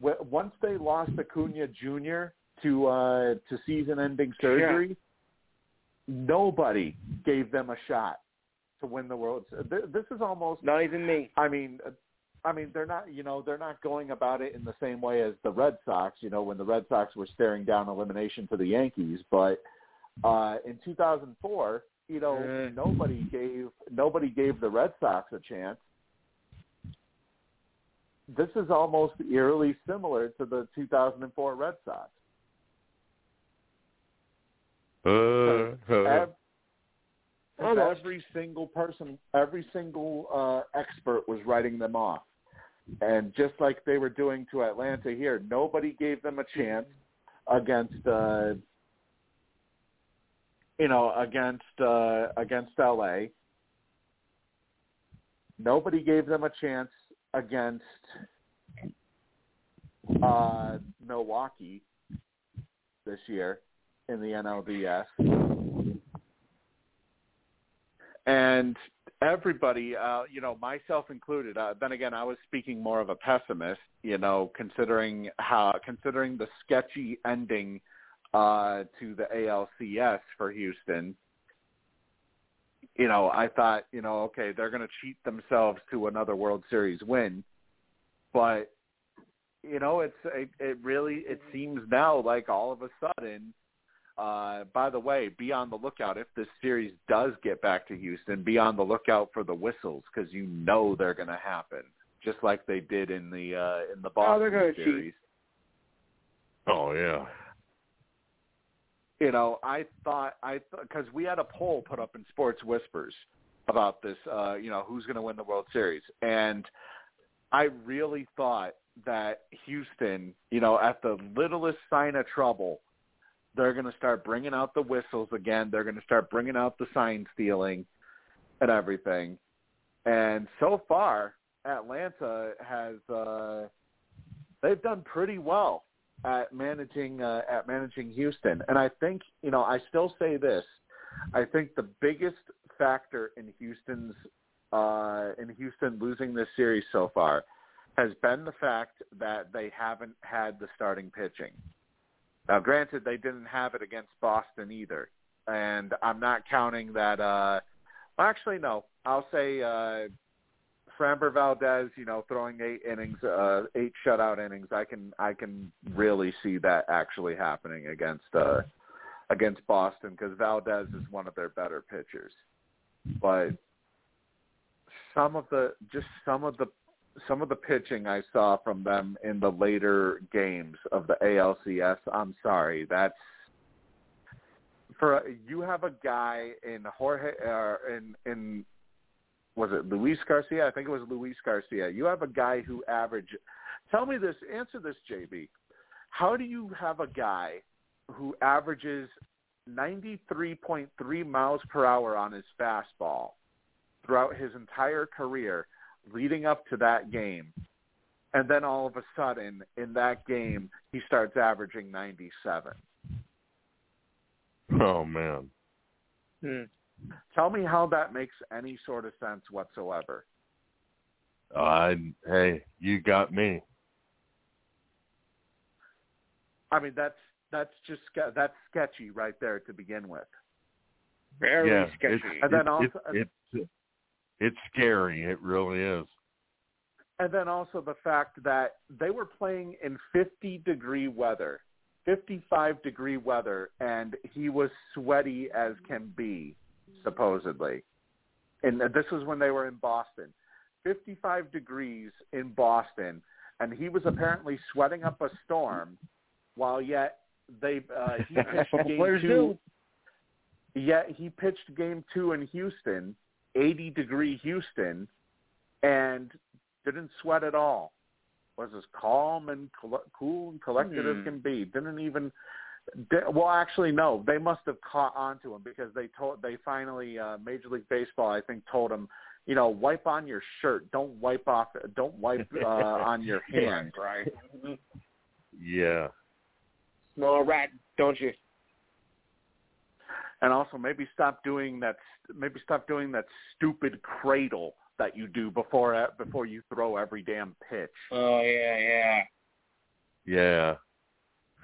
Once they lost Acuna Jr. to uh, to season-ending surgery, nobody gave them a shot to win the World. This is almost. Not even me. I mean, uh, I mean, they're not. You know, they're not going about it in the same way as the Red Sox. You know, when the Red Sox were staring down elimination to the Yankees, but uh, in 2004, you know, Eh. nobody gave nobody gave the Red Sox a chance. This is almost eerily similar to the 2004 Red Sox. Uh, uh, Ev- every single person, every single uh, expert was writing them off. And just like they were doing to Atlanta here, nobody gave them a chance against, uh, you know, against uh, against LA. Nobody gave them a chance against uh, Milwaukee this year in the NLDS. And everybody, uh, you know, myself included. Uh, then again, I was speaking more of a pessimist, you know, considering how considering the sketchy ending uh, to the ALCS for Houston. You know, I thought, you know, okay, they're going to cheat themselves to another World Series win, but you know, it's it, it really it seems now like all of a sudden uh, by the way, be on the lookout if this series does get back to Houston. Be on the lookout for the whistles because you know they're going to happen, just like they did in the uh, in the Boston Oh, they're gonna cheat. series. Oh yeah. You know, I thought I because we had a poll put up in Sports Whispers about this. Uh, you know, who's going to win the World Series, and I really thought that Houston, you know, at the littlest sign of trouble, they're going to start bringing out the whistles again. They're going to start bringing out the sign stealing and everything. And so far, Atlanta has uh, they've done pretty well at managing uh, at managing Houston. And I think you know I still say this. I think the biggest factor in Houston's uh, in Houston losing this series so far has been the fact that they haven't had the starting pitching. Now, granted, they didn't have it against Boston either, and I'm not counting that. uh Actually, no. I'll say uh Framber Valdez, you know, throwing eight innings, uh eight shutout innings. I can I can really see that actually happening against uh against Boston because Valdez is one of their better pitchers. But some of the just some of the some of the pitching I saw from them in the later games of the ALCS, I'm sorry, that's for you have a guy in Jorge uh, in in was it Luis Garcia? I think it was Luis Garcia. You have a guy who averaged. Tell me this. Answer this, JB. How do you have a guy who averages 93.3 miles per hour on his fastball throughout his entire career, leading up to that game, and then all of a sudden in that game he starts averaging 97? Oh man. Hmm. Tell me how that makes any sort of sense whatsoever. I hey, you got me. I mean, that's that's just ske- that's sketchy right there to begin with. Very yeah, sketchy. It's, And then it's, also- it's, it's scary. It really is. And then also the fact that they were playing in 50 degree weather, 55 degree weather, and he was sweaty as can be, supposedly. And this was when they were in Boston. 55 degrees in Boston, and he was apparently sweating up a storm, while yet they uh, he pitched game two. Yet he pitched game two in Houston, 80 degree Houston, and didn't sweat at all. Was as calm and coll- cool and collected Hmm. as can be. Didn't even. Well, actually, no. They must have caught onto him because they told. They finally, uh, Major League Baseball, I think, told him, you know, wipe on your shirt. Don't wipe off. Don't wipe uh, on your hands. Right. Yeah. Smell a rat, don't you? And also maybe stop doing that. Maybe stop doing that stupid cradle that you do before uh, before you throw every damn pitch. Oh yeah, yeah.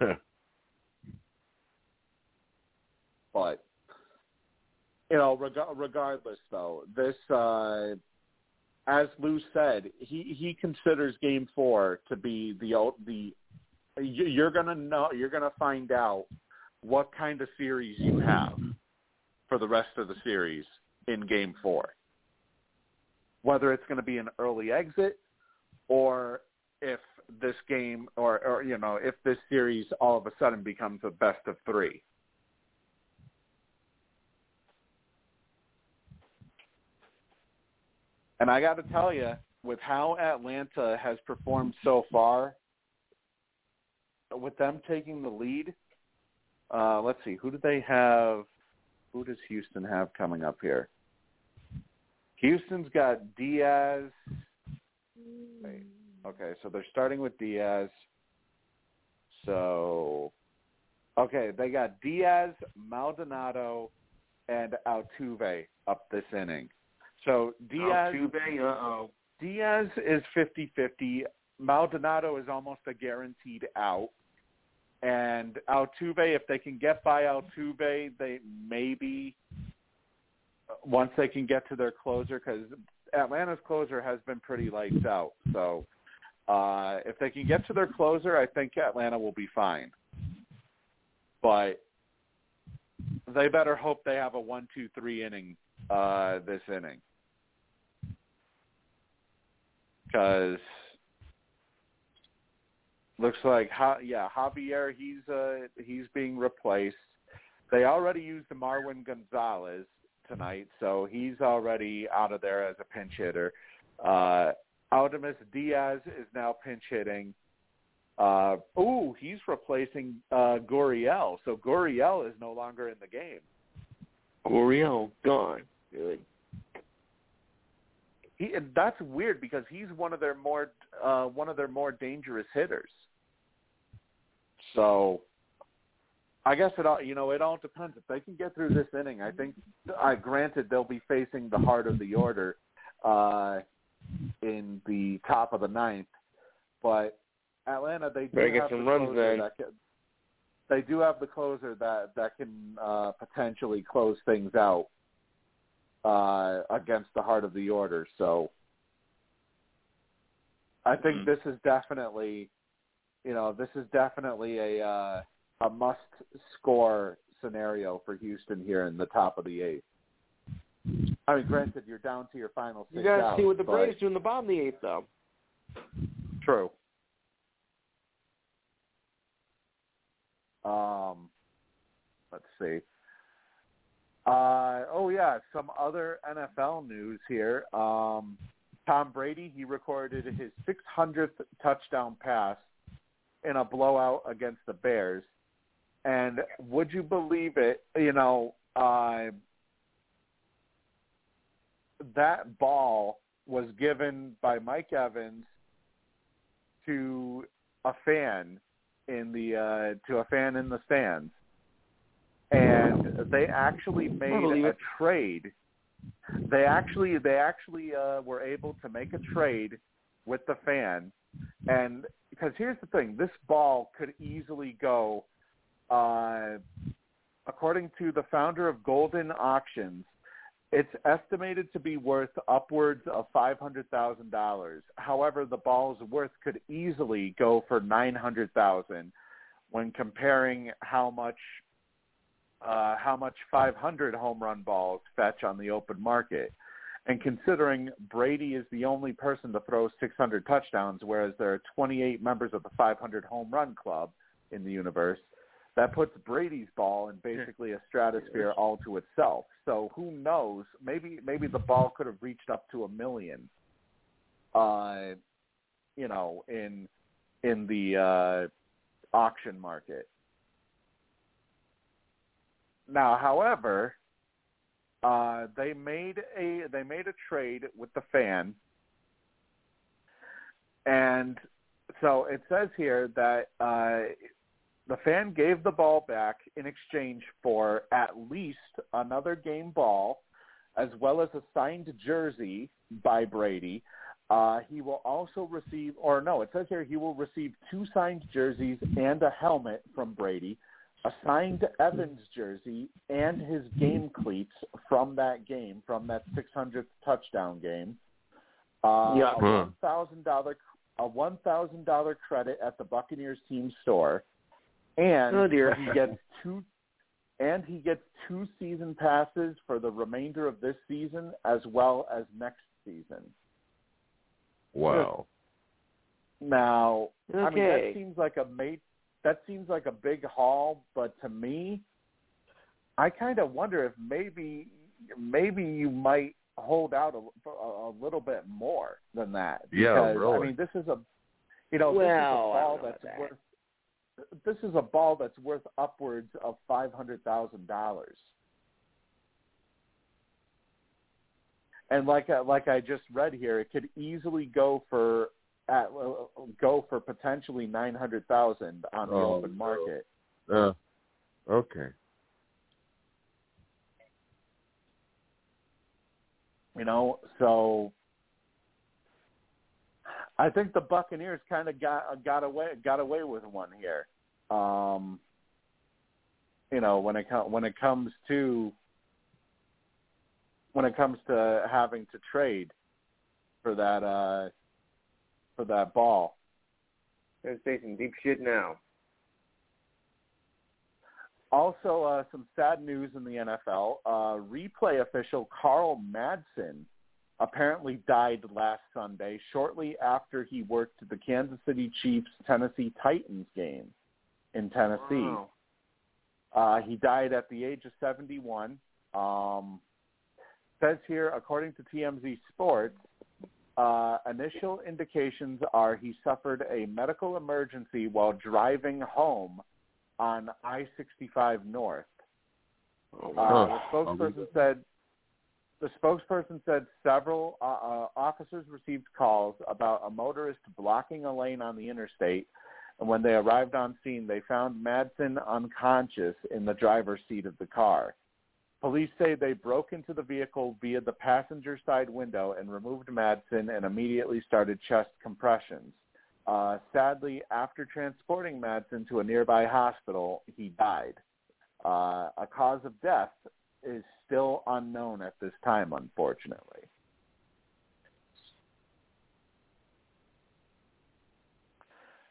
Yeah. But you know, reg- regardless though, this uh, as Lou said, he he considers Game Four to be the the you're gonna know you're gonna find out what kind of series you have for the rest of the series in Game Four. Whether it's going to be an early exit, or if this game, or or you know, if this series all of a sudden becomes a best of three. And I got to tell you, with how Atlanta has performed so far, with them taking the lead, uh, let's see, who do they have? Who does Houston have coming up here? Houston's got Diaz. Wait, okay, so they're starting with Diaz. So, okay, they got Diaz, Maldonado, and Altuve up this inning. So Diaz Altuve, uh-oh. Diaz is 50-50. Maldonado is almost a guaranteed out. And Altuve, if they can get by Altuve, they maybe once they can get to their closer because Atlanta's closer has been pretty lights out. So uh, if they can get to their closer, I think Atlanta will be fine. But they better hope they have a one, two, three inning uh, this inning because looks like yeah Javier he's uh, he's being replaced. They already used the Marwin Gonzalez tonight, so he's already out of there as a pinch hitter. Uh, Aledmys Diaz is now pinch hitting. Uh, ooh, he's replacing uh, Gurriel, so Gurriel is no longer in the game. Gurriel gone. Good. He and that's weird because he's one of their more uh, one of their more dangerous hitters. So, I guess it all you know it all depends if they can get through this inning. I think, I granted they'll be facing the heart of the order uh, in the top of the ninth, but Atlanta they do Better get have some the runs closer then. that can, they do have the closer that that can uh, potentially close things out uh, against the heart of the order. So I think Mhm. this is definitely, you know, this is definitely a uh, a must score scenario for Houston here in the top of the eighth. I mean, granted, you're down to your final six You gotta outs, see what the but- Braves do in the bottom of the eighth, though. True. Um, let's see. Uh, oh yeah, some other NFL news here. Um, Tom Brady he recorded his 600th touchdown pass in a blowout against the Bears, and would you believe it? You know, uh, that ball was given by Mike Evans to a fan in the uh, to a fan in the stands, and they actually made a trade. They actually they actually uh, were able to make a trade with the fan, and because here's the thing, this ball could easily go. Uh, according to the founder of Goldin Auctions, it's estimated to be worth upwards of five hundred thousand dollars. However, the ball's worth could easily go for nine hundred thousand when comparing how much uh, how much five hundred home run balls fetch on the open market. And considering Brady is the only person to throw 600 touchdowns, whereas there are 28 members of the 500 home run club in the universe, that puts Brady's ball in basically a stratosphere all to itself. So who knows? Maybe maybe the ball could have reached up to a million. Uh, you know, in in the uh, auction market. Now, however, uh, they made a they made a trade with the fan, and so it says here that uh, the fan gave the ball back in exchange for at least another game ball, as well as a signed jersey by Brady. Uh, he will also receive, or no, it says here he will receive two signed jerseys and a helmet from Brady, a signed Evans jersey, and his game cleats from that game, from that 600th touchdown game. Uh, Yeah. a one thousand dollar a one thousand dollar credit at the Buccaneers team store, and Oh, dear. he gets two, and he gets two season passes for the remainder of this season as well as next season. Wow. Now, I mean that seems like a mate. That seems like a big haul, but to me, I kind of wonder if maybe maybe you might hold out a, a, a little bit more than that. Yeah, because, really. I mean, this is a you know Well, this is a I don't ball that's that. worth this is a ball that's worth upwards of five hundred thousand dollars. And like uh, like I just read here, it could easily go for at go for potentially nine hundred thousand on the Oh, open no. market. Uh, okay. You know, so I think the Buccaneers kind of got got away got away with one here. Um, you know, when it when it comes to when it comes to having to trade for that uh for that ball. Gonna say some deep shit now. Also, uh, some sad news in the NFL. Uh, replay official Carl Madsen apparently died last Sunday, shortly after he worked the Kansas City Chiefs Tennessee Titans game in Tennessee. Wow. Uh, he died at the age of 71. Um, says here, according to TMZ Sports, uh, initial indications are he suffered a medical emergency while driving home on I-65 North. Oh, Uh, the spokesperson said the spokesperson said several uh, uh, officers received calls about a motorist blocking a lane on the interstate, and when they arrived on scene, they found Madsen unconscious in the driver's seat of the car. Police say they broke into the vehicle via the passenger side window and removed Madsen and immediately started chest compressions. Uh, sadly, after transporting Madsen to a nearby hospital, he died. Uh, a cause of death is still unknown at this time, unfortunately.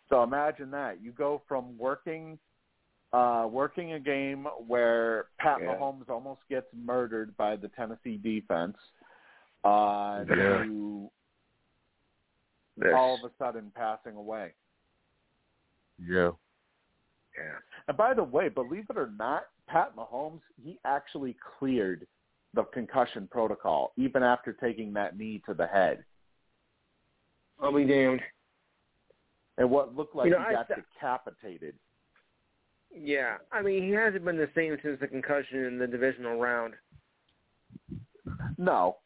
So imagine that you go from working uh, working a game where Pat Yeah. Mahomes almost gets murdered by the Tennessee defense uh, Yeah. to This. all of a sudden passing away. Yeah. yeah. And by the way, believe it or not, Pat Mahomes, he actually cleared the concussion protocol even after taking that knee to the head. I'll be damned. And what looked like You know, he got th- decapitated. Yeah, I mean he hasn't been the same since the concussion in the divisional round. No,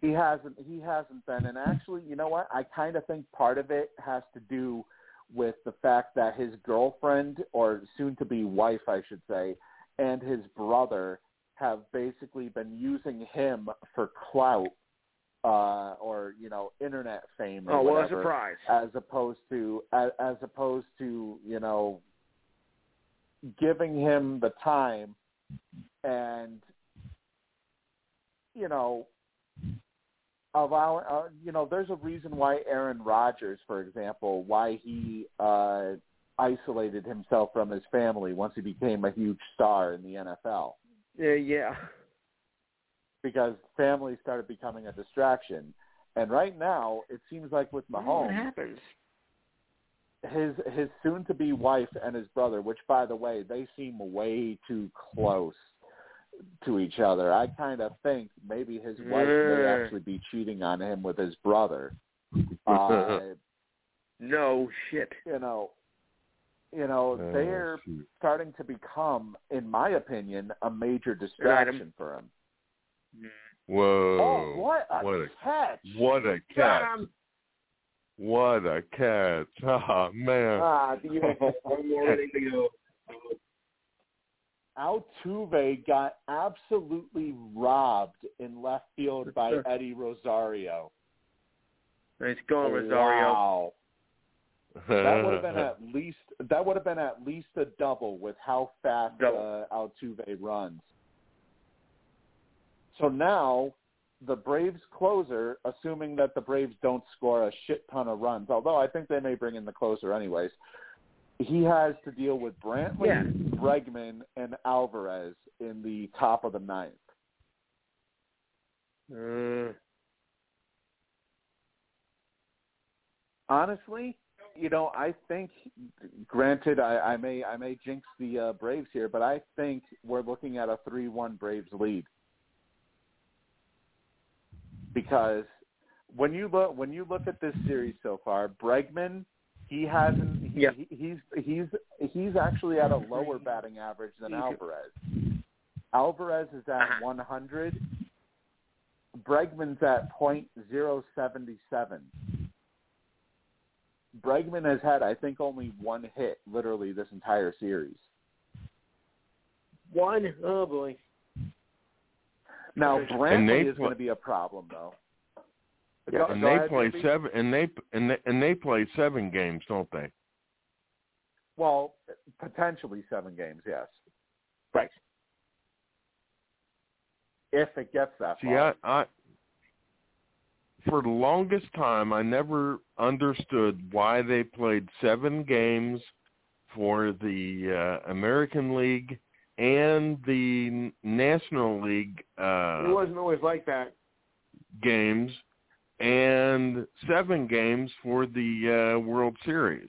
he hasn't. He hasn't been. And actually, you know what? I kind of think part of it has to do with the fact that his girlfriend, or soon-to-be wife, I should say, and his brother have basically been using him for clout, uh, or you know, internet fame. Or Oh, what a whatever, surprise! As opposed to, as, as opposed to, you know, giving him the time and you know allow uh, you know there's a reason why Aaron Rodgers for example why he uh isolated himself from his family once he became a huge star in the NFL Yeah, yeah. because family started becoming a distraction and right now it seems like with Mahomes happens? His his soon to be wife and his brother, which by the way, they seem way too close to each other. I kind of think maybe his wife may actually be cheating on him with his brother. Uh, No shit. you know, you know, Oh, they're shoot. starting to become, in my opinion, a major distraction for him. Whoa. Oh, what a what a catch! what a Got catch. Him. What a catch. Oh man. Ah, beautiful. One more inning to go. Altuve got absolutely robbed in left field by Eddie Rosario. Nice going, Rosario. Wow. That would have been at least that would have been at least a double with how fast uh, Altuve runs. So now the Braves closer, assuming that the Braves don't score a shit ton of runs, although I think they may bring in the closer anyways, he has to deal with Brantley, Yeah. Bregman, and Alvarez in the top of the ninth. Uh, honestly, you know, I think. Granted, I, I may I may jinx the uh, Braves here, but I think we're looking at a three-one Braves lead because when you look when you look at this series so far, Bregman he hasn't he, Yeah. he, he's he's he's actually at a lower batting average than Alvarez. Alvarez is at Uh-huh. 100. Bregman's at point zero seventy seven. Bregman has had, I think, only one hit literally this entire series. one. Oh boy. Now Brantley is going to be a problem though. Yeah, Go- and go they play seven, and they and they and they play seven games, don't they? Well, potentially seven games, yes. Right. If it gets that See, far. I, I for the longest time I never understood why they played seven games for the uh, American League and the National League uh, It wasn't always like that. games and seven games for the uh, World Series.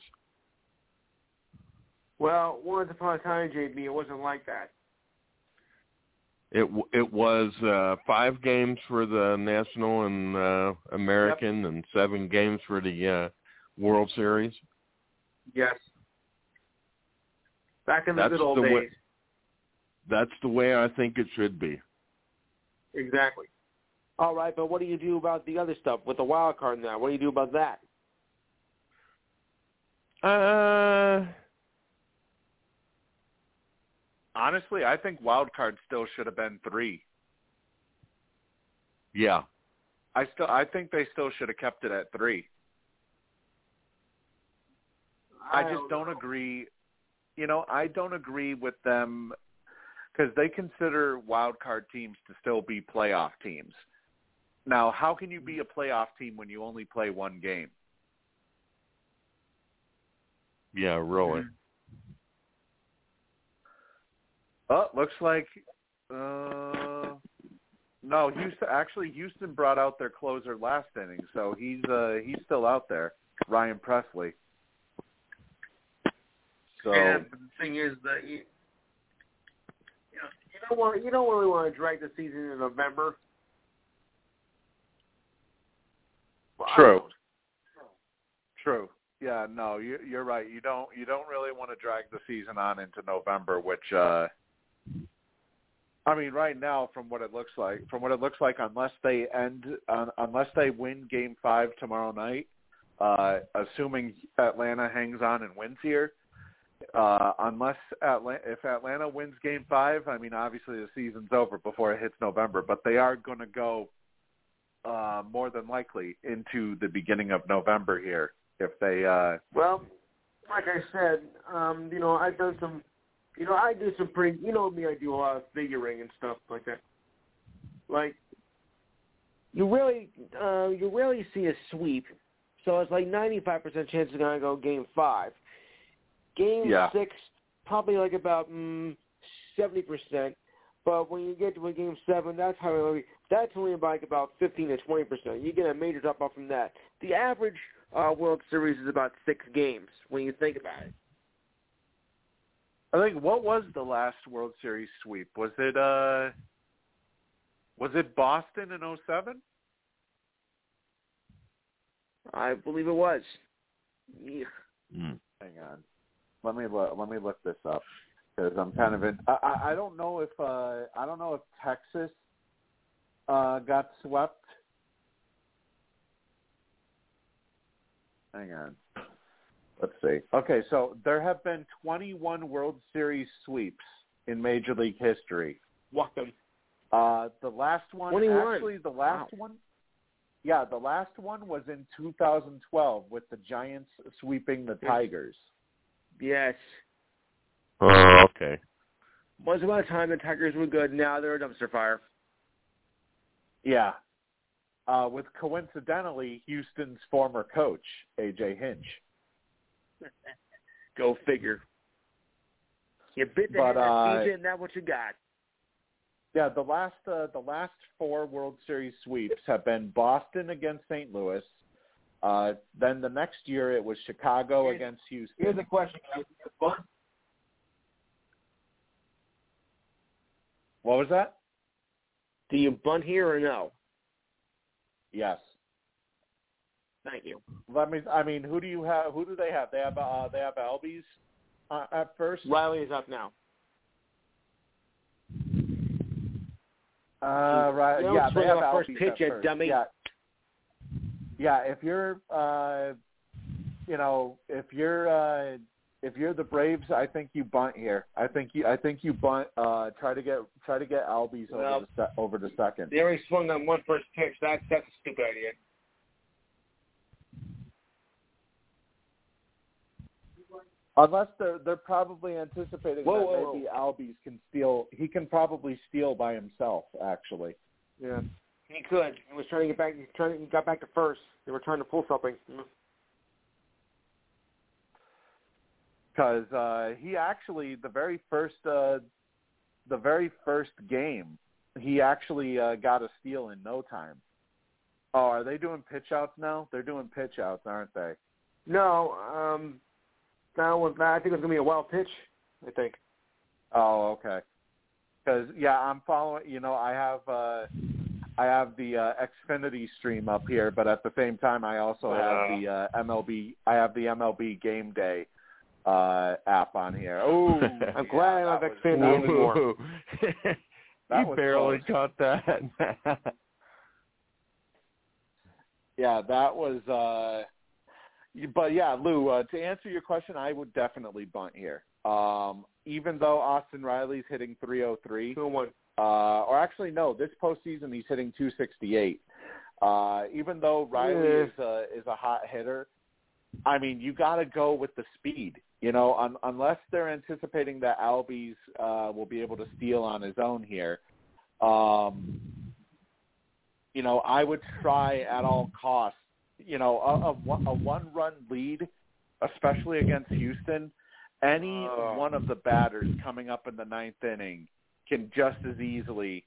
Well, once upon a time, JB, it wasn't like that. It w- it was uh, five games for the National and uh, American, and seven games for the uh, World Series. Yes. Back in the That's good old the days. way- That's the way I think it should be. Exactly. All right, but what do you do about the other stuff with the wild card now? What do you do about that? Uh, Honestly, I think wild card still should have been three. yeah. I still I think they still should have kept it at three. I I just don't agree. You know, I don't agree with them because they consider wild card teams to still be playoff teams. Now, how can you be a playoff team when you only play one game? Yeah, really. Oh, looks like uh no, Houston actually Houston brought out their closer last inning, so he's uh he's still out there. Ryan Pressly. So And the thing is that you, you know, you don't want you don't really want to drag the season in November. Well, True. True. Yeah, no, you, you're right. You don't you don't really want to drag the season on into November, which uh I mean, right now, from what it looks like, from what it looks like, unless they end, uh, unless they win Game Five tomorrow night, uh, assuming Atlanta hangs on and wins here, uh, unless Atlanta, if Atlanta wins Game Five, I mean, obviously the season's over before it hits November. But they are going to go uh, more than likely into the beginning of November here if they. Uh, Well, like I said, um, you know, I've done some, you know, I do some pretty, you know me, I do a lot of figuring and stuff like that. Like, you really, uh, you rarely see a sweep, so it's like 95% chance it's going to go game five. Game Yeah. six, probably like about mm, 70%, but when you get to a game seven, that's how that's only like about 15 to 20%. You get a major drop off from that. The average uh, World Series is about six games when you think about it. I think what was the last World Series sweep? Was it uh was it Boston in '07? I believe it was. Yeah. Mm. Hang on. Let me look. Let me look this up because I'm kind of in. I, I I don't know if uh I don't know if Texas uh got swept. Hang on. Let's see. Okay, so there have been 21 World Series sweeps in Major League history. Walk them. Uh, the last one, 21. actually, the last Wow. one, yeah, the last one was in 2012 with the Giants sweeping the Tigers. Yes. Oh, okay. Once upon a time, the Tigers were good. Now they're a dumpster fire. Yeah, uh, with coincidentally Houston's former coach AJ Hinch. Go figure. You bit the But, hand that uh, and that's what you got. Yeah, the last uh, the last four World Series sweeps have been Boston against St. Louis. Uh, then the next year it was Chicago Here's- against Houston. Here's a question: What was that? Do you bunt here or no? Yes. Thank you. Let me. I mean, who do you have? Who do they have? They have uh, they have Albies uh, at first. Riley is up now. Uh, right. Yeah, they have off first pitch, at dummy. Yeah. Yeah. If you're, uh, you know, if you're, uh, if you're the Braves, I think you bunt here. I think you I think you bunt. Uh, try to get try to get Albies over Well, to se- over to second. They already swung on one first pitch. That's that's a stupid idea. Unless they're they're probably anticipating Whoa, that whoa, maybe Albies can steal. He can probably steal by himself. Actually, Yeah, he could. He was trying to get back. He, trying he got back to first. They were trying to pull something. because uh, he actually the very first uh, the very first game he actually uh, got a steal in no time. Oh, are they doing pitch outs now? They're doing pitch outs, aren't they? No, um, that one. I think it's gonna be a wild pitch. I think. Oh, okay. Because yeah, I'm following. You know, I have uh, I have the uh, Xfinity stream up here, but at the same time, I also have the uh, MLB. I have the MLB Game Day uh, app on here. Oh, I'm glad I don't have Xfinity that you barely close. caught that. Yeah, that was. uh But yeah, Lou. Uh, to answer your question, I would definitely bunt here. Um, even though Austin Riley's hitting 303, Two and one. Uh, or actually no, this postseason he's hitting 268. Uh, even though Riley Yeah. is a is a hot hitter, I mean you got to go with the speed. You know, un- unless they're anticipating that Albies uh, will be able to steal on his own here. Um, you know, I would try at all costs. You know, a, a, one- a one-run lead, especially against Houston, any Oh. one of the batters coming up in the ninth inning can just as easily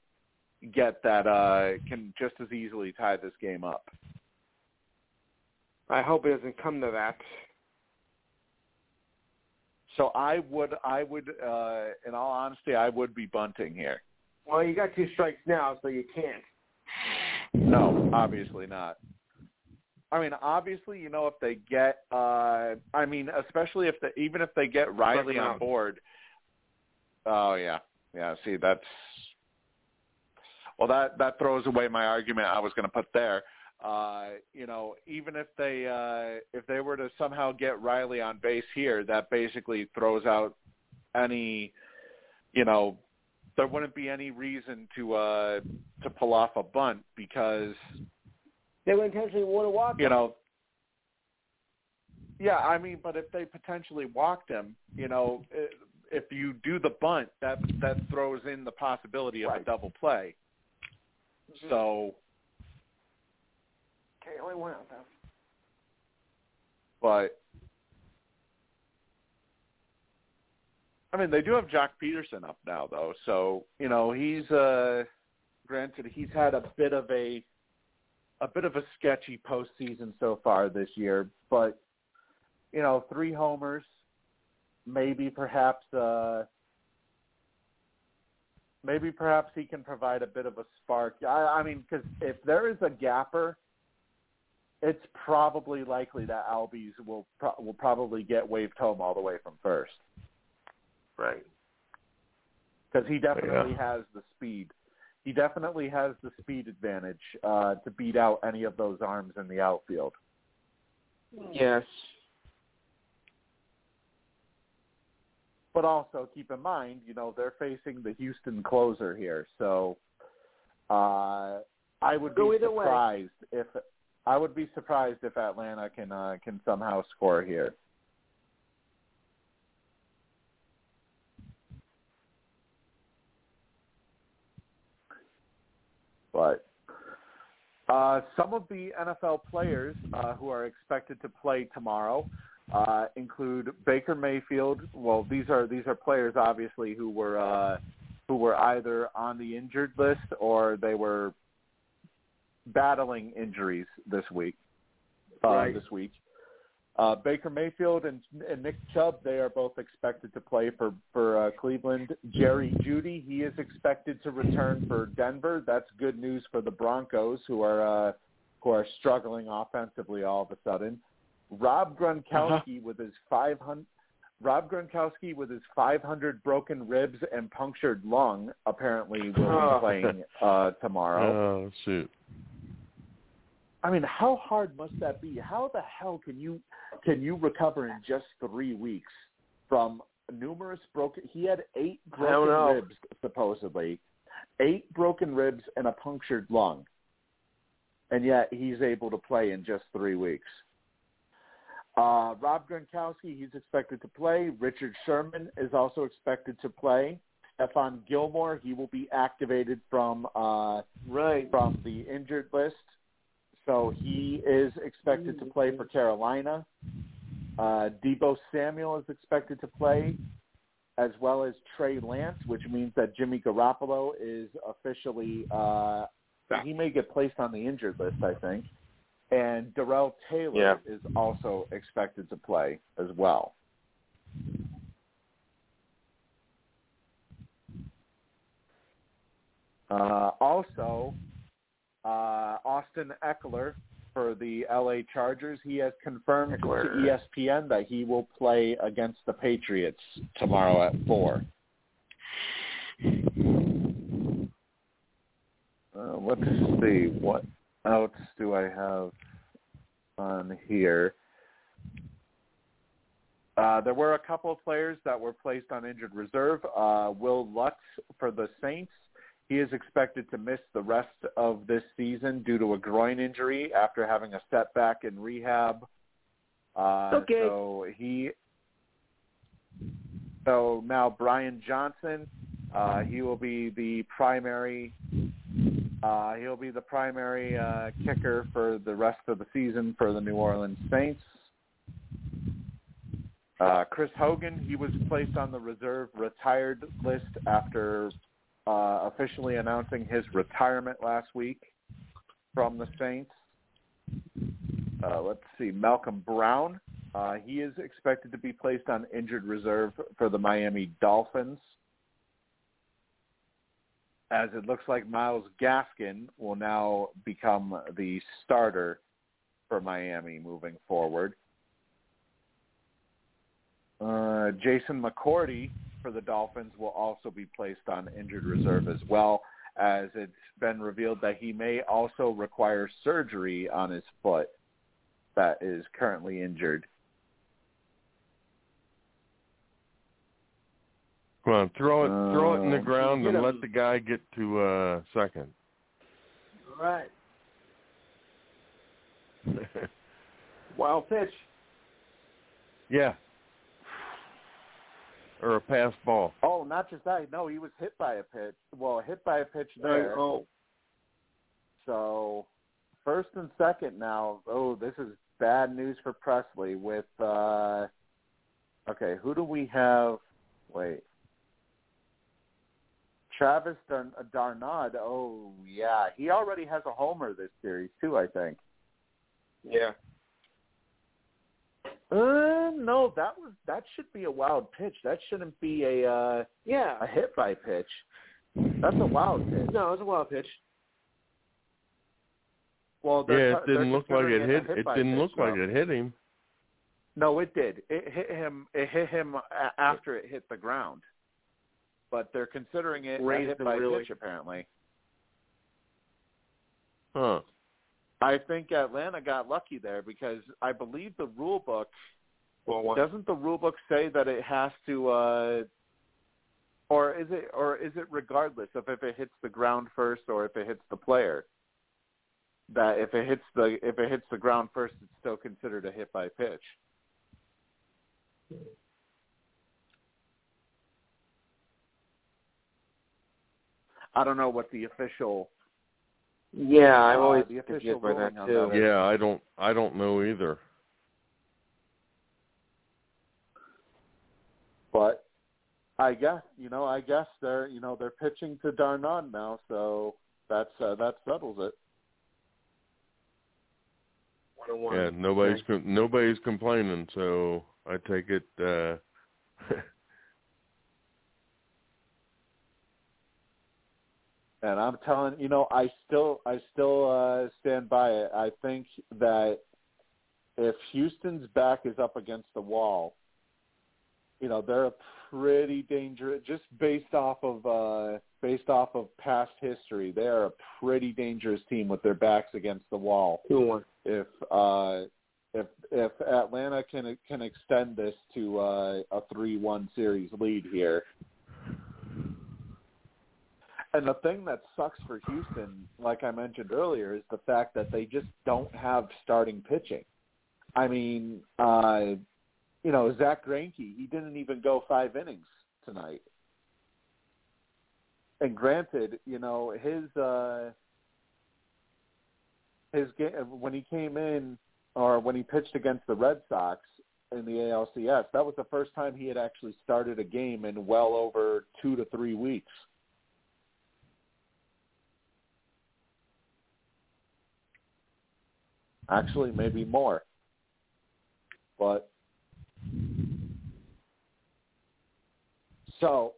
get that. Uh, can just as easily tie this game up. I hope it doesn't come to that. So I would, I would, uh, in all honesty, I would be bunting here. Well, you got two strikes now, so you can't. No, obviously not. I mean, obviously, you know, if they get, uh, I mean, especially if they, even if they get Riley on board. Oh yeah, yeah. See, that's well, that that throws away my argument I was going to put there. Uh, you know, even if they uh, if they were to somehow get Riley on base here, that basically throws out any, you know, there wouldn't be any reason to uh, to pull off a bunt because They would intentionally want to walk. you him. know. Yeah, I mean, but if they potentially walked him, you know, i- if you do the bunt, that that throws in the possibility of a double play. So, Okay, only one out though. but I mean, they do have Joc Pederson up now, though. So you know, he's uh, granted he's had a bit of a a bit of a sketchy postseason so far this year, but you know, three homers, maybe perhaps uh, maybe perhaps he can provide a bit of a spark. I, I mean, because if there is a gapper, it's probably likely that Albies will pro- will probably get waved home all the way from first Right. because he definitely has the speed. He definitely has the speed advantage uh, to beat out any of those arms in the outfield. Yes. But also keep in mind, you know, they're facing the Houston closer here, so uh, I would Go be either way. surprised if I would be surprised if Atlanta can uh, can somehow score here. But uh, some of the NFL players uh, who are expected to play tomorrow uh, include Baker Mayfield. Well, these are these are players obviously who were uh, who were either on the injured list or they were battling injuries this week. Uh, Right. This week, uh, Baker Mayfield and, and Nick Chubb they are both expected to play for for uh, Cleveland. Jerry Jeudy he is expected to return for Denver. That's good news for the Broncos who are uh, who are struggling offensively all of a sudden. Rob Gronkowski with his 500 Rob Gronkowski with his 500 broken ribs and punctured lung apparently will Oh. be playing uh, tomorrow. Oh shoot! I mean, how hard must that be? How the hell can you can you recover in just three weeks? from numerous broken. He had eight broken ribs supposedly, eight broken ribs and a punctured lung, and yet he's able to play in just three weeks. Uh, Rob Gronkowski, he's expected to play. Richard Sherman is also expected to play. Stephon Gilmore, he will be activated from uh, Right. from the injured list. So he is expected to play for Carolina. Uh, Deebo Samuel is expected to play, as well as Trey Lance, which means that Jimmy Garoppolo is officially uh, he may get placed on the injured list, I think. And Darrell Taylor Yeah. is also expected to play as well. Uh, also, uh, Austin Ekeler for the LA Chargers, he has confirmed Ekeler. to ESPN that he will play against the Patriots tomorrow at four. Uh, let's see what else do I have on here. Uh, there were a couple of players that were placed on injured reserve. Uh, Will Lutz for the Saints. He is expected to miss the rest of this season due to a groin injury after having a setback in rehab. Uh, Okay. So he. So now Brian Johnson, uh, he will be the primary. Uh, he'll be the primary uh, kicker for the rest of the season for the New Orleans Saints. Uh, Chris Hogan, he was placed on the reserve retired list after uh, officially announcing his retirement last week from the Saints. Uh, let's see, Malcolm Brown, uh, he is expected to be placed on injured reserve for the Miami Dolphins. As it looks like Myles Gaskin will now become the starter for Miami moving forward. Uh, Jason McCourty for the Dolphins will also be placed on injured reserve as well, as it's been revealed that he may also require surgery on his foot that is currently injured. Come on, throw it, throw it in the Uh, ground and him. let the guy get to uh second. Right. Wild pitch. yeah. Or a pass ball. Oh, not just that. No, he was hit by a pitch. Well, hit by a pitch there. Oh. So first and second now. Oh, this is bad news for Pressly with uh Okay, who do we have? Wait. Travis Dar- d'Arnaud. Oh, yeah. He already has a homer this series too, I think. Yeah. Uh, no, that was that should be a wild pitch. That shouldn't be a uh, Yeah. a hit by pitch. That's a wild pitch. No, it was a wild pitch. Well, Yeah, it didn't look like it considering hit. It didn't pitch, look like it hit him. No, it did. It hit him. It hit him after it hit the ground. But they're considering it a Raised hit by really. pitch. Apparently, Huh. I think Atlanta got lucky there because I believe the rule book Well, one. doesn't the rule book say that it has to, uh or is it, or is it regardless of if it hits the ground first or if it hits the player? That if it hits the if it hits the ground first, it's still considered a hit by pitch. I don't know what the official. Yeah, I'm uh, always the official confused by that too. that is- Yeah, I don't I don't know either. But I guess you know, I guess they're you know they're pitching to d'Arnaud now, so that's uh, that settles it. One on one. Yeah, nobody's com- nobody's complaining, so I take it uh And I'm telling you know, I still I still uh, stand by it. I think that if Houston's back is up against the wall, you know they're a pretty dangerous. Just based off of uh, based off of past history, they are a pretty dangerous team with their backs against the wall. Two one. if uh if if Atlanta can can extend this to uh, a three-one series lead here. And the thing that sucks for Houston, like I mentioned earlier, is the fact that they just don't have starting pitching. I mean, uh, you know, Zack Greinke, he didn't even go five innings tonight. And granted, you know, his uh his game when he came in or when he pitched against the Red Sox in the ALCS, that was the first time he had actually started a game in well over 2 to 3 weeks. Actually, maybe more. But so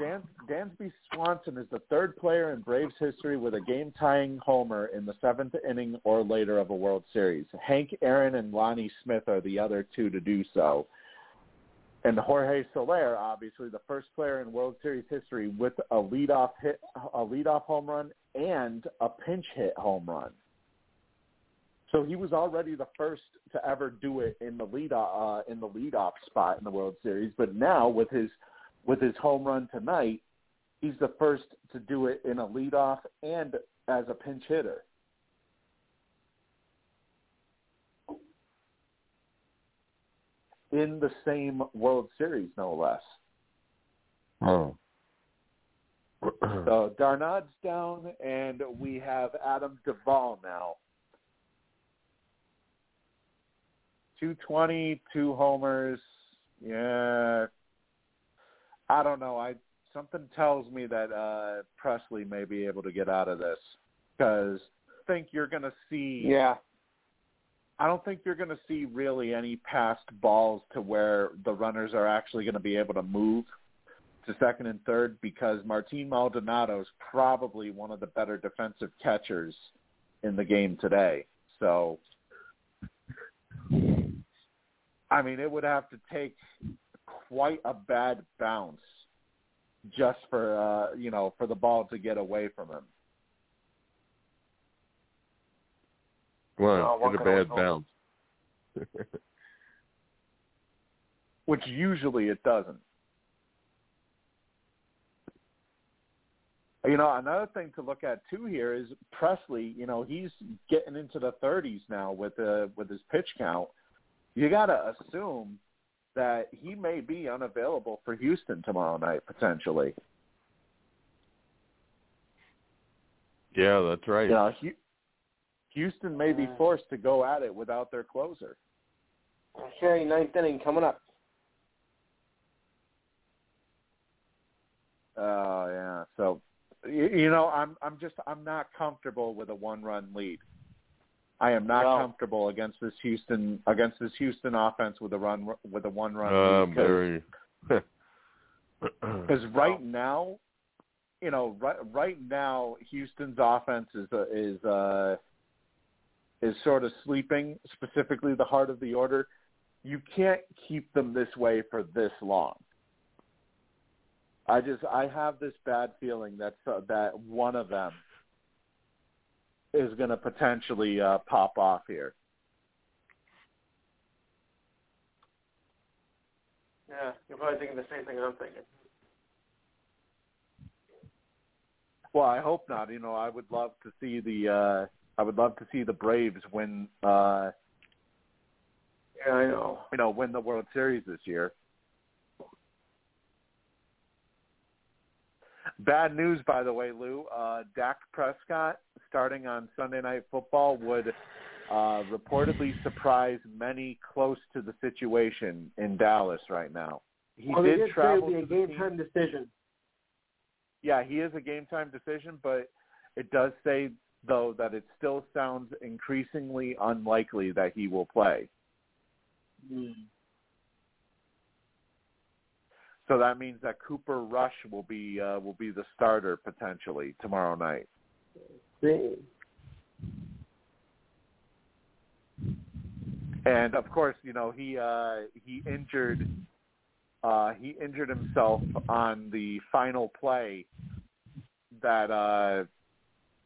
Dan, Dansby Swanson is the third player in Braves history with a game-tying homer in the seventh inning or later of a World Series. Hank Aaron and Lonnie Smith are the other two to do so. And Jorge Soler, obviously the first player in World Series history with a leadoff hit, a leadoff home run, and a pinch hit home run. So he was already the first to ever do it in the lead uh, in the leadoff spot in the World Series. But now with his with his home run tonight, he's the first to do it in a leadoff and as a pinch hitter. In the same World Series, no less. Oh. so D'Arnaud's down, and we have Adam Duvall now. 220, two homers. Yeah. I don't know. I something tells me that uh Pressly may be able to get out of this cuz I think you're going to see Yeah. I don't think you're going to see really any passed balls to where the runners are actually going to be able to move to second and third because Martin Maldonado is probably one of the better defensive catchers in the game today. So I mean, it would have to take quite a bad bounce just for uh, you know for the ball to get away from him. Well, Oh, what get a bad bounce. which usually it doesn't. You know, another thing to look at too here is Pressly. You know, he's getting into the 30s now with uh, with his pitch count. You got to assume that he may be unavailable for Houston tomorrow night potentially. yeah, that's right. You know, Houston may be forced to go at it without their closer. Okay, ninth inning coming up. Oh yeah. So you, you know, I'm I'm just I'm not comfortable with a one run lead. I am not No. comfortable against this Houston against this Houston offense with a run with a one run lead very. because right now, you know, right right now Houston's offense is uh, is uh is sort of sleeping, specifically the heart of the order. You can't keep them this way for this long. I just I have this bad feeling that uh, that one of them is going to potentially uh, pop off here. Yeah, you're probably thinking the same thing I'm thinking. Well, I hope not. You know, I would love to see the uh I would love to see the Braves win uh Yeah, I know. you know, win the World Series this year. Bad news, by the way, Lou. Uh, Dak Prescott, starting on Sunday Night Football, would uh, reportedly surprise many close to the situation in Dallas right now. He well, did did travel be a game time decision. Yeah, he is a game time decision, but it does say though that it still sounds increasingly unlikely that he will play. Hmm. So that means that Cooper Rush will be uh, will be the starter potentially tomorrow night. And of course, you know he uh, he injured uh, he injured himself on the final play that uh,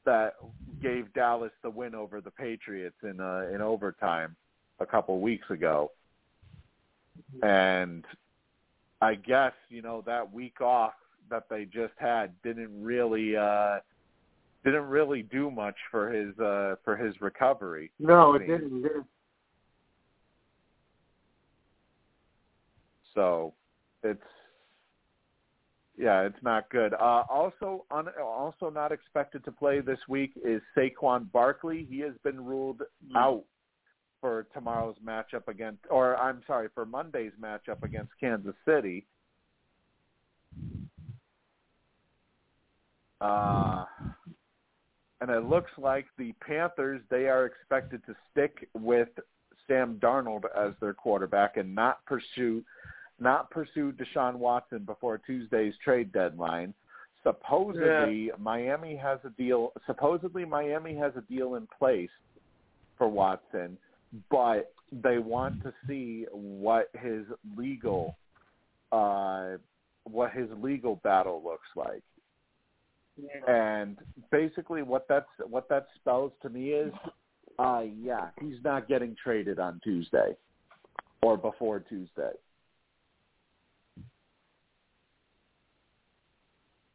that gave Dallas the win over the Patriots in uh, in overtime. a couple weeks ago, and I guess you know that week off that they just had didn't really uh didn't really do much for his uh for his recovery. No, it didn't. It didn't. So it's yeah, it's not good. Uh, also, un, also not expected to play this week is Saquon Barkley. He has been ruled out for tomorrow's matchup against, or I'm sorry, for Monday's matchup against Kansas City. Uh, and it looks like the Panthers they are expected to stick with Sam Darnold as their quarterback and not pursue not pursue Deshaun Watson before Tuesday's trade deadline. Supposedly Miami has a deal supposedly Miami has a deal in place for Watson, but they want to see what his legal uh what his legal battle looks like. And basically what that's what that spells to me is uh yeah, he's not getting traded on Tuesday or before Tuesday.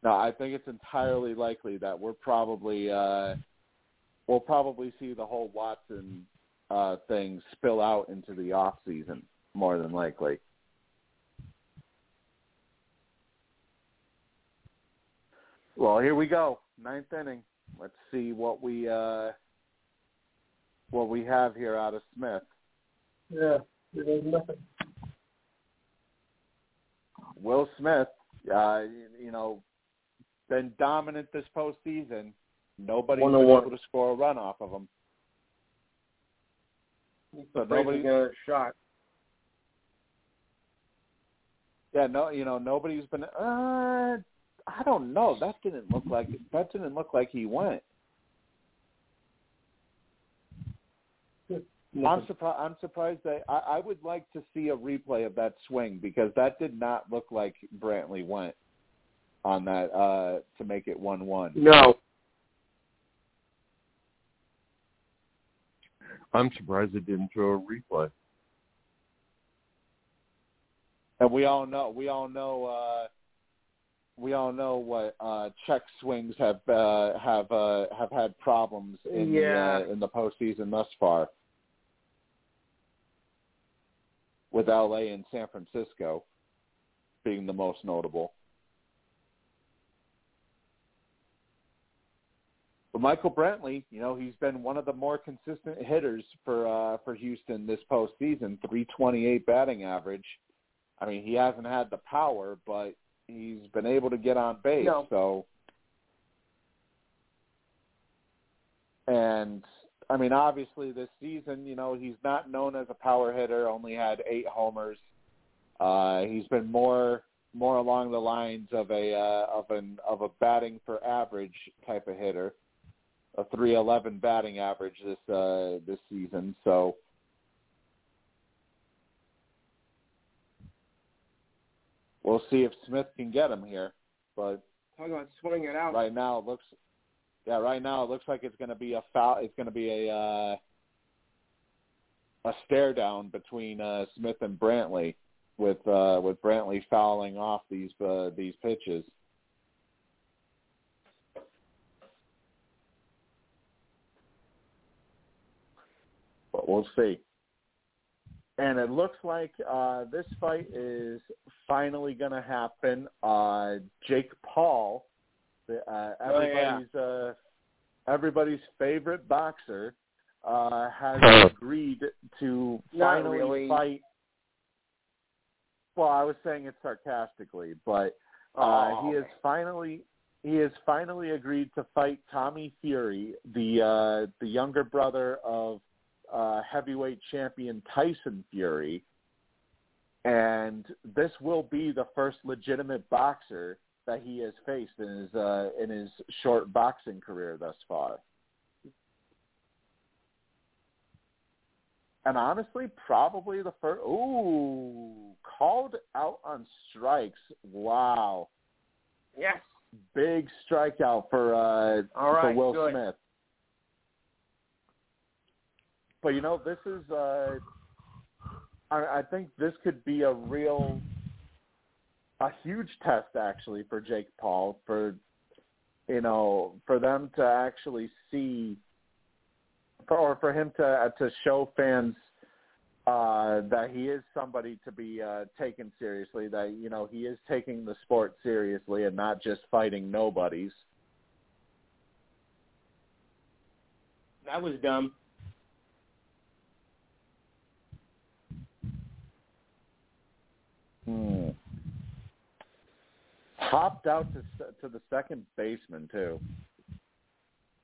No, I think it's entirely likely that we're probably uh we'll probably see the whole Watson uh thing spill out into the off season more than likely. Well, here we go. Ninth inning. Let's see what we uh what we have here out of Smith. Yeah, there's nothing. Will Smith, uh, you know, been dominant this postseason. Nobody's One been on one. able to score a run off of him. So Afraid nobody- to a shot. Yeah, no, you know, nobody's been. Uh, I don't know. That didn't look like that didn't look like he went. I'm surprised. I'm surprised that I, I would like to see a replay of that swing because that did not look like Brantley went on that uh to make it one one. No. I'm surprised it didn't throw a replay. And we all know we all know uh we all know what uh check swings have uh have uh have had problems in Yeah. the uh, in the postseason thus far. With LA and San Francisco being the most notable. But Michael Brantley, you know, he's been one of the more consistent hitters for uh for Houston this postseason, 328 batting average. I mean, he hasn't had the power, but he's been able to get on base. No. So, and I mean, obviously this season, you know, he's not known as a power hitter. Only had eight homers. Uh, he's been more more along the lines of a uh, of an of a batting for average type of hitter, a 311 batting average this uh, this season. So. We'll see if Smith can get him here, but Talk about swinging it out. right now it looks, yeah, right now it looks like it's going to be a foul. It's going to be a uh, a stare down between uh, Smith and Brantley, with uh, with Brantley fouling off these uh, these pitches. We'll see. And it looks like uh, this fight is finally going to happen. Uh, Jake Paul, the, uh, Oh, yeah. everybody's uh, everybody's favorite boxer, uh, has agreed to Not finally really. fight. Well, I was saying it sarcastically, but uh, Oh, he has finally he has finally agreed to fight Tommy Fury, the uh, the younger brother of uh, heavyweight champion Tyson Fury, and this will be the first legitimate boxer that he has faced in his uh, in his short boxing career thus far. And honestly, probably the first. Ooh, called out on strikes. Wow, Yes. big strikeout for uh, All for Will good. Smith. But you know, this is. uh I, I think this could be a real, a huge test actually for Jake Paul for, you know, for them to actually see, or for him to uh, to show fans uh, that he is somebody to be uh, taken seriously. That you know he is taking the sport seriously and not just fighting nobodies. That was dumb. Hmm. Hopped out to to the second baseman too.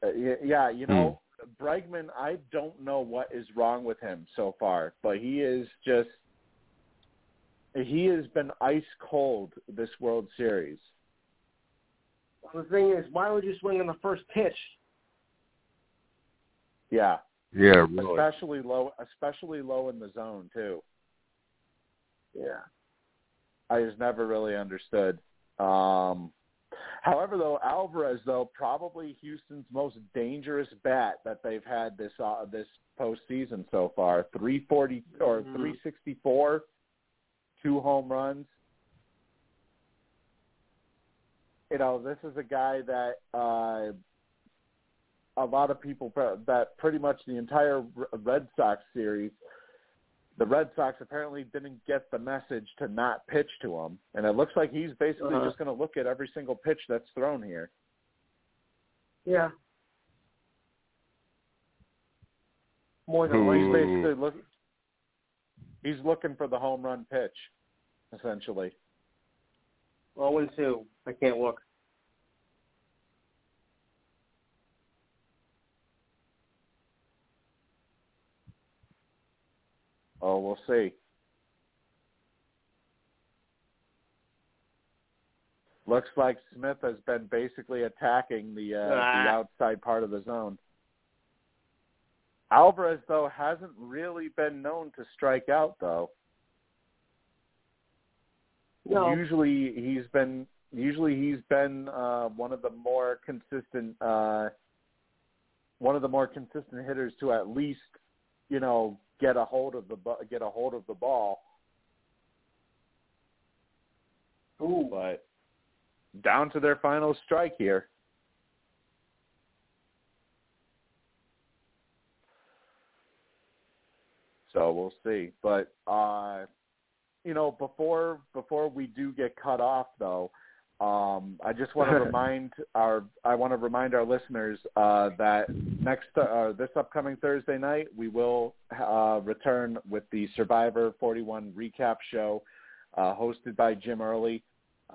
Uh, yeah, yeah, you know, Bregman. I don't know what is wrong with him so far, but he is just he has been ice cold this World Series. The thing is, why would you swing on the first pitch? Yeah, Yeah, really. especially low, especially low in the zone too. Yeah. I just never really understood. Um, however, though Alvarez, though probably Houston's most dangerous bat that they've had this uh, this postseason so far. Three forty or Mhm. three sixty four, two home runs. You know, this is a guy that uh, a lot of people that pretty much the entire Red Sox series the Red Sox apparently didn't get the message to not pitch to him, and it looks like he's basically Uh-huh. just going to look at every single pitch that's thrown here. Yeah. More than Hmm. He's basically look. He's looking for the home run pitch, essentially. Oh and two. I can't look. Oh, we'll see. Looks like Smith has been basically attacking the uh, the Ah. outside part of the zone. Alvarez, though, hasn't really been known to strike out, though. No. Usually he's been usually he's been uh, one of the more consistent uh, one of the more consistent hitters to at least you know get a hold of the bu- get a hold of the ball. Ooh. But down to their final strike here. So we'll see. But uh you know, before before we do get cut off though, um I just want to remind our I want to remind our listeners uh that next uh this upcoming Thursday night we will uh return with the Survivor 41 recap show uh hosted by Jim Early.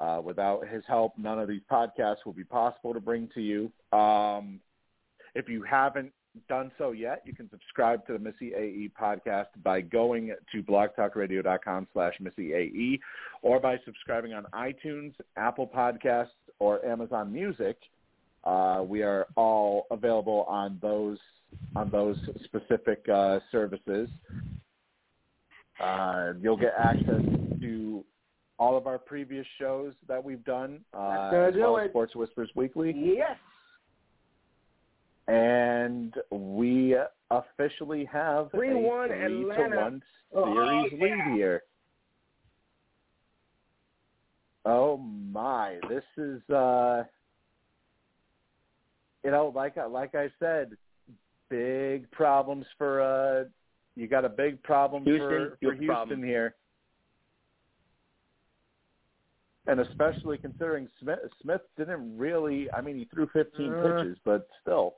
Uh, without his help, none of these podcasts will be possible to bring to you. Um, if you haven't done so yet, you can subscribe to the Missyae podcast by going to blogtalkradio.com slash Missyae or by subscribing on iTunes, Apple Podcasts, or Amazon Music. Uh, we are all available on those on those specific uh, services. Uh, you'll get access to all of our previous shows that we've done, uh, as well as. Sports Whispers Weekly Yes. And we officially have 3-1 a three Atlanta. to one Oh, series yeah. lead here. Oh my! This is uh, you know, like I like I said, big problems for uh, you got a big problem Houston, for, for Houston problem. here. And especially considering Smith, Smith didn't really. I mean, he threw 15 Uh. pitches, but still,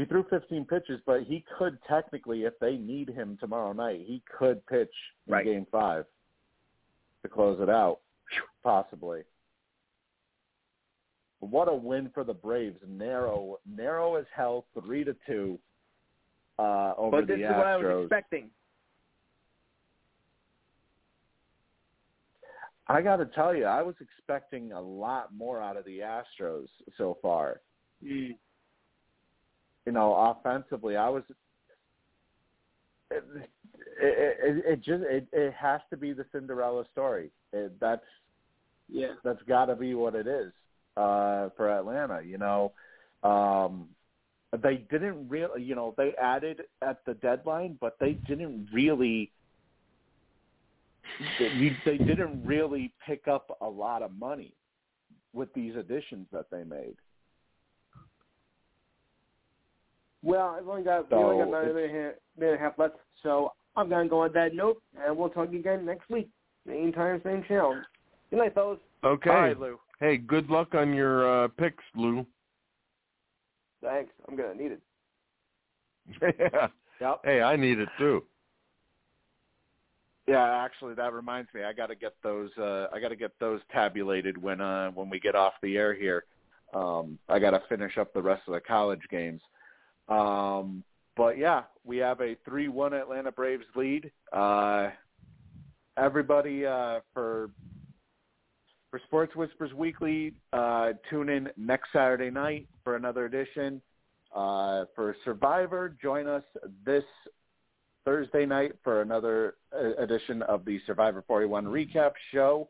he threw 15 pitches. But he could technically, if they need him tomorrow night, he could pitch in Right. Game Five to close it out, possibly. What a win for the Braves! Narrow, narrow as hell, three to two uh, over the Astros. But this is what I was expecting. I got to tell you, I was expecting a lot more out of the Astros so far. Mm. You know, offensively, I was. It, it, it, it just it, it has to be the Cinderella story. It, that's Yeah. that's got to be what it is uh, for Atlanta. You know, um, they didn't really, you know, they added at the deadline, but they didn't really, they, they didn't really pick up a lot of money with these additions that they made. Well, I've only got we So, only got about a it's- minute, and a half- minute and a half left, so I'm gonna go on that note, and we'll talk again next week. Same time, same channel. Good night, fellas. Okay. All right, Lou. Hey, good luck on your uh, picks, Lou. Thanks. I'm gonna need it. yeah. Yep. Hey, I need it too. Yeah, actually, that reminds me. I got to get those. Uh, I got to get those tabulated when uh, when we get off the air here. Um, I got to finish up the rest of the college games. Um, but yeah, we have a three-one Atlanta Braves lead. Uh, everybody uh, for for Sports Whispers Weekly, uh, tune in next Saturday night for another edition. Uh, for Survivor, join us this Thursday night for another uh, edition of the Survivor 41 recap show.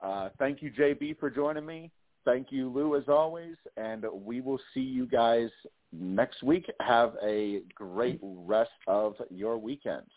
Uh, thank you, JB, for joining me. Thank you, Lou, as always. And we will see you guys next week. Have a great rest of your weekends.